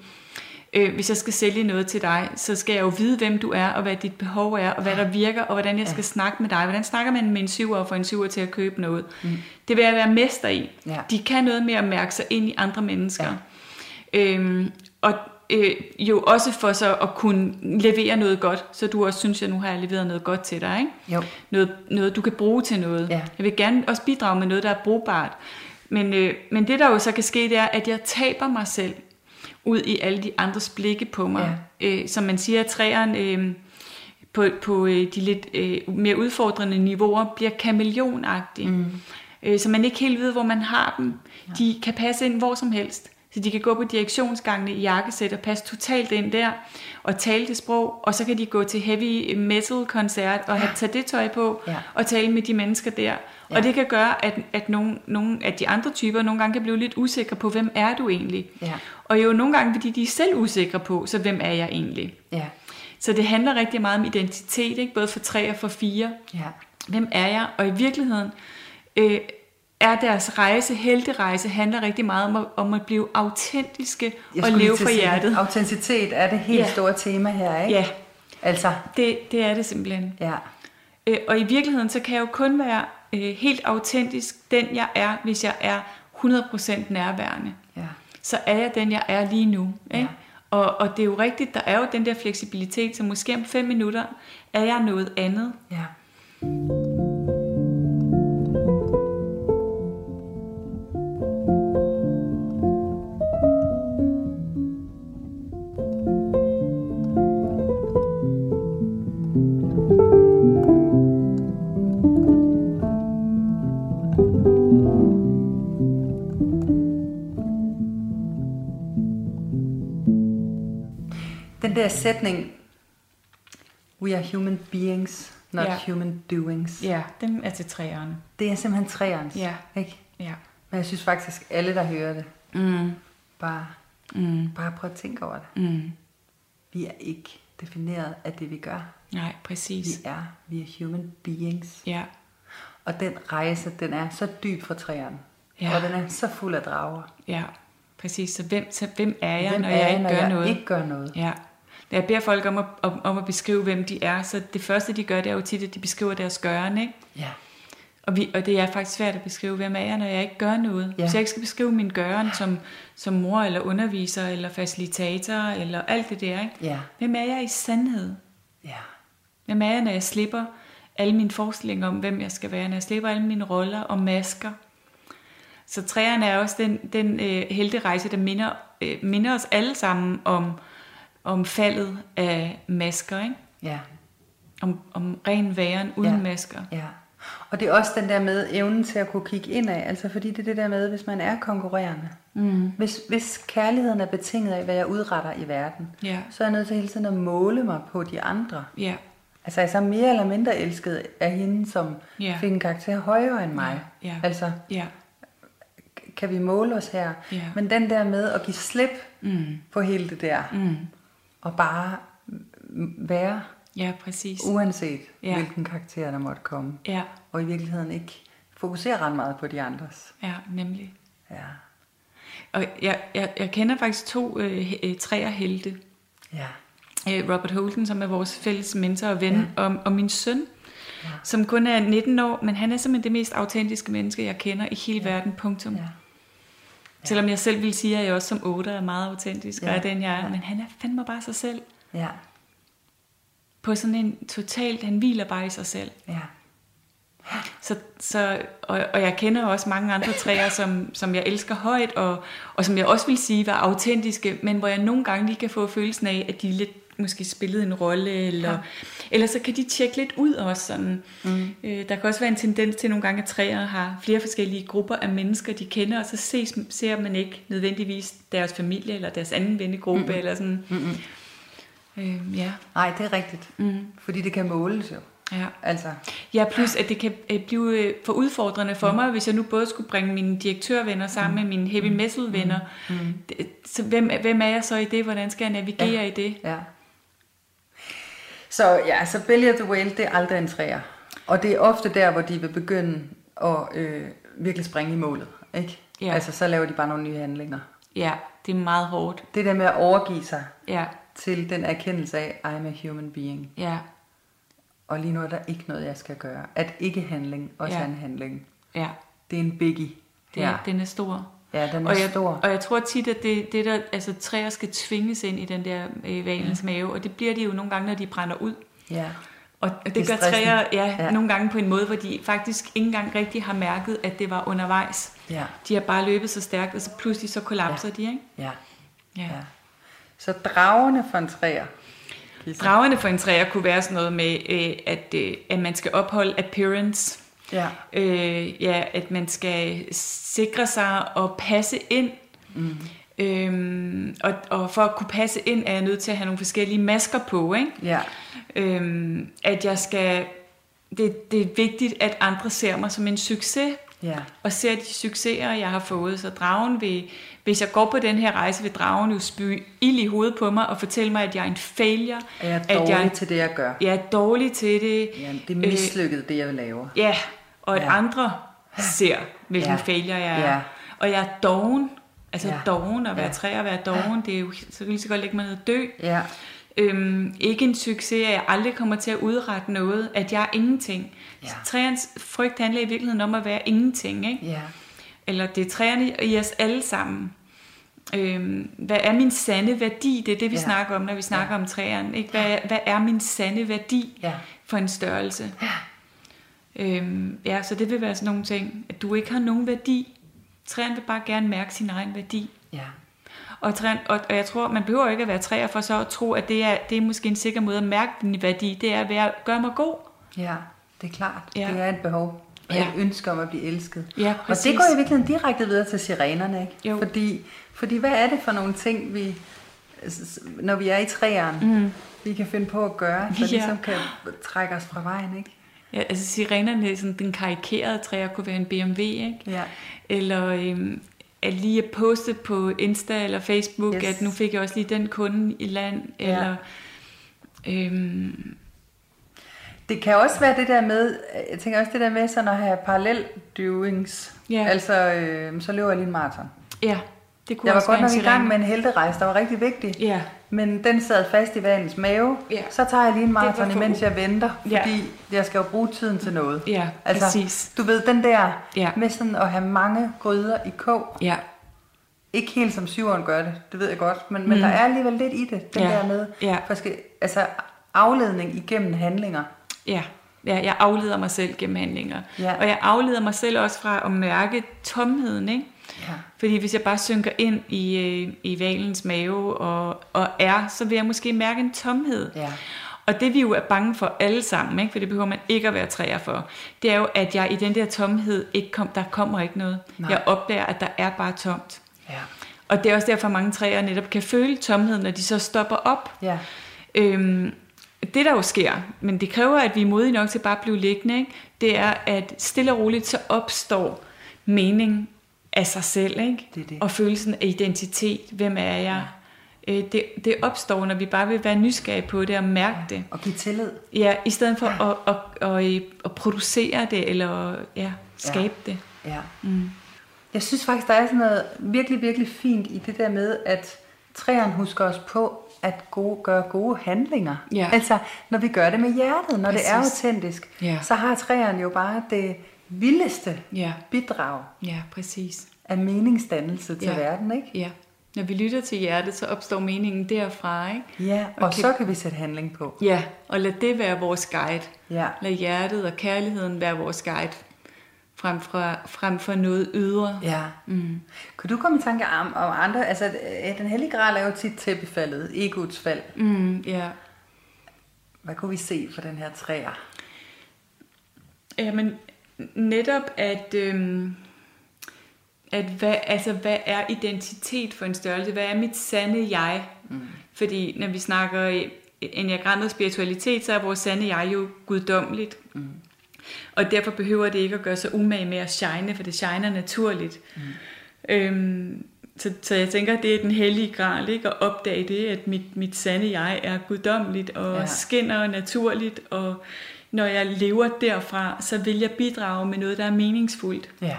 øh, hvis jeg skal sælge noget til dig, så skal jeg jo vide, hvem du er, og hvad dit behov er, og hvad der virker, og hvordan jeg skal snakke med dig. Hvordan snakker man med en syver for en syver til at købe noget? Mm. Det vil jeg være mester i. Ja. De kan noget med at mærke sig ind i andre mennesker. Ja. Øhm, og øh, jo også for så at kunne levere noget godt, så du også synes, at nu har jeg leveret noget godt til dig. Ikke? Jo. Noget, noget, du kan bruge til noget. Ja. Jeg vil gerne også bidrage med noget, der er brugbart. Men, øh, men det, der jo så kan ske, det er, at jeg taber mig selv ud i alle de andres blikke på mig. Ja. Øh, som man siger, at træerne øh, på, på øh, de lidt øh, mere udfordrende niveauer bliver kameleonagtige. Mm. Øh, så man ikke helt ved, hvor man har dem. Ja. De kan passe ind hvor som helst. Så de kan gå på direktionsgangene i jakkesæt og passe totalt ind der, og tale det sprog, og så kan de gå til heavy metal koncert og have, tage det tøj på, Ja. og tale med de mennesker der. Ja. Og det kan gøre, at, at nogle, nogle af de andre typer nogle gange kan blive lidt usikre på, hvem er du egentlig? Ja. Og jo nogle gange, fordi de er selv usikre på, så hvem er jeg egentlig? Ja. Så det handler rigtig meget om identitet, ikke? både for tre og for fire. Ja. Hvem er jeg? Og i virkeligheden øh, er deres rejse, helterejse, handler rigtig meget om at, om at blive autentiske og leve sige, hjertet. Autenticitet er det helt Ja. store tema her, ikke? Ja, Altså, det, det er det simpelthen. ja. Øh, og i virkeligheden, så kan jeg jo kun være øh, helt autentisk, den jeg er, hvis jeg er 100% nærværende. Ja. Så er jeg den, jeg er lige nu. Ikke? Ja. Og, og det er jo rigtigt, der er jo den der fleksibilitet, så måske om fem minutter er jeg noget andet. Ja. Den der sætning, we are human beings, not Ja. human doings. Ja, dem er til træerne. Det er simpelthen træernes. Ja. Ikke? Ja. Men jeg synes faktisk, alle der hører det, Mm, bare, mm, bare prøv at tænke over det. mm. Vi er ikke defineret af det, vi gør. Nej, Vi præcis. er, vi er human beings. Ja, Og den rejse, den er så dyb for træerne. Ja. Og den er så fuld af drager. ja, præcis. Så hvem, så hvem er jeg, Hvem når er jeg ikke når gør jeg noget? ikke gør noget? Ja. Når jeg beder folk om at, om, om at beskrive, hvem de er, så det første, de gør, det er jo tit, at de beskriver deres gøren, ikke? Ja. Og, vi, og det er faktisk svært at beskrive, hvem er jeg, når jeg ikke gør noget. Ja. Hvis jeg ikke skal beskrive min gøren som, som mor, eller underviser, eller facilitator, eller alt det der, ikke? Ja. Hvem er jeg i sandhed? Ja. Hvem er jeg, når jeg slipper alle mine forestillinger om, hvem jeg skal være, når jeg slipper alle mine roller og masker? Så træerne er også den, den øh, helterejse, der minder, øh, minder os alle sammen om, om faldet af masker, ikke? Ja. Om, om ren væren uden Ja. masker. Ja. Og det er også den der med evnen til at kunne kigge indad. Altså fordi det er det der med, hvis man er konkurrerende. Mm. Hvis, hvis kærligheden er betinget af, hvad jeg udretter i verden, Ja, så er jeg nødt til hele tiden at måle mig på de andre. ja, Altså jeg er så mere eller mindre elsket af hende, som Ja. fik en karakter højere end mig. Ja, ja. Altså, ja. kan vi måle os her? Ja. Men den der med at give slip Mm. på hele det der, Mm. Og bare være, Ja, præcis. uanset Ja. hvilken karakter der måtte komme. Ja, Og i virkeligheden ikke fokusere ret meget på de andres. ja, nemlig. Ja. Og jeg, jeg, jeg kender faktisk to øh, øh, træerhelte. Ja. Øh, Robert Holden, som er vores fælles mentor og ven, ja. og, og min søn, Ja. som kun er 19 år, men han er simpelthen det mest autentiske menneske, jeg kender i hele ja. verden, punktum. Ja. Selvom jeg selv vil sige, at jeg også som 8 er meget autentisk, ja. og er den jeg er, Ja. men han er fandme bare sig selv. Ja. På sådan en totalt, han hviler bare i sig selv. Ja. Så, så, og, og jeg kender også mange andre træer, som, som jeg elsker højt, og, og som jeg også vil sige var autentiske, men hvor jeg nogle gange lige kan få følelsen af, at de lidt måske spillede en rolle, eller, ja. eller så kan de tjekke lidt ud også. Sådan. Mm. Øh, der kan også være en tendens til nogle gange, at træer har flere forskellige grupper af mennesker, de kender, og så ses, ser man ikke nødvendigvis deres familie, eller deres anden vennegruppe, mm. eller sådan. Mm-hmm. Øh, ja. Nej, det er rigtigt. Mm. Fordi det kan måles jo. ja. Altså, Ja, plus at det kan øh, blive øh, for udfordrende for mig, hvis jeg nu både skulle bringe mine direktørvenner sammen med mine heavy metal venner. Det- Så hvem, hvem er jeg så i det? Hvordan skal jeg navigere Ja. i det? ja. Så ja, så Belly of the Whale, det er aldrig en træer. Og det er ofte der, hvor de vil begynde at øh, virkelig springe i målet. Ikke? Ja. Altså, så laver de bare nogle nye handlinger. Ja, det er meget hårdt. Det der med at overgive sig Ja, til den erkendelse af, I'm a human being. ja, Og lige nu er der ikke noget, jeg skal gøre. At ikke handling også Ja. er en handling. ja. Det er en biggie. Det, ja. Den er stor. Ja, den er og jeg, stor. Og jeg tror tit, at det, det der, altså, træer skal tvinges ind i den der øh, valens ja. mave, og det bliver de jo nogle gange, når de brænder ud. Ja. Og det, Det gør stressende. træer ja, Ja. nogle gange på en måde, hvor de faktisk ikke engang rigtig har mærket, at det var undervejs. Ja. De har bare løbet så stærkt, og så pludselig så kollapser ja. de, ikke? Ja. Ja. ja. Så dragerne for en træer. Gisle. Dragerne for en træer kunne være sådan noget med, øh, at, øh, at man skal opholde appearance. Ja. Øh, ja, at man skal sikre sig og passe ind. Mm. Øhm, og, og for at kunne passe ind, er jeg nødt til at have nogle forskellige masker på, ikke? Ja. Øhm, at jeg skal... Det, det er vigtigt, at andre ser mig som en succes, Ja. og ser de succeser, jeg har fået. Så dragen vil, hvis jeg går på den her rejse, vil dragen jo spy ild i hovedet på mig og fortælle mig, at jeg er en failure. Er jeg at dårlig jeg, til det, jeg gør? jeg er dårlig til det. Ja, det er mislykket, det jeg laver. Ja, og at Ja. andre ser, hvilken Ja. failure jeg er. Ja. Og jeg er doven. Altså Ja. doven, at være Ja. træ og være doven, det er jo, så jeg lige så godt lægge mig ned og dø. Ja. Øhm, ikke en succes, at jeg aldrig kommer til at udrette noget, at jeg er ingenting. Ja. Så træernes frygt handler i virkeligheden om at være ingenting, ikke? Ja. Eller det er træerne i os alle sammen. Øhm, hvad er min sande værdi? Det er det, vi Ja. ja. snakker om, når vi snakker ja. om træerne. Ikke? Hvad, hvad er min sande værdi Ja. for en størrelse? Øhm, ja, så det vil være sådan nogle ting, at du ikke har nogen værdi. Træerne vil bare gerne mærke sin egen værdi. Ja. Og, træen, og, og jeg tror, man behøver ikke at være træer for så at tro, at det er, det er måske en sikker måde at mærke din værdi. Det er at være, gøre mig god. Ja, det er klart. Ja. Det er et behov. Ja. ønske om at blive elsket. Ja, og det går i virkeligheden direkte videre til sirenerne, ikke? Jo. Fordi, fordi hvad er det for nogle ting, vi, når vi er i træerne, mm. vi kan finde på at gøre, der Ja. ligesom kan trække os fra vejen, ikke? Ja, altså sirenerne, sådan, den karikerede træer kunne være en BMW, ikke? Ja. Eller øhm, at lige at poste på Insta eller Facebook, yes. at nu fik jeg også lige den kunde i land. Ja. Eller, øhm, Det kan også være det der med, jeg tænker også det der med sådan at have parallel doings. Ja. Altså, øh, så løber jeg lige en maraton. ja, det kunne Jeg var godt nok i gang med en helterejse, der var rigtig vigtig. Ja, Men den sad fast i vanens mave. Ja. Så tager jeg lige en maraton, imens jeg venter. Ja. Fordi jeg skal jo bruge tiden til noget. ja Altså, præcis. du ved, den der Ja. med sådan at have mange gryder i kog. Ja, Ikke helt som syveren gør det, det ved jeg godt. Men, men der er alligevel lidt i det. Den Mm. Ja. der med Ja. forske, altså afledning igennem handlinger. Ja. Ja, jeg afleder mig selv gennem handlinger. Ja. Og jeg afleder mig selv også fra at mærke tomheden, ikke? Ja. Fordi hvis jeg bare synker ind i, øh, i valens mave og, og er, så vil jeg måske mærke en tomhed. Ja. Og det vi jo er bange for alle sammen, ikke? for det behøver man ikke at være træer for, det er jo, at jeg i den der tomhed, ikke kom, der kommer ikke noget. Nej. Jeg opdager, at der er bare tomt. Ja. Og det er også derfor, mange træer netop kan føle tomhed, når de så stopper op. Ja. Øhm, det der jo sker, men det kræver, at vi er modige nok til bare at blive liggende, ikke? det er, at stille og roligt så opstår mening af sig selv, ikke? Det det. og følelsen af identitet. Hvem er jeg? Øh, det, det opstår, når vi bare vil være nysgerrige på det og mærke det. Og give tillid. Ja, i stedet for at, at, at, at, at producere det, eller ja, skabe ja. det. Ja. Mm. Jeg synes faktisk, der er sådan noget virkelig, virkelig fint i det der med, at træerne husker os på at gode, gøre gode handlinger. Ja. Altså, når vi gør det med hjertet, når Præcis. det er autentisk, Ja. så har træerne jo bare det vildeste Ja. bidrag Ja, præcis. af meningsdannelse til Ja. verden, ikke? Ja. Når vi lytter til hjertet, så opstår meningen derfra, ikke? Ja, og Okay. så kan vi sætte handling på. Ja, og lad det være vores guide. Ja. Lad hjertet og kærligheden være vores guide, frem for, frem for noget ydre. Ja. Mm. Kunne du komme i tanke om, om andre, altså øh, den hellige gral er jo tit tæppefaldet, egoets fald. Mm, ja. Hvad kunne vi se for den her træer? Jamen, netop at, øhm, at hvad, altså, hvad er identitet for en størrelse? Hvad er mit sande jeg? Mm. Fordi når vi snakker enagrammet og spiritualitet, så er vores sande jeg jo guddommeligt. Mm. Og derfor behøver det ikke at gøre sig umage med at shine, for det shiner naturligt. Mm. Øhm, så, så jeg tænker, det er den hellige gral, ikke? At opdage det, at mit, mit sande jeg er guddommeligt og Ja. skinner naturligt, og når jeg lever derfra, så vil jeg bidrage med noget, der er meningsfuldt. Ja.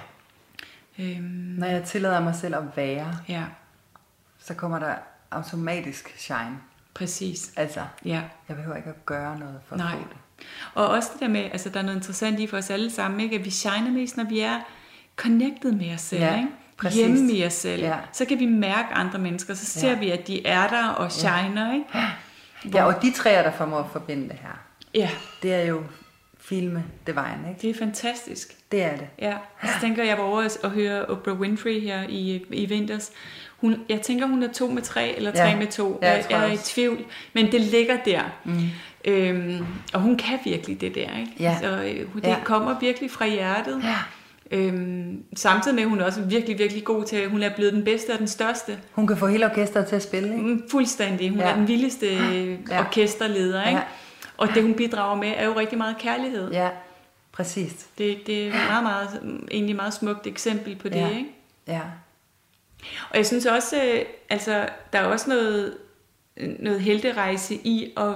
Øhm, Når jeg tillader mig selv at være, ja, så kommer der automatisk shine. præcis. Altså, Ja. jeg behøver ikke at gøre noget for Nej. at få det. Og også det der med, altså der er noget interessant i for os alle sammen, ikke? at vi shiner mest, når vi er connected med os selv, Ja, ikke? præcis. hjemme i os selv. Ja. Så kan vi mærke andre mennesker, så ser Ja. vi, at de er der og shiner. Ikke? Ja, og de træer, der formår at forbinde det her, Ja, det er jo filme Divine, ikke? det er fantastisk. Det er det. Ja, så tænker jeg, var over at høre Oprah Winfrey her i, i vinters. Hun, jeg tænker, hun er to med tre, eller tre Ja. med to. Ja, jeg jeg, jeg er i tvivl, men det ligger der. Mm. Øhm, og hun kan virkelig det der, ikke? Ja. Så øh, det Ja. kommer virkelig fra hjertet. Ja. Øhm, samtidig med, at hun er også virkelig, virkelig god til, hun er blevet den bedste og den største. Hun kan få hele orkestret til at spille, ikke? Mm, Fuldstændig. Hun Ja. er den vildeste ja. Orkesterleder, ikke? Ja. Og det, hun bidrager med, er jo rigtig meget kærlighed. Ja, præcis. Det, det er et meget, meget, egentlig meget smukt eksempel på det, Ja. ikke? Ja. Og jeg synes også, øh, altså, der er også noget, noget helterejse i at,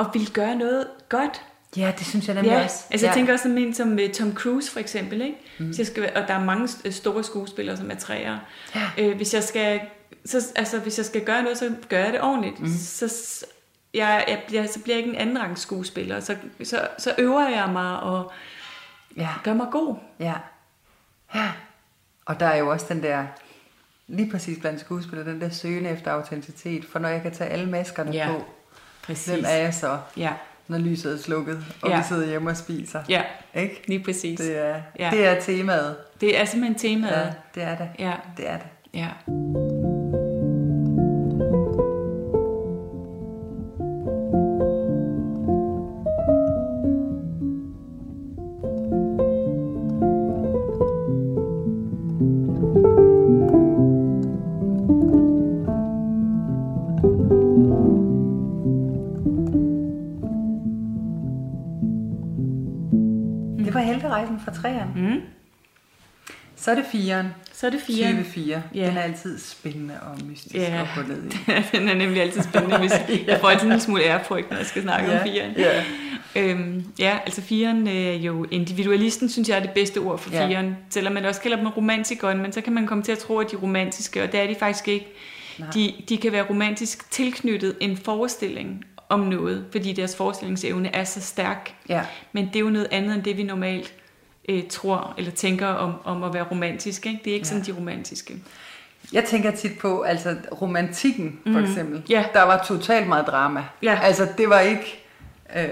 at ville gøre noget godt. Ja, det synes jeg nemlig Ja, også. altså ja. jeg tænker også som en som øh, Tom Cruise for eksempel, ikke? Mm. Hvis jeg skal, og der er mange st- store skuespillere, som er træer. Ja. Øh, hvis jeg skal, så, altså hvis jeg skal gøre noget, så gør jeg det ordentligt. Mm. Så, jeg, jeg bliver, så bliver jeg ikke en anden rang skuespiller. Så, så, så øver jeg mig og Ja. gør mig god. Ja. Ja. Og der er jo også den der, lige præcis blandt skuespillere, den der søgen efter autenticitet. For når jeg kan tage alle maskerne Ja, på, Præcis. hvem er jeg så, Ja, når lyset er slukket, og Ja. vi sidder hjemme og spiser? ja, Ikke? lige præcis. Det er, Ja. det er temaet. Det er simpelthen temaet. Ja, det er det. Ja, Det er det. ja. Så er det firen. Så er det fire. 24. Ja. Den er altid spændende og mystisk Ja. at gå ned i. den er nemlig altid spændende. Hvis jeg får altid en smule ærefrygt, når jeg skal snakke Ja, om firen. ja. Øhm, ja, altså firen er jo individualisten, synes jeg er det bedste ord for Ja. Selvom man også kalder dem romantikeren, men så kan man komme til at tro, at de er romantiske, og det er de faktisk ikke. Nej. De, de kan være romantisk tilknyttet en forestilling om noget, fordi deres forestillingsevne er så stærk. Ja. Men det er jo noget andet end det, vi normalt øh, tror eller tænker om, om at være romantisk. Ikke? Det er ikke Ja. ja. sådan, de romantiske. Jeg tænker tit på, altså romantikken for Mhm. eksempel. Ja. Der var totalt meget drama. Ja. Altså det var ikke... Øh,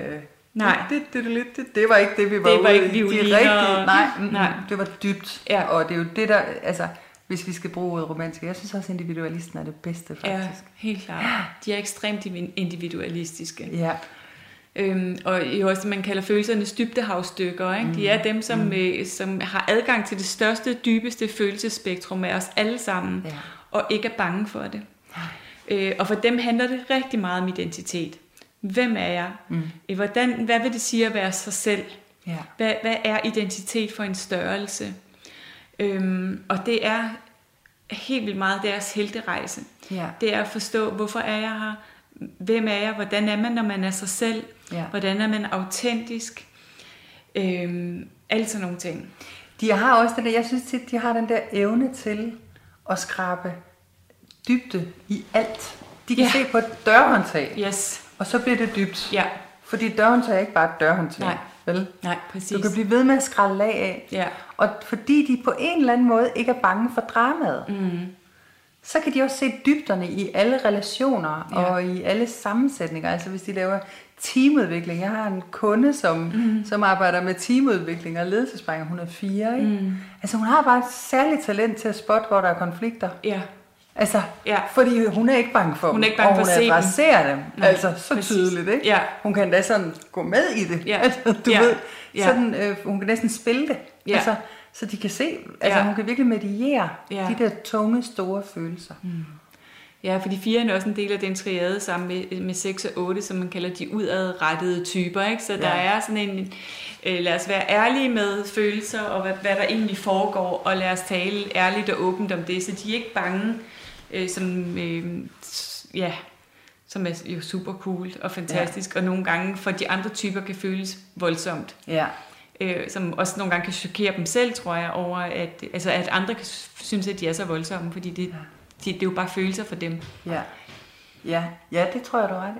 Nej. Det, det, det, det, det var ikke det, vi var Det var ude ikke i. De rigtige, nej, mm, Nej. det var dybt. Ja. Og det er jo det der, altså hvis vi skal bruge ordet romantisk, jeg synes også, at individualisten er det bedste Ja, faktisk. helt klart. De er ekstremt individualistiske. Ja. Øhm, og jo også, man kalder følelsernes dybdehavsstykker. Ikke? De er dem, som, mm. øh, som har adgang til det største, dybeste følelsesspektrum af os alle sammen, Ja. og ikke er bange for det. Øh, og for dem handler det rigtig meget om identitet. Hvem er jeg? Mm. Hvordan, hvad vil det sige at være sig selv? Ja. Hvad, hvad er identitet for en størrelse? Øhm, og det er helt vildt meget deres helterejse. Ja. Det er at forstå, hvorfor er jeg her? Hvem er jeg? Hvordan er man, når man er sig selv? Ja. Hvordan er man autentisk? Øhm, alle sådan nogle ting. De har også det der, jeg synes tit, de har den der evne til at skrabe dybde i alt. De kan Ja. se på et dørhåndtag, Yes. og så bliver det dybt. Ja. Fordi et dørhåndtag er ikke bare et dørhåndtag. Nej. Vel? Nej, præcis. Du kan blive ved med at skrælle lag af. Ja. Og fordi de på en eller anden måde ikke er bange for dramaet, mm. så kan de også se dybderne i alle relationer ja. og i alle sammensætninger. Altså hvis de laver teamudvikling. Jeg har en kunde, som, mm. som arbejder med teamudvikling og ledelsessprænger. Hun er fire, ikke? Mm. Altså hun har bare et særligt talent til at spotte, hvor der er konflikter. Ja. Altså, Ja. fordi hun er ikke bange for Hun er dem, ikke bange og for at se dem. adresserer dem. Nej, altså, så præcis. tydeligt, ikke? Ja. Hun kan da sådan gå med i det. Ja. Altså, du Ja. ved, Ja. sådan, øh, hun kan næsten spille det. Ja. Altså, så de kan se, altså Ja. hun kan virkelig mediere Ja. de der tunge, store følelser. Mm. Ja, fordi 4 er også en del af den triade sammen med, med 6 og 8, som man kalder de udadrettede typer. Ikke? Så ja. der er sådan en, øh, lad os være ærlige med følelser og hvad, hvad der egentlig foregår, og lad os tale ærligt og åbent om det, så de er ikke bange, øh, som, øh, ja, som er jo super cool og fantastisk, ja. og nogle gange for de andre typer kan føles voldsomt. Ja. Øh, som også nogle gange kan chokere dem selv, tror jeg, over at, altså at andre kan synes, at de er så voldsomme, fordi det, Ja. De, det er jo bare følelser for dem. Ja. Ja, ja, det tror jeg, du ret.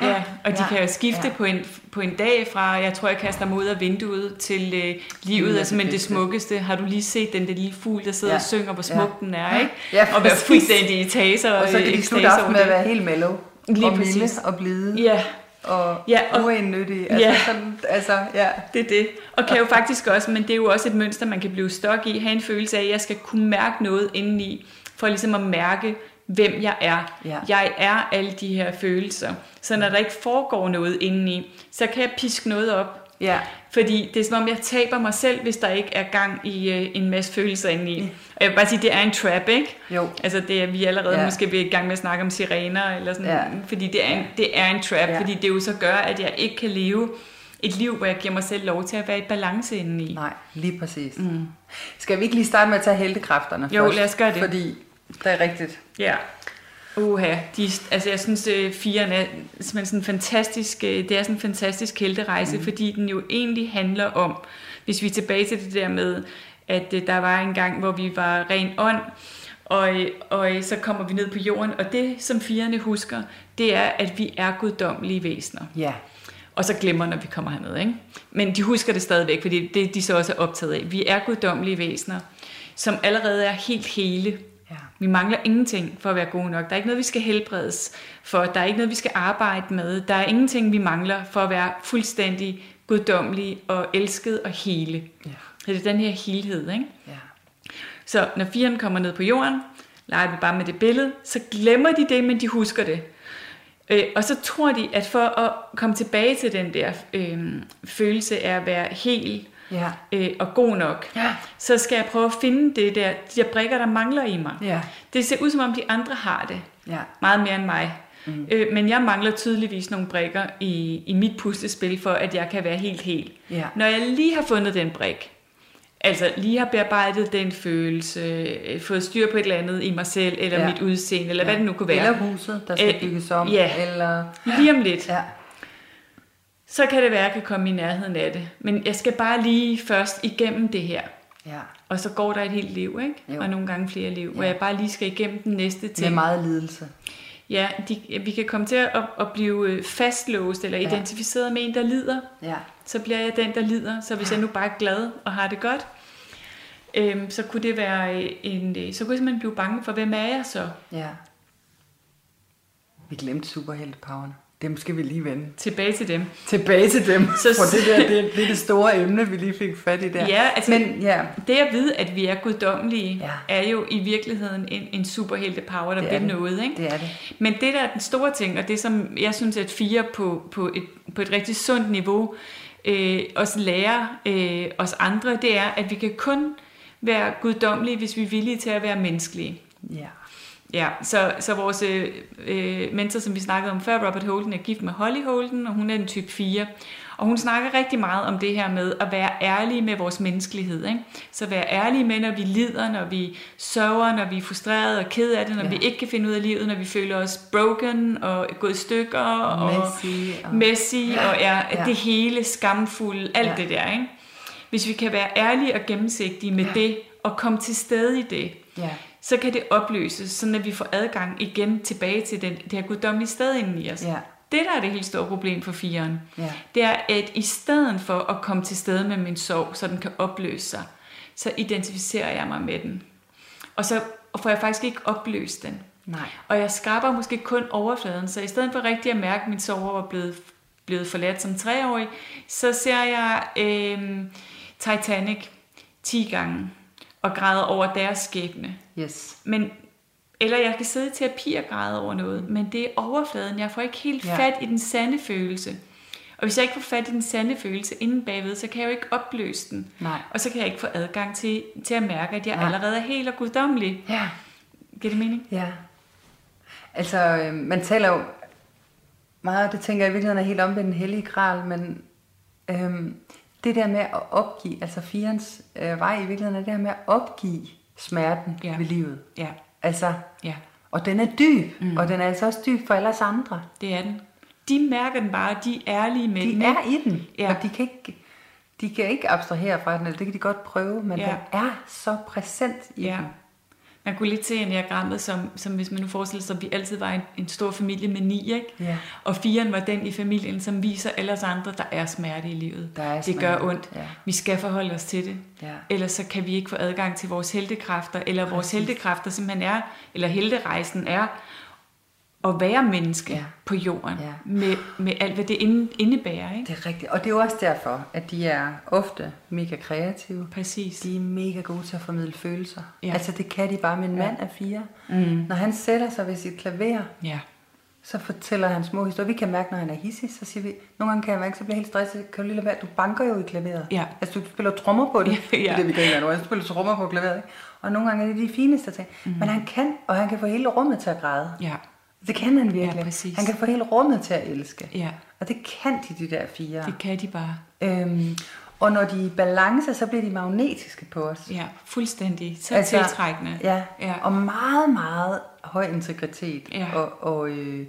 Ja. Ja, og de ja. kan jo skifte Ja. ja. på, en, på en dag fra, jeg tror, jeg kaster mig ud af vinduet, til øh, livet er det simpelthen det smukkeste. Har du lige set den der lille fugl, der sidder Ja. ja. og synger, hvor Ja. smuk den er, ikke? Ja, og være fuldstændig i taser og, Og så kan øh, de slutte ekstase aften over med at det. være helt mellow. Lige og milde præcis. og blide. Ja, Og, Ja, og- uindnyttige. Altså, Ja. sådan, altså, ja. det er det. Og kan jo faktisk også, men det er jo også et mønster, man kan blive stok i, have en følelse af, at jeg skal kunne mærke noget indeni, for ligesom at mærke, hvem jeg er. Ja. Jeg er alle de her følelser. Så når der ikke foregår noget indeni, så kan jeg piske noget op, Ja. Fordi det er som om, jeg taber mig selv, hvis der ikke er gang i øh, en masse følelser indeni. Og jeg vil bare sige, det er en trap, ikke? Jo. Altså det er vi er allerede Ja. ja. måske i gang med at snakke om sirener, eller sådan, Ja. ja. fordi det er, en, det er en trap, Ja. ja. fordi det jo så gør, at jeg ikke kan leve et liv, hvor jeg giver mig selv lov til at være i balance indeni. Nej, lige præcis. Mm. Skal vi ikke lige starte med at tage heltekræfterne Jo, først? lad os gøre det. Fordi det er rigtigt. Ja. Uha, de, altså jeg synes, at firen er simpelthen sådan en fantastisk, øh, det er sådan en fantastisk helterejse, mm. fordi den jo egentlig handler om, hvis vi er tilbage til det der med, at øh, der var en gang, hvor vi var ren ånd, og, øh, og øh, så kommer vi ned på jorden, og det, som firerne husker, det er, at vi er guddommelige væsener. Ja. Og så glemmer, når vi kommer herned. Ikke? Men de husker det stadigvæk, fordi det de så også er optaget af. Vi er guddommelige væsener, som allerede er helt hele. Vi mangler ingenting for at være gode nok. Der er ikke noget, vi skal helbredes for. Der er ikke noget, vi skal arbejde med. Der er ingenting, vi mangler for at være fuldstændig guddommelige og elsket og hele. Ja. Så det er den her helhed. Ikke? Ja. Så når firen kommer ned på jorden, leger vi bare med det billede, så glemmer de det, men de husker det. Øh, og så tror de, at for at komme tilbage til den der øh, følelse af at være helt Ja. øh, og god nok, Ja. så skal jeg prøve at finde det der, de der brikker, der mangler i mig. Ja. Det ser ud som om de andre har det Ja. meget mere end mig. Mm. Øh, men jeg mangler tydeligvis nogle brikker i, i mit puslespil, for at jeg kan være helt helt. Ja. Når jeg lige har fundet den brik, altså lige har bearbejdet den følelse, øh, fået styr på et eller andet i mig selv, eller Ja. mit udseende, eller ja. hvad det nu kunne være. Eller huset, der skal Øh, bygges om. ja. Eller... Lige om lidt, Ja. Så kan det være, at jeg kan komme i nærheden af det. Men jeg skal bare lige først igennem det her. Ja. Og så går der et helt liv, ikke? Jo. Og nogle gange flere liv, hvor Ja. jeg bare lige skal igennem den næste Med ting. meget lidelse. Ja, de, vi kan komme til at, at blive øh, fastlåst eller Ja. identificeret med en, der lider. Ja. Så bliver jeg den, der lider. Så hvis jeg nu bare er glad og har det godt, øhm, så kunne det være øh, en... øh, Så kunne jeg simpelthen blive bange for, hvem er jeg så? Ja. Vi glemte superheltepowerne. Dem skal vi lige vende. Tilbage til dem. Tilbage til dem. Så- For det der, det, det er det store emne, vi lige fik fat i der. Ja, altså- Men ja, Det at vide, at vi er guddommelige, Ja. er jo i virkeligheden en, en superhelte-power, der Det er det. noget. Ikke? det er det. Men det der er den store ting, og det som jeg synes, at fire på, på, et, på et rigtig sundt niveau, øh, os lærer øh, os andre, det er, at vi kan kun være guddommelige, hvis vi er villige til at være menneskelige. Ja. Ja, så, så vores øh, mentor, som vi snakkede om før, Robert Holden, er gift med Holly Holden, og hun er en type 4. Og hun snakker rigtig meget om det her med at være ærlige med vores menneskelighed. Ikke? Så være ærlige med, når vi lider, når vi sørger, når vi er frustrerede og ked af det, når ja. vi ikke kan finde ud af livet, når vi føler os broken og gået i stykker og messy og, messy, og er ja. det hele skamfulde, alt ja. det der. Ikke? Hvis vi kan være ærlige og gennemsigtige med ja. det, og komme til stede i det, ja. Så kan det opløses, så at vi får adgang igen tilbage til den, det her guddommelige sted inden i os. Ja. Det, der er det helt store problem for firen, ja. det er, at i stedet for at komme til stede med min sorg, så den kan opløse sig, så identificerer jeg mig med den. Og så får jeg faktisk ikke opløst den. Nej. Og jeg skraber måske kun overfladen, så i stedet for rigtig at mærke, at min sorg var blevet, blevet forladt som treårig, så ser jeg øh, Titanic 10 gange og græder over deres skæbne. Yes. Men eller jeg kan sidde i terapi og græde over noget, men det er overfladen. Jeg får ikke helt ja. fat i den sande følelse. Og hvis jeg ikke får fat i den sande følelse inden bagved, så kan jeg jo ikke opløse den. Nej. Og så kan jeg ikke få adgang til, til at mærke, at jeg ja. allerede er helt og guddommelig. Ja. Giver det mening? Ja. Altså, øh, man taler jo meget, det tænker jeg i virkeligheden er helt om ved den hellige gral, men øh, det der med at opgive, altså firens øh, vej i virkeligheden er det der med at opgive smerten ja. ved livet. Ja. Altså, ja. Og den er dyb, mm. og den er altså også dyb for alle os andre. Det er den. De mærker den bare, de er ærlige med de er i den, ja. og de kan, ikke, de kan ikke abstrahere fra den, eller det kan de godt prøve, men ja. den er så præsent i ja. den. Man kunne lidt se enagrammet, som, som hvis man nu forestiller sig, at vi altid var en, en stor familie med ni, ikke? Ja. Og firen var den i familien, som viser alle os andre, der er smerte i livet. Der er det gør ondt. Ja. Vi skal forholde os til det. Ja. Ellers så kan vi ikke få adgang til vores heldekræfter, eller Præcis. vores heldekræfter simpelthen er, eller helderejsen er, at være menneske ja. på jorden, ja. med, med alt, hvad det indebærer. Ikke? Det er rigtigt, og det er jo også derfor, at de er ofte mega kreative. Præcis. De er mega gode til at formidle følelser. Ja. Altså det kan de bare, min mand er fire. Mm. Når han sætter sig ved sit klaver, ja. så fortæller han små historier. Vi kan mærke, når han er hissig, så siger vi, nogle gange kan jeg mærke, så bliver jeg helt stresset. Kan du lige lade være? Du banker jo i klaveret. Ja. Altså du spiller trommer på det. Ja, ja. Det er det, vi kan nu. Du spiller trommer på klaveret. Ikke? Og nogle gange er det de fineste ting. Mm. Men han kan, og han kan få hele rummet til at græde. Ja. Det kan han virkelig. Ja, præcis. Han kan få hele rummet til at elske. Ja. Og det kan de, de der fire. Det kan de bare. Øhm, og når de er i balance, så bliver de magnetiske på os. Ja, fuldstændig. Så altså, tiltrækkende. Ja, ja, og meget, meget høj integritet. Ja. Og, og, øh,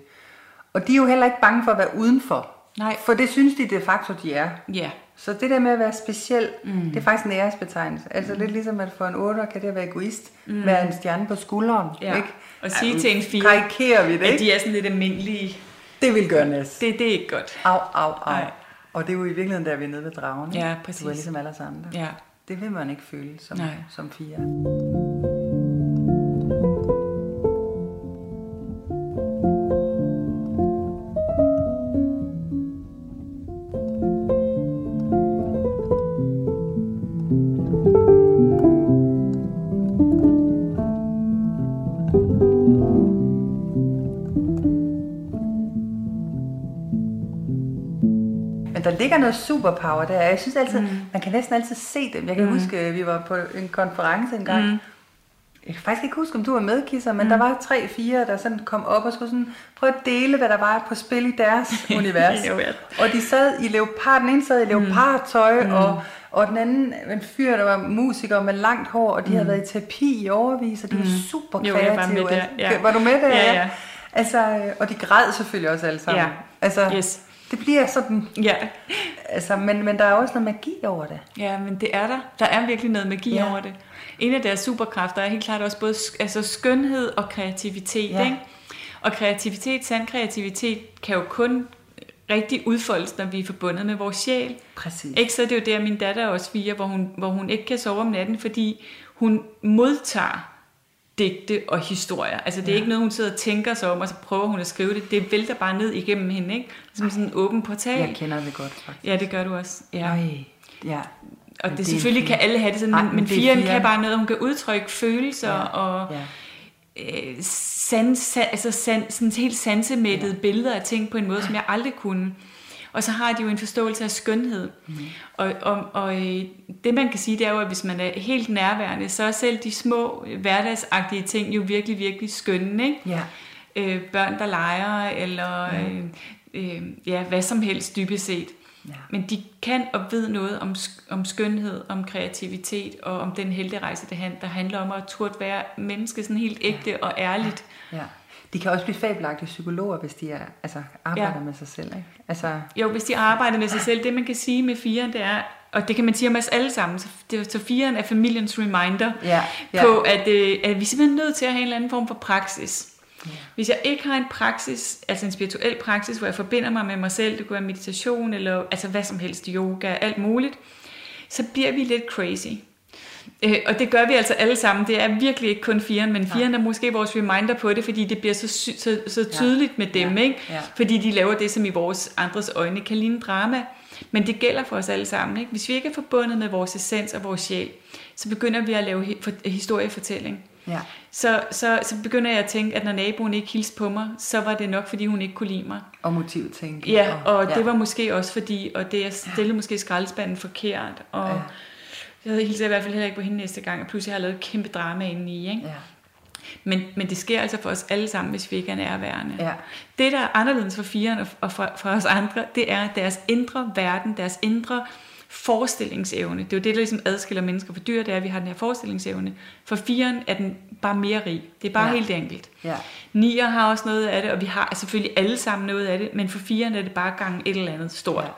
og de er jo heller ikke bange for at være udenfor. Nej. For det synes de de facto, de er. Ja. Så det der med at være speciel, mm. det er faktisk en æresbetegnelse. Altså mm. lidt ligesom at for en 8 kan det at være egoist, mm. være en stjerne på skulderen. Ja. Ikke? Og sige ja, til en 4, karikerer vi det, ikke? at de er sådan lidt almindelige. Det vil gøre næst. Det, det er ikke godt. Au, au, au. Ej. Og det er jo i virkeligheden, der vi er nede ved dragen. Ja, præcis. Du er ligesom alle os andre. Ja. Det vil man ikke føle som, Nej. som fire. Ligger noget superpower der. Jeg synes altid, mm. man kan næsten altid se dem. Jeg kan mm. huske, at vi var på en konference en gang. Mm. Jeg kan faktisk ikke huske, om du var med, Kisser, men mm. der var tre, fire, der sådan kom op og skulle sådan prøve at dele, hvad der var på spil i deres univers. og de sad i leopard, den ene sad i mm. leopardtøj, mm. og, og den anden en fyr, der var musiker med langt hår, og de mm. havde været i terapi i overvis, og de mm. var super kreative. Jo, var, med der. Ja. var du med der? Ja, ja. Altså, og de græd selvfølgelig også alle sammen. Ja. Altså, yes. Det bliver sådan... Ja. Altså, men, men der er også noget magi over det. Ja, men det er der. Der er virkelig noget magi ja. over det. En af deres superkræfter er helt klart også både altså skønhed og kreativitet. Ja. Ikke? Og kreativitet, sand kreativitet, kan jo kun rigtig udfoldes, når vi er forbundet med vores sjæl. Præcis. Ikke? Så det er jo der, min datter også fire, hvor hun, hvor hun ikke kan sove om natten, fordi hun modtager digte og historier. Altså det er ja. ikke noget, hun sidder og tænker sig om, og så prøver hun at skrive det. Det vælter bare ned igennem hende, ikke? Som sådan en åben portal. Jeg kender det godt, faktisk. Ja, det gør du også. Ja. Ej, ja. Og det, det selvfølgelig kan alle have det sådan, Ej, men, men firen kan bare noget, hun kan udtrykke følelser ja. og ja. Øh, sans, altså sans, sådan helt sansemættede ja. billeder af ting på en måde, som jeg aldrig kunne. Og så har de jo en forståelse af skønhed. Mm. Og, og, og øh, det man kan sige, det er jo, at hvis man er helt nærværende, så er selv de små hverdagsagtige ting jo virkelig, virkelig skønne. Ikke? Ja. Øh, børn, der leger, eller øh, øh, ja, hvad som helst dybest set. Ja. Men de kan og ved noget om, om skønhed, om kreativitet og om den helterejse, det der handler om at turde være menneske sådan helt ægte ja. og ærligt. Ja. ja. De kan også blive fabelagtige psykologer, hvis de er, altså, arbejder ja. med sig selv. Ikke? Altså... Jo, hvis de arbejder med sig selv. Det man kan sige med firen, det er, og det kan man sige om os alle sammen, så, det, så firen er familiens reminder ja. Ja. på, at, øh, at vi er simpelthen nødt til at have en eller anden form for praksis. Ja. Hvis jeg ikke har en praksis, altså en spirituel praksis, hvor jeg forbinder mig med mig selv, det kunne være meditation, eller altså hvad som helst, yoga, alt muligt, så bliver vi lidt crazy. Øh, og det gør vi altså alle sammen. Det er virkelig ikke kun firen, men firen er måske vores reminder på det, fordi det bliver så, så, så tydeligt ja. med dem, ja. ikke? Ja. fordi de laver det, som i vores andres øjne kan ligne drama. Men det gælder for os alle sammen. Ikke? Hvis vi ikke er forbundet med vores essens og vores sjæl, så begynder vi at lave historiefortælling. Ja. Så, så, så begynder jeg at tænke, at når naboen ikke hilste på mig, så var det nok, fordi hun ikke kunne lide mig. Og motivtænke. Ja, og, og ja. det var måske også fordi, og det jeg stillede ja. måske skraldespanden forkert, og ja. Jeg hilser i hvert fald heller ikke på hende næste gang, og pludselig har jeg lavet et kæmpe drama inde i, ikke? Ja. Men, men det sker altså for os alle sammen, hvis vi ikke er nærværende. Ja. Det, der er anderledes for firen og for, for os andre, det er deres indre verden, deres indre forestillingsevne. Det er jo det, der ligesom adskiller mennesker fra dyr, det er, at vi har den her forestillingsevne. For firen er den bare mere rig. Det er bare ja. helt enkelt. Ja. Nier har også noget af det, og vi har selvfølgelig alle sammen noget af det, men for firen er det bare gang et eller andet stort. Ja.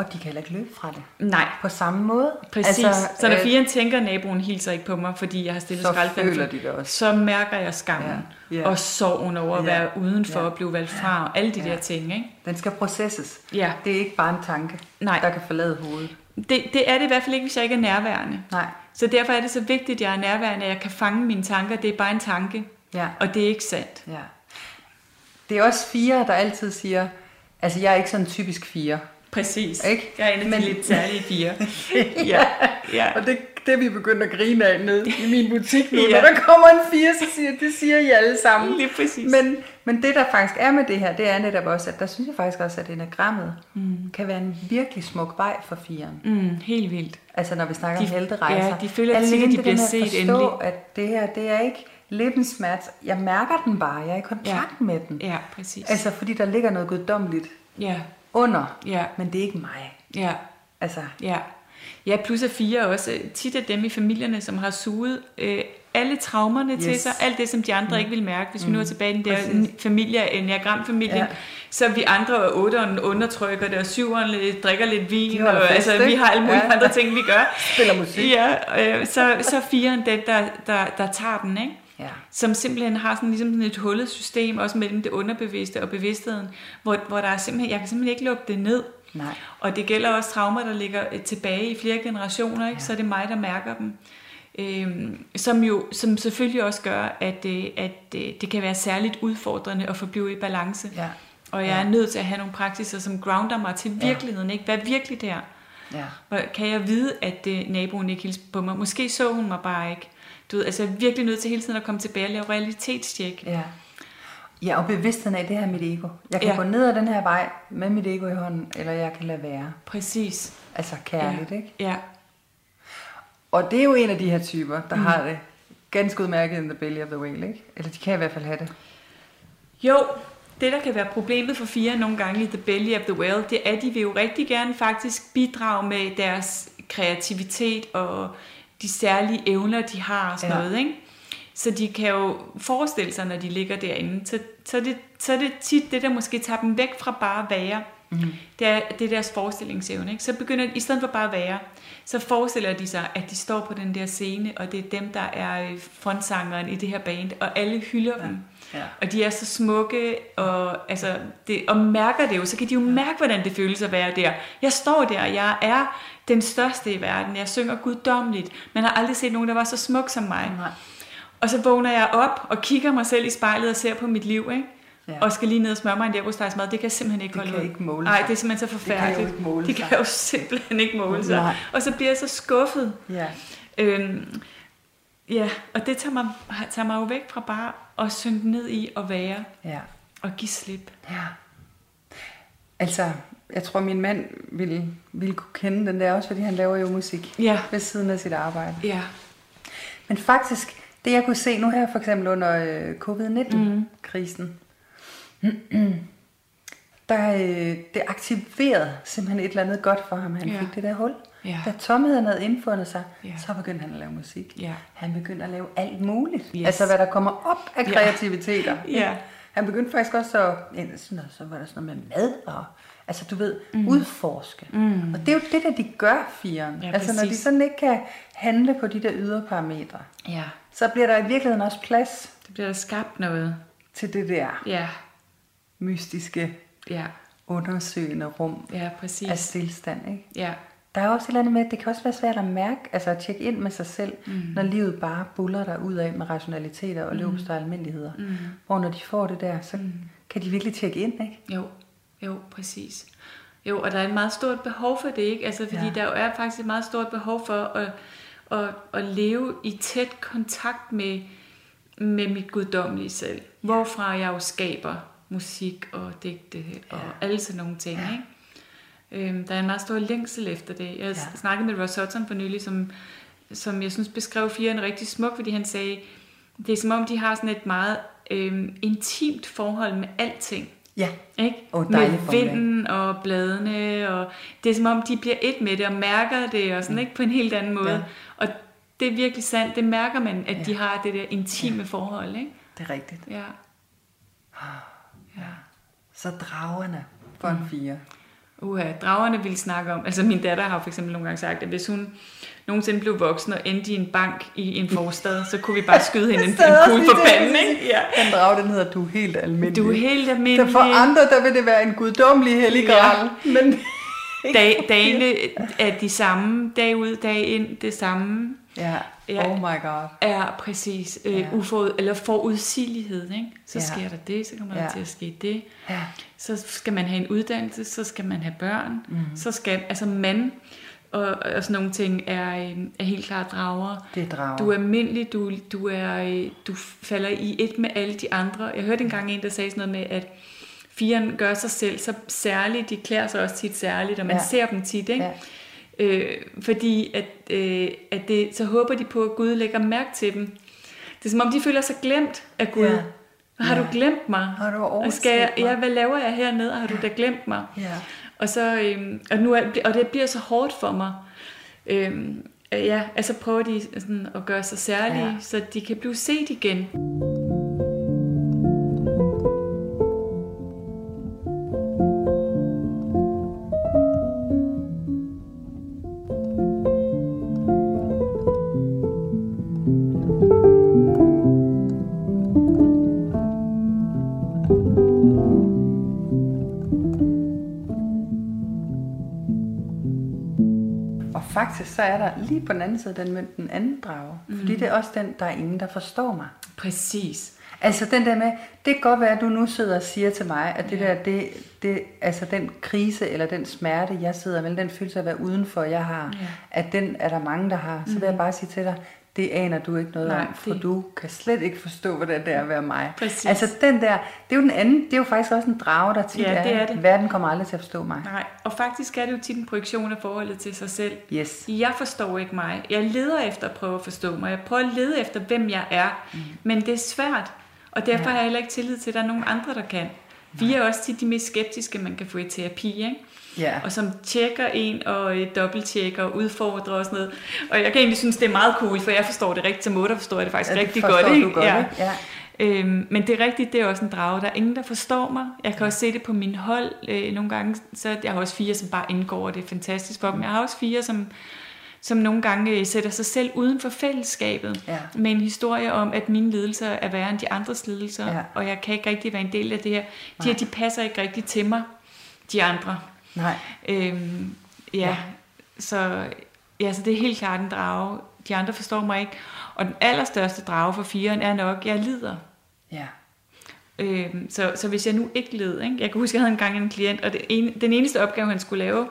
Og de kan heller ikke løbe fra det. Nej. På samme måde. Præcis. Altså, så når øh, firen tænker, at naboen hilser ikke på mig, fordi jeg har stillet skraldespanden, så mærker jeg skammen. Ja. Ja. Og sorgen over at være udenfor ja. og blive valgt fra, og alle de ja. der ting. Ikke? Den skal processes. Ja. Det er ikke bare en tanke, Nej. der kan forlade hovedet. Det, det er det i hvert fald ikke, hvis jeg ikke er nærværende. Nej. Så derfor er det så vigtigt, at jeg er nærværende, at jeg kan fange mine tanker. Det er bare en tanke, ja. og det er ikke sandt. Ja. Det er også fire, der altid siger, altså jeg er ikke sådan en typisk fire. Præcis. Ikke? Jeg er en af Men... de lidt særlige fire. ja. ja. Og det, det er vi begyndt at grine af nede i min butik nu. ja. Når der kommer en fire, så siger det siger I alle sammen. Lige præcis. Men, men det der faktisk er med det her, det er netop også, at der synes jeg faktisk også, at enagrammet mm. kan være en virkelig smuk vej for firen. Mm, helt vildt. Altså når vi snakker de, om helterejser. Ja, de føler at de bliver set forstå, endelig. at det her, det er ikke lippensmert. Jeg mærker den bare. Jeg er i kontakt ja. med den. Ja, præcis. Altså fordi der ligger noget guddommeligt. Ja under, ja. men det er ikke mig. Ja. Altså. Ja. Ja, plus at fire også. Tit er dem i familierne, som har suget øh, alle traumerne yes. til sig, alt det, som de andre mm. ikke vil mærke. Hvis vi nu er mm. tilbage i den der Præcis. familie, enneagramfamilien, ja. så vi andre og otteren undertrykker det, og syveren drikker lidt vin, og fest, altså, vi har alle mulige ja. andre ting, vi gør. Spiller musik. Ja, øh, så, så firen den, der, der, der tager den, ikke? Ja. som simpelthen har sådan, ligesom sådan et hullet system, også mellem det underbevidste og bevidstheden, hvor, hvor der er simpelthen, jeg kan simpelthen ikke lukke det ned. Nej. Og det gælder også traumer, der ligger øh, tilbage i flere generationer, ikke? Ja. så er det mig, der mærker dem. Øhm, som jo som selvfølgelig også gør, at, øh, at øh, det kan være særligt udfordrende at forblive i balance. Ja. Og jeg er nødt til at have nogle praksiser, som grounder mig til virkeligheden. Ja. Ikke? Hvad er virkelig der? Ja. Kan jeg vide, at øh, naboen ikke hilser på mig? Måske så hun mig bare ikke. Du ved, altså jeg er virkelig nødt til hele tiden at komme tilbage og lave realitetstjek. Ja. Ja, og bevidstheden af, det her mit ego. Jeg kan ja. gå ned ad den her vej med mit ego i hånden, eller jeg kan lade være. Præcis. Altså kærligt, ja. ikke? Ja. Og det er jo en af de her typer, der mm. har det ganske udmærket in the belly of the whale, ikke? Eller de kan i hvert fald have det. Jo, det der kan være problemet for fire nogle gange i the belly of the whale, det er, at de vil jo rigtig gerne faktisk bidrage med deres kreativitet og de særlige evner, de har og sådan ja. noget, ikke? Så de kan jo forestille sig, når de ligger derinde, så, så, det, så er det tit det, der måske tager dem væk fra bare at være. Mm. Det, er, det er deres forestillingsevne. Ikke? Så begynder i stedet for bare at være, så forestiller de sig, at de står på den der scene, og det er dem, der er frontsangeren i det her band, og alle hylder ja. dem. Ja. Og de er så smukke, og, altså, det, og mærker det jo, så kan de jo mærke, hvordan det føles at være der. Jeg står der, jeg er den største i verden, jeg synger guddommeligt. Man har aldrig set nogen, der var så smuk som mig. Nej. Og så vågner jeg op og kigger mig selv i spejlet og ser på mit liv, ikke? Ja. og skal lige ned og smøre mig en leverpostejsmad, det kan jeg simpelthen ikke det holde ud. Kan ikke måle sig. Nej, det er simpelthen så forfærdeligt. Det kan jo ikke måle Det kan jo simpelthen ikke måle sig. Nej. Og så bliver jeg så skuffet. Ja. Øhm, ja, og det tager mig, tager mig jo væk fra bare at synke ned i at være. Ja. Og give slip. Ja. Altså, jeg tror, min mand ville, ville kunne kende den der også, fordi han laver jo musik Ja. ved siden af sit arbejde. Ja. Men faktisk, det jeg kunne se nu her, for eksempel under øh, covid-19-krisen, der øh, det aktiverede simpelthen et eller andet godt for ham. Han Ja. fik det der hul. Ja. Da tomheden havde indfundet sig, Ja. så begyndte han at lave musik. Ja. Han begyndte at lave alt muligt. Yes. Altså hvad der kommer op af Ja. kreativiteter. Ja. Han begyndte faktisk også at, ja, så var der sådan noget med mad og, altså du ved, mm. udforske. Mm. Og det er jo det, der de gør, firen. Ja, altså når de præcis. sådan ikke kan handle på de der ydre parametre, Ja. så bliver der i virkeligheden også plads Det bliver der skabt noget. til det der Ja. mystiske, Ja. undersøgende rum Ja, præcis. af stillstand. Ikke? Ja. Der er også et eller andet med, at det kan også være svært at mærke, altså at tjekke ind med sig selv, mm. når livet bare buller der ud af med rationaliteter og mm. og almindeligheder. Mm. Hvor når de får det der, så mm. kan de virkelig tjekke ind, ikke? Jo, jo, præcis. Jo, og der er et meget stort behov for det, ikke? Altså, fordi Ja. ja. der er faktisk et meget stort behov for at, at, at leve i tæt kontakt med, med mit guddommelige selv. Hvorfra jeg jo skaber musik og digte og Ja. alle sådan nogle ting, Ja. ikke? Øhm, der er en meget stor længsel efter det. Jeg Ja. ja. snakkede med Ross Hudson for nylig, som, som jeg synes beskrev firen rigtig smuk, fordi han sagde, det er som om, de har sådan et meget øhm, intimt forhold med alting. Ja. Ikke? Åh, med vinden og bladene, og det er som om, de bliver et med det og mærker det, og sådan, ikke? på en helt anden måde. Ja. Ja. Og det er virkelig sandt, det mærker man, at Ja. ja. de har det der intime ja. forhold. Ikke? Det er rigtigt. Ja. Så dragerne for en fire. Uha, dragerne ville snakke om, altså min datter har for eksempel nogle gange sagt, at hvis hun nogensinde blev voksen og endte i en bank i en forstad, så kunne vi bare skyde hende en, en kugle der, panden. Ikke? Ja. Den drage, den hedder, du er helt almindelig. Du er helt Der almindelig. for andre, der vil det være en guddommelig hellig. Ja. Men Dag, dagene er de samme, dag ud, dag ind, det samme. ja. Ja. oh my god. er præcis øh, Ja. ja. uforud, eller forudsigelighed, ikke? Så Ja. ja. sker der det, så kommer Ja. der til at ske det. Ja. Så skal man have en uddannelse, så skal man have børn, mm. så skal, altså mand og, og sådan nogle ting er, øh, er helt klart drager. Det er drager. Du er almindelig, du, du, er, øh, du falder i et med alle de andre. Jeg hørte engang en, der sagde sådan noget med, at firen gør sig selv så særligt, de klæder sig også tit særligt, og man Ja. ja. ser dem tit, ikke? Ja. Øh, fordi at, øh, at det, så håber de på, at Gud lægger mærke til dem. Det er som om, de føler sig glemt af Gud. Ja. Har Ja. du glemt mig? Har du og skal jeg, mig? ja, hvad laver jeg hernede? Har du da glemt mig? Ja. Og, så, øhm, og, nu er, og det bliver så hårdt for mig. Øhm, øh, ja, altså prøver de sådan at gøre sig særlige, ja. så de kan blive set igen. Faktisk så er der lige på den anden side den mønt den anden drage. Mm. Fordi det er også den, der er ingen, der forstår mig. Præcis. Altså den der med, det kan godt være, at du nu sidder og siger til mig, at det der, det, det, altså den krise eller den smerte, jeg sidder med, den følelse af at være udenfor, jeg har, Ja. at den er der mange, der har. Så vil jeg bare sige til dig, det aner du ikke noget Nej, om, for det- du kan slet ikke forstå, hvordan det er at være mig. Præcis. Altså den der, det er jo den anden, det er jo faktisk også en drage, der tit Ja, det er det. verden kommer aldrig til at forstå mig. Nej, og faktisk er det jo tit en projektion af forholdet til sig selv. Yes. Jeg forstår ikke mig. Jeg leder efter at prøve at forstå mig. Jeg prøver at lede efter, hvem jeg er. Mm. Men det er svært. Og derfor ja. har jeg heller ikke tillid til, at der er nogen andre, der kan. Vi er også tit de mest skeptiske, man kan få i terapi, ikke? Ja. Og som tjekker en og øh, dobbelttjekker og udfordrer og sådan noget. Og jeg kan egentlig synes, det er meget cool, for jeg forstår det rigtigt. Som mutter forstår jeg det faktisk Ja, det rigtig godt. Ikke? du godt, ikke? Ja. Øhm, men det er rigtigt, det er også en drage. Der er ingen, der forstår mig. Jeg kan også se det på min hold øh, nogle gange. Så jeg har også fire, som bare indgår, og det er fantastisk for dem. Jeg har også fire, som, som nogle gange øh, sætter sig selv uden for fællesskabet. Ja. Med en historie om, at mine lidelser er værre end de andres lidelser. Ja. Og jeg kan ikke rigtig være en del af det her. De her, de passer ikke rigtig til mig, de andre. Nej. Øhm, ja, ja. Så, ja, så det er helt klart en drage. De andre forstår mig ikke. Og den allerstørste drage for firen er nok, jeg lider. Ja. Øhm, så, så hvis jeg nu ikke led, ikke? jeg kan huske, jeg havde engang en klient, og det ene, den eneste opgave, han skulle lave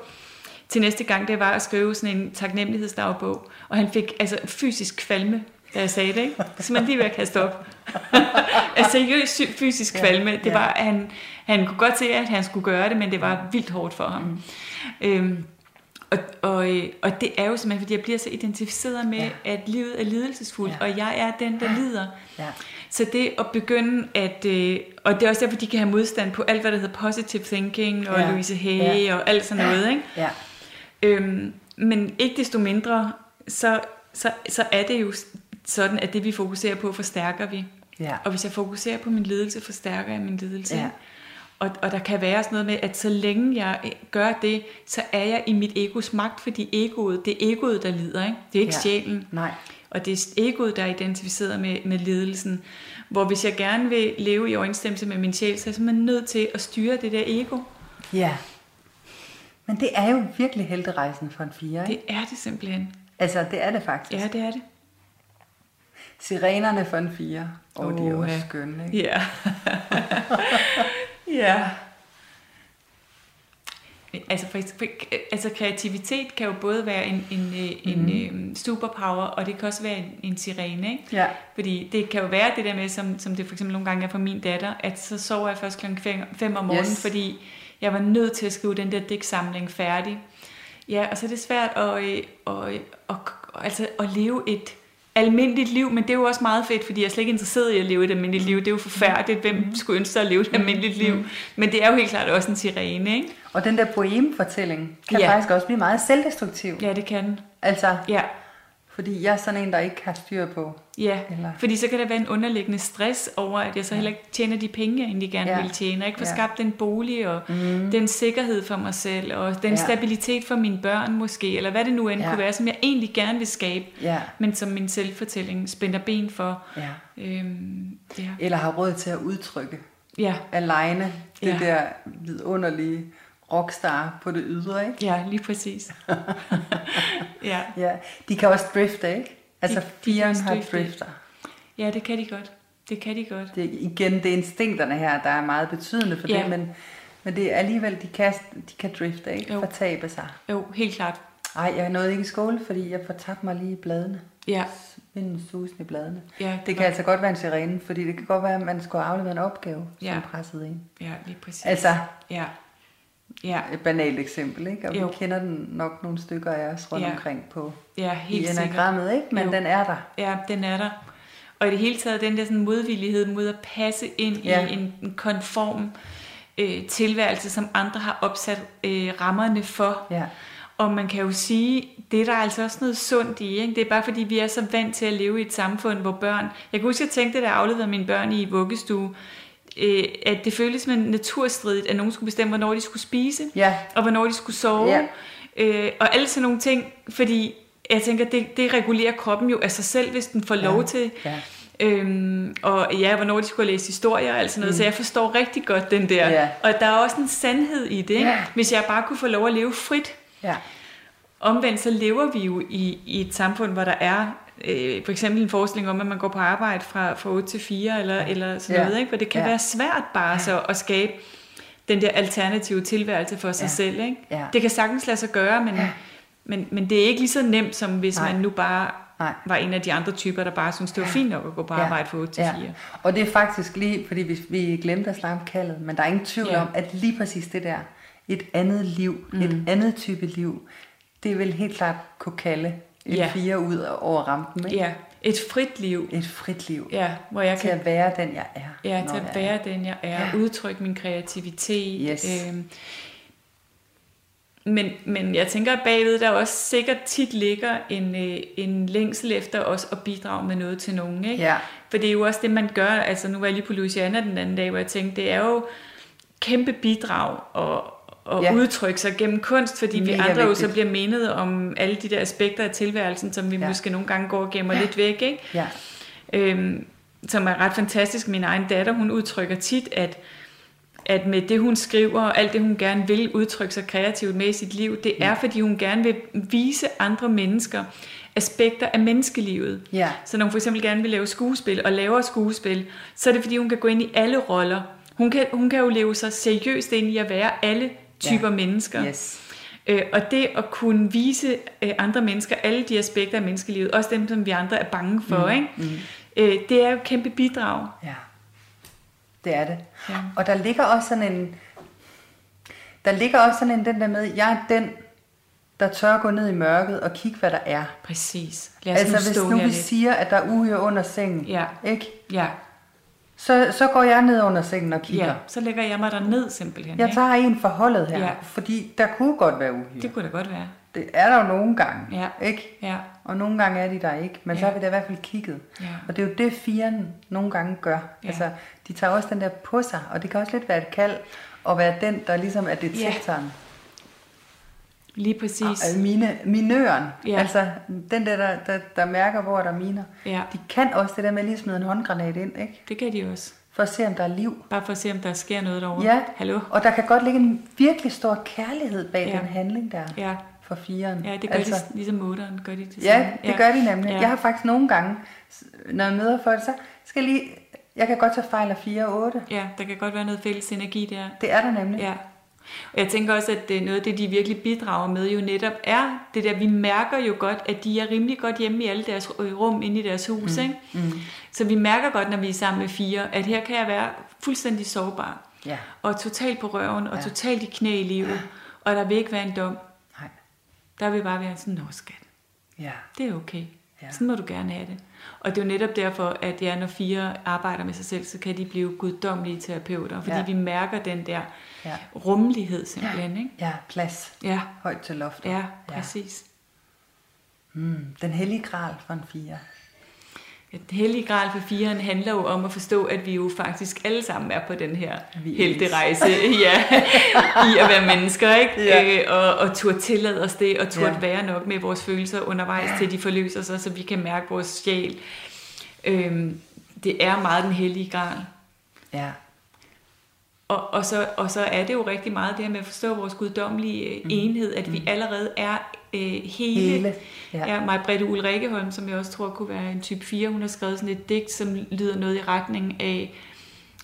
til næste gang, det var at skrive sådan en taknemmelighedsdagbog, og han fik altså fysisk kvalme da jeg sagde det, ikke? Så man lige ved at kaste op. altså seriøst fysisk kvalme. Det var, at han, han kunne godt se, at han skulle gøre det, men det var vildt hårdt for ham. Mm. Øhm, og, og, øh, og det er jo simpelthen, fordi jeg bliver så identificeret med, ja. at livet er lidelsesfuldt, ja. og jeg er den, der lider. Ja. Så det at begynde at, øh, og det er også derfor, de kan have modstand på alt, hvad der hedder positive thinking, og ja. Louise Hay, ja. og alt sådan noget, ikke? Ja. Øhm, men ikke desto mindre, så, så, så er det jo sådan, at det vi fokuserer på, forstærker vi. Ja. Og hvis jeg fokuserer på min ledelse, forstærker jeg min ledelse. Ja. Og, og der kan være sådan noget med, at så længe jeg gør det, så er jeg i mit egos magt, fordi egoet, det er egoet, der lider, ikke? Det er ikke ja. sjælen. Nej. Og det er egoet, der er identificeret med, med ledelsen. Hvor hvis jeg gerne vil leve i overensstemmelse med min sjæl, så er jeg nødt til at styre det der ego. Ja. Men det er jo virkelig helterejsen for en fire, ikke? Det er det simpelthen. Altså, det er det faktisk. Ja, det er det. Sirenerne for en fire. Åh, oh, de er også skønne, ikke? Ja. ja. Altså, for, for, altså kreativitet kan jo både være en, en, en, mm. en superpower, og det kan også være en, en sirene. Ikke? Ja. Fordi det kan jo være det der med, som, som det for eksempel nogle gange er for min datter, at så sover jeg først klokken 5 om morgenen, yes. fordi jeg var nødt til at skrive den der digtsamling færdig. Ja, og så er det svært at, at, at, at, altså at leve et almindeligt liv, men det er jo også meget fedt, fordi jeg er slet ikke interesseret i at leve et almindeligt liv. Det er jo forfærdeligt, hvem mm. skulle ønske at leve et almindeligt liv. Mm. Men det er jo helt klart også en sirene, ikke? Og den der poemfortælling kan ja. faktisk også blive meget selvdestruktiv. Ja, det kan. Altså, ja. Fordi jeg er sådan en, der ikke har styr på. Ja, eller... fordi så kan der være en underliggende stress over, at jeg så heller ikke tjener de penge, jeg egentlig gerne ja. vil tjene. Jeg ikke får ja. skabt den bolig, og mm. den sikkerhed for mig selv, og den ja. stabilitet for mine børn måske, eller hvad det nu end ja. kunne være, som jeg egentlig gerne vil skabe, ja. men som min selvfortælling spænder ben for. Ja. Øhm, ja. Eller har råd til at udtrykke ja. alene det ja. der vidunderlige rockstar på det ydre, ikke? Ja, lige præcis. ja. ja. De kan også drifte, ikke? Altså firen har drifter. Ja, det kan de godt. Det kan de godt. Det, igen, det er instinkterne her, der er meget betydende for ja. det, men, men det er alligevel, de kan, de kan drifte, ikke? Jo. Fortabe sig. Jo, helt klart. Nej, jeg nåede ikke i skole, fordi jeg fortabte mig lige i bladene. Ja. Vinden susen i bladene. Ja, det, det kan altså godt være en sirene, fordi det kan godt være, at man skulle aflevere en opgave, ja. som pressede ind. Ja, lige præcis. Altså, ja. Ja. Et banalt eksempel, ikke? Og jo. vi kender den nok nogle stykker af os rundt ja. omkring på ja, helt i enagrammet, ikke? Men jo. den er der. Ja, den er der. Og i det hele taget den der sådan modvillighed mod at passe ind ja. i en, en konform øh, tilværelse, som andre har opsat øh, rammerne for. Ja. Og man kan jo sige, det er der altså også noget sundt i. Ikke? Det er bare fordi, vi er så vant til at leve i et samfund, hvor børn... Jeg kan huske, jeg tænkte, da jeg afleverede mine børn i vuggestue, øh, at det føltes som naturstridigt, at nogen skulle bestemme, hvornår de skulle spise, ja. og hvornår de skulle sove, ja. øh, og alle sådan nogle ting, fordi jeg tænker, det, det regulerer kroppen jo af sig selv, hvis den får ja. lov til. Ja. Øhm, og ja, hvornår de skulle læse historier og alt sådan noget, mm. så jeg forstår rigtig godt den der. Ja. Og der er også en sandhed i det? Ja. hvis jeg bare kunne få lov at leve frit. Ja. Omvendt så lever vi jo i, i et samfund, hvor der er øh, for eksempel en forestilling om, at man går på arbejde fra, fra 8 til 4, eller, eller sådan ja. noget, ikke? hvor det kan ja. være svært bare så at skabe den der alternative tilværelse for sig ja. selv. Ikke? Ja. Det kan sagtens lade sig gøre, men, ja. men, men det er ikke lige så nemt, som hvis Nej. man nu bare Nej. var en af de andre typer, der bare synes det var fint nok at gå på arbejde ja. fra 8 til 4. Ja. Og det er faktisk lige, fordi vi, vi glemte at snakke om kaldet, men der er ingen tvivl ja. om, at lige præcis det der, et andet liv, mm. et andet type liv, det vil helt klart kunne kalde en ja. fire ud over rampen. Ikke? Ja, et frit liv. Et frit liv. Ja, hvor jeg til kan... at være den, jeg er. Ja, til at være er. den, jeg er. Ja. Udtrykke min kreativitet. Yes. Øhm, men, men jeg tænker, at bagved der også sikkert tit ligger en, øh, en længsel efter os at bidrage med noget til nogen. Ikke? Ja. For det er jo også det, man gør. Altså, nu var jeg lige på Louisiana den anden dag, hvor jeg tænkte, det er jo kæmpe bidrag og, at ja. udtrykke sig gennem kunst, fordi Mega vi andre vigtigt. jo så bliver menet om alle de der aspekter af tilværelsen, som vi ja. måske nogle gange går og gemmer ja. lidt væk. Ikke? Ja. Øhm, som er ret fantastisk. Min egen datter, hun udtrykker tit, at at med det hun skriver og alt det hun gerne vil udtrykke sig kreativt med i sit liv, det er fordi hun gerne vil vise andre mennesker aspekter af menneskelivet. Ja. Så når hun for eksempel gerne vil lave skuespil og laver skuespil, så er det fordi hun kan gå ind i alle roller. Hun kan, hun kan jo leve sig seriøst ind i at være alle typer ja. mennesker. Yes. Øh, og det at kunne vise øh, andre mennesker alle de aspekter af menneskelivet, også dem, som vi andre er bange for, mm. ikke? Mm. Øh, det er jo et kæmpe bidrag. Ja, det er det. Ja. Og der ligger også sådan en, der ligger også sådan en den der med, jeg er den, der tør gå ned i mørket og kigge, hvad der er. Præcis. Lad os Altså nu hvis nu vi lidt. siger, at der er uhyre under sengen, Ja. ikke? Ja, Så, så går jeg ned under sengen og kigger. ja, så lægger jeg mig der ned simpelthen. Jeg ikke? tager en forholdet her, Ja. fordi der kunne godt være uhyre. Det kunne da godt være. Det er der jo nogle gange, Ja. ikke? Ja, Og nogle gange er de der ikke, men så Ja. har vi da i hvert fald kigget. Ja. Og det er jo det, firen nogle gange gør. Ja. Altså, de tager også den der på sig, og det kan også lidt være et kald, at være den, der ligesom er detektoren. Lige præcis. Altså mine, minøren, Ja. altså den der, der, der, der mærker, hvor der er miner. Ja, De kan også det der med lige at smide en håndgranat ind, ikke? det kan de også. For at se, om der er liv. Bare for at se, om der sker noget derovre. Ja, Hallo? og der kan godt ligge en virkelig stor kærlighed bag Ja. den handling der Ja, for firen. ja det gør altså, de, ligesom moderen gør de det Ja, det gør de nemlig. Ja. Jeg har faktisk nogle gange, når jeg møder folk, så skal jeg lige... Jeg kan godt tage fejl af 4 og 8. Ja, der kan godt være noget fælles energi der. Det er der nemlig. Ja. Og jeg tænker også, at det er noget af det, de virkelig bidrager med jo netop er det der, vi mærker jo godt, at de er rimelig godt hjemme i alle deres øh, rum inde i deres hus, mm. ikke? Mm. Så vi mærker godt, når vi er sammen med fire, at her kan jeg være fuldstændig sårbar. Ja. Og totalt på røven, og Ja. totalt i knæ i livet. Og der vil ikke være en dom. Nej. Der vil bare være sådan, nå skat, Ja. det er okay. Ja. Sådan må du gerne have det. Og det er jo netop derfor, at ja, når fire arbejder med sig selv, så kan de blive guddommelige terapeuter, fordi Ja. ja. vi mærker den der Ja. rummelighed simpelthen, ikke? Ja, plads. Ja, Højt til loftet. ja, præcis. Mm. Den hellige gral for en fire. Den hellige gral for firen handler jo om at forstå, at vi jo faktisk alle sammen er på den her er helterejse ja, i at være mennesker, ikke? Ja. Øh, og, og turde tillade os det, og turde Ja. være nok med vores følelser undervejs, til de forløser sig, så vi kan mærke vores sjæl. Øhm, det er meget den hellige gral. Ja. Og, og, så, og så er det jo rigtig meget det her med at forstå vores guddommelige øh, enhed, at vi allerede er øh, hele. Hele, ja. Ja. Ja, mig Britte Ulrikkeholm, som jeg også tror kunne være en type 4, hun har skrevet sådan et digt, som lyder noget i retning af,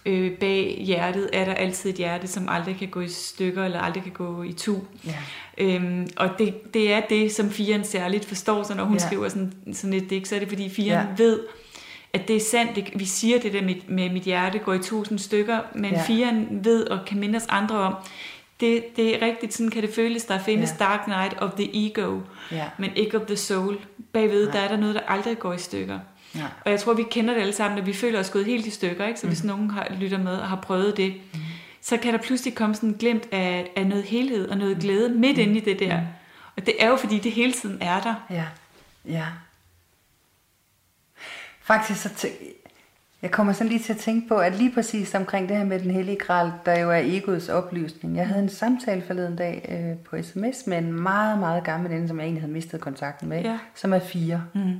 øh, bag hjertet er der altid et hjerte, som aldrig kan gå i stykker, eller aldrig kan gå i tu. Ja. Øhm, og det, det er det, som firen særligt forstår, så når hun Ja. skriver sådan, sådan et digt, så er det fordi firen ja. ved, at det er sandt. Det, vi siger det der med, med mit hjerte går i tusind stykker, men Ja. firen ved og kan minde os andre om, det, det er rigtigt, sådan kan det føles. Der findes Ja. dark night of the ego, Ja. men ikke of the soul. Bagved, Nej. der er der noget, der aldrig går i stykker. Ja. Og jeg tror, vi kender det alle sammen, når vi føler os gået helt i stykker. Ikke? Så hvis nogen har, lytter med og har prøvet det, mm. så kan der pludselig komme sådan en glimt af, af noget helhed og noget glæde midt inde i det der. Og det er jo, fordi det hele tiden er der. Ja, ja. Faktisk så tæ- jeg kommer sådan lige til at tænke på, at lige præcis omkring det her med den hellige gral, der jo er egoets oplysning. Jeg havde en samtale forleden dag øh, på sms med en meget, meget gammel veninde, som jeg egentlig havde mistet kontakten med, Ja. som er fire. Mm.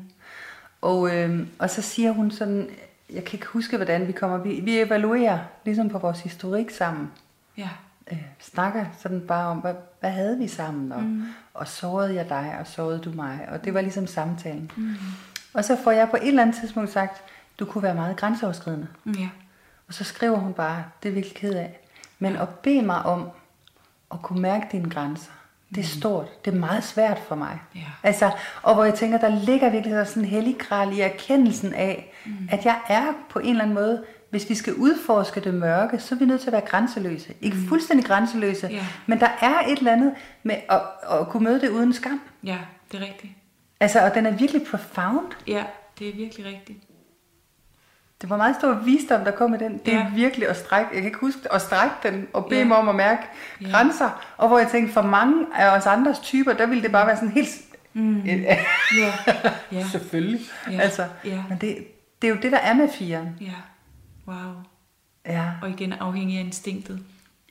Og, øh, og så siger hun sådan, jeg kan ikke huske, hvordan vi kommer, vi, vi evaluerer ligesom på vores historik sammen. Ja. øh, snakker sådan bare om, hvad, hvad havde vi sammen, og, mm. og sårede jeg dig, og sårede du mig, og det var ligesom samtalen. Mm. Og så får jeg på et eller andet tidspunkt sagt, du kunne være meget grænseoverskridende. Ja. Og så skriver hun bare, det er virkelig ked af, men at bede mig om at kunne mærke dine grænser, det er stort, det er meget svært for mig. Ja. Altså, og hvor jeg tænker, der ligger virkelig sådan en hellig gral i erkendelsen af, mm. at jeg er på en eller anden måde, hvis vi skal udforske det mørke, så er vi nødt til at være grænseløse. Ikke fuldstændig grænseløse, Ja. men der er et eller andet med at, at kunne møde det uden skam. ja, det er rigtigt. Altså, og den er virkelig profound. Ja, det er virkelig rigtigt. Det var meget stor visdom, der kom i den. Det er Ja. virkelig at strække, jeg kan ikke huske at strække den og bede Ja. mig om at mærke Ja. grænser. Og hvor jeg tænkte, for mange af os andres typer, der ville det bare være sådan helt... Mm. Ja, ja, Selvfølgelig. Ja. Altså, Ja. Men det, det er jo det, der er med firen. ja. Wow. Ja. Og igen afhængig af instinktet.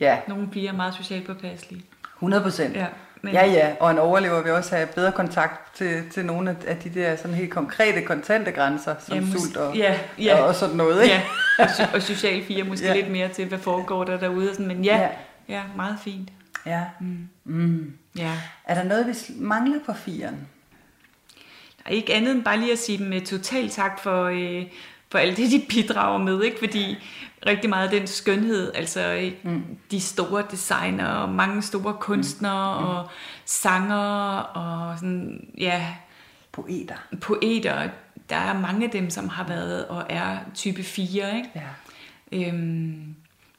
Ja, Nogle piger er meget socialt påpasselige. 100 procent. Ja, Men... Ja, ja, og en overlever vil også have bedre kontakt til, til nogle af- de der sådan helt konkrete, kontante grænser, som Ja, mås- sult og, ja, ja. og, og sådan noget, ikke? Ja, og, og social fire måske Ja. lidt mere til, hvad foregår der derude. Sådan, men ja, Ja. ja. meget fint. ja. Mm. Mm. Ja. Er der noget, vi mangler på firen? Der er ikke andet end bare lige at sige dem med total tak for, øh, for alt det, de bidrager med, ikke? Fordi rigtig meget af den skønhed, altså mm. de store designer, og mange store kunstnere, mm. og sanger, og sådan, ja... Poeter. Poeter. Der er mange af dem, som har været og er type 4, ikke? Ja. Øhm,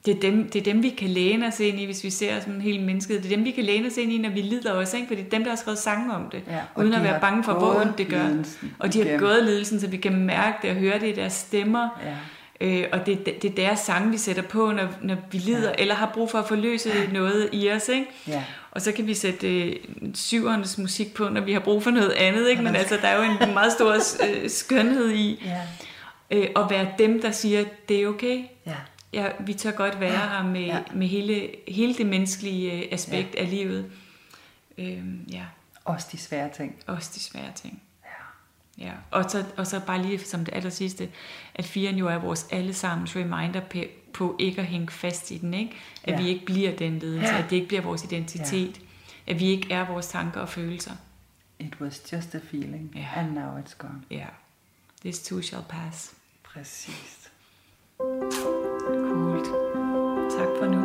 det er, dem, det er dem, vi kan læne os ind i, hvis vi ser sådan helt mennesket. Det er dem, vi kan læne os ind i, når vi lider også, ikke? for det er dem, der har skrevet sange om det, ja, uden at være bange for, hvor ondt det gør. Og de har gået lidelsen, så vi kan mærke det og høre det i deres stemmer. Ja. Øh, og det, det, det er deres sange, vi sætter på, når, når vi lider, ja. eller har brug for at forløse ja. noget i os. Ikke? Ja. Og så kan vi sætte øh, syvernes musik på, når vi har brug for noget andet. Ikke? Men altså, der er jo en meget stor øh, skønhed i ja. øh, at være dem, der siger, det er okay. Ja ja, vi tør godt være ja. her med, ja. med hele, hele det menneskelige øh, aspekt ja. af livet. Øhm, ja. Også de svære ting. Også de svære ting. Ja. Og, så, og så bare lige som det aller sidste, at firen jo er vores allesammens reminder på, ikke at hænge fast i den, ikke? At ja. vi ikke bliver den ledelse, ja. at det ikke bliver vores identitet, ja. at vi ikke er vores tanker og følelser. It was just a feeling, ja. and now it's gone. Ja. This too shall pass. Præcis. Kult. Tak for nu.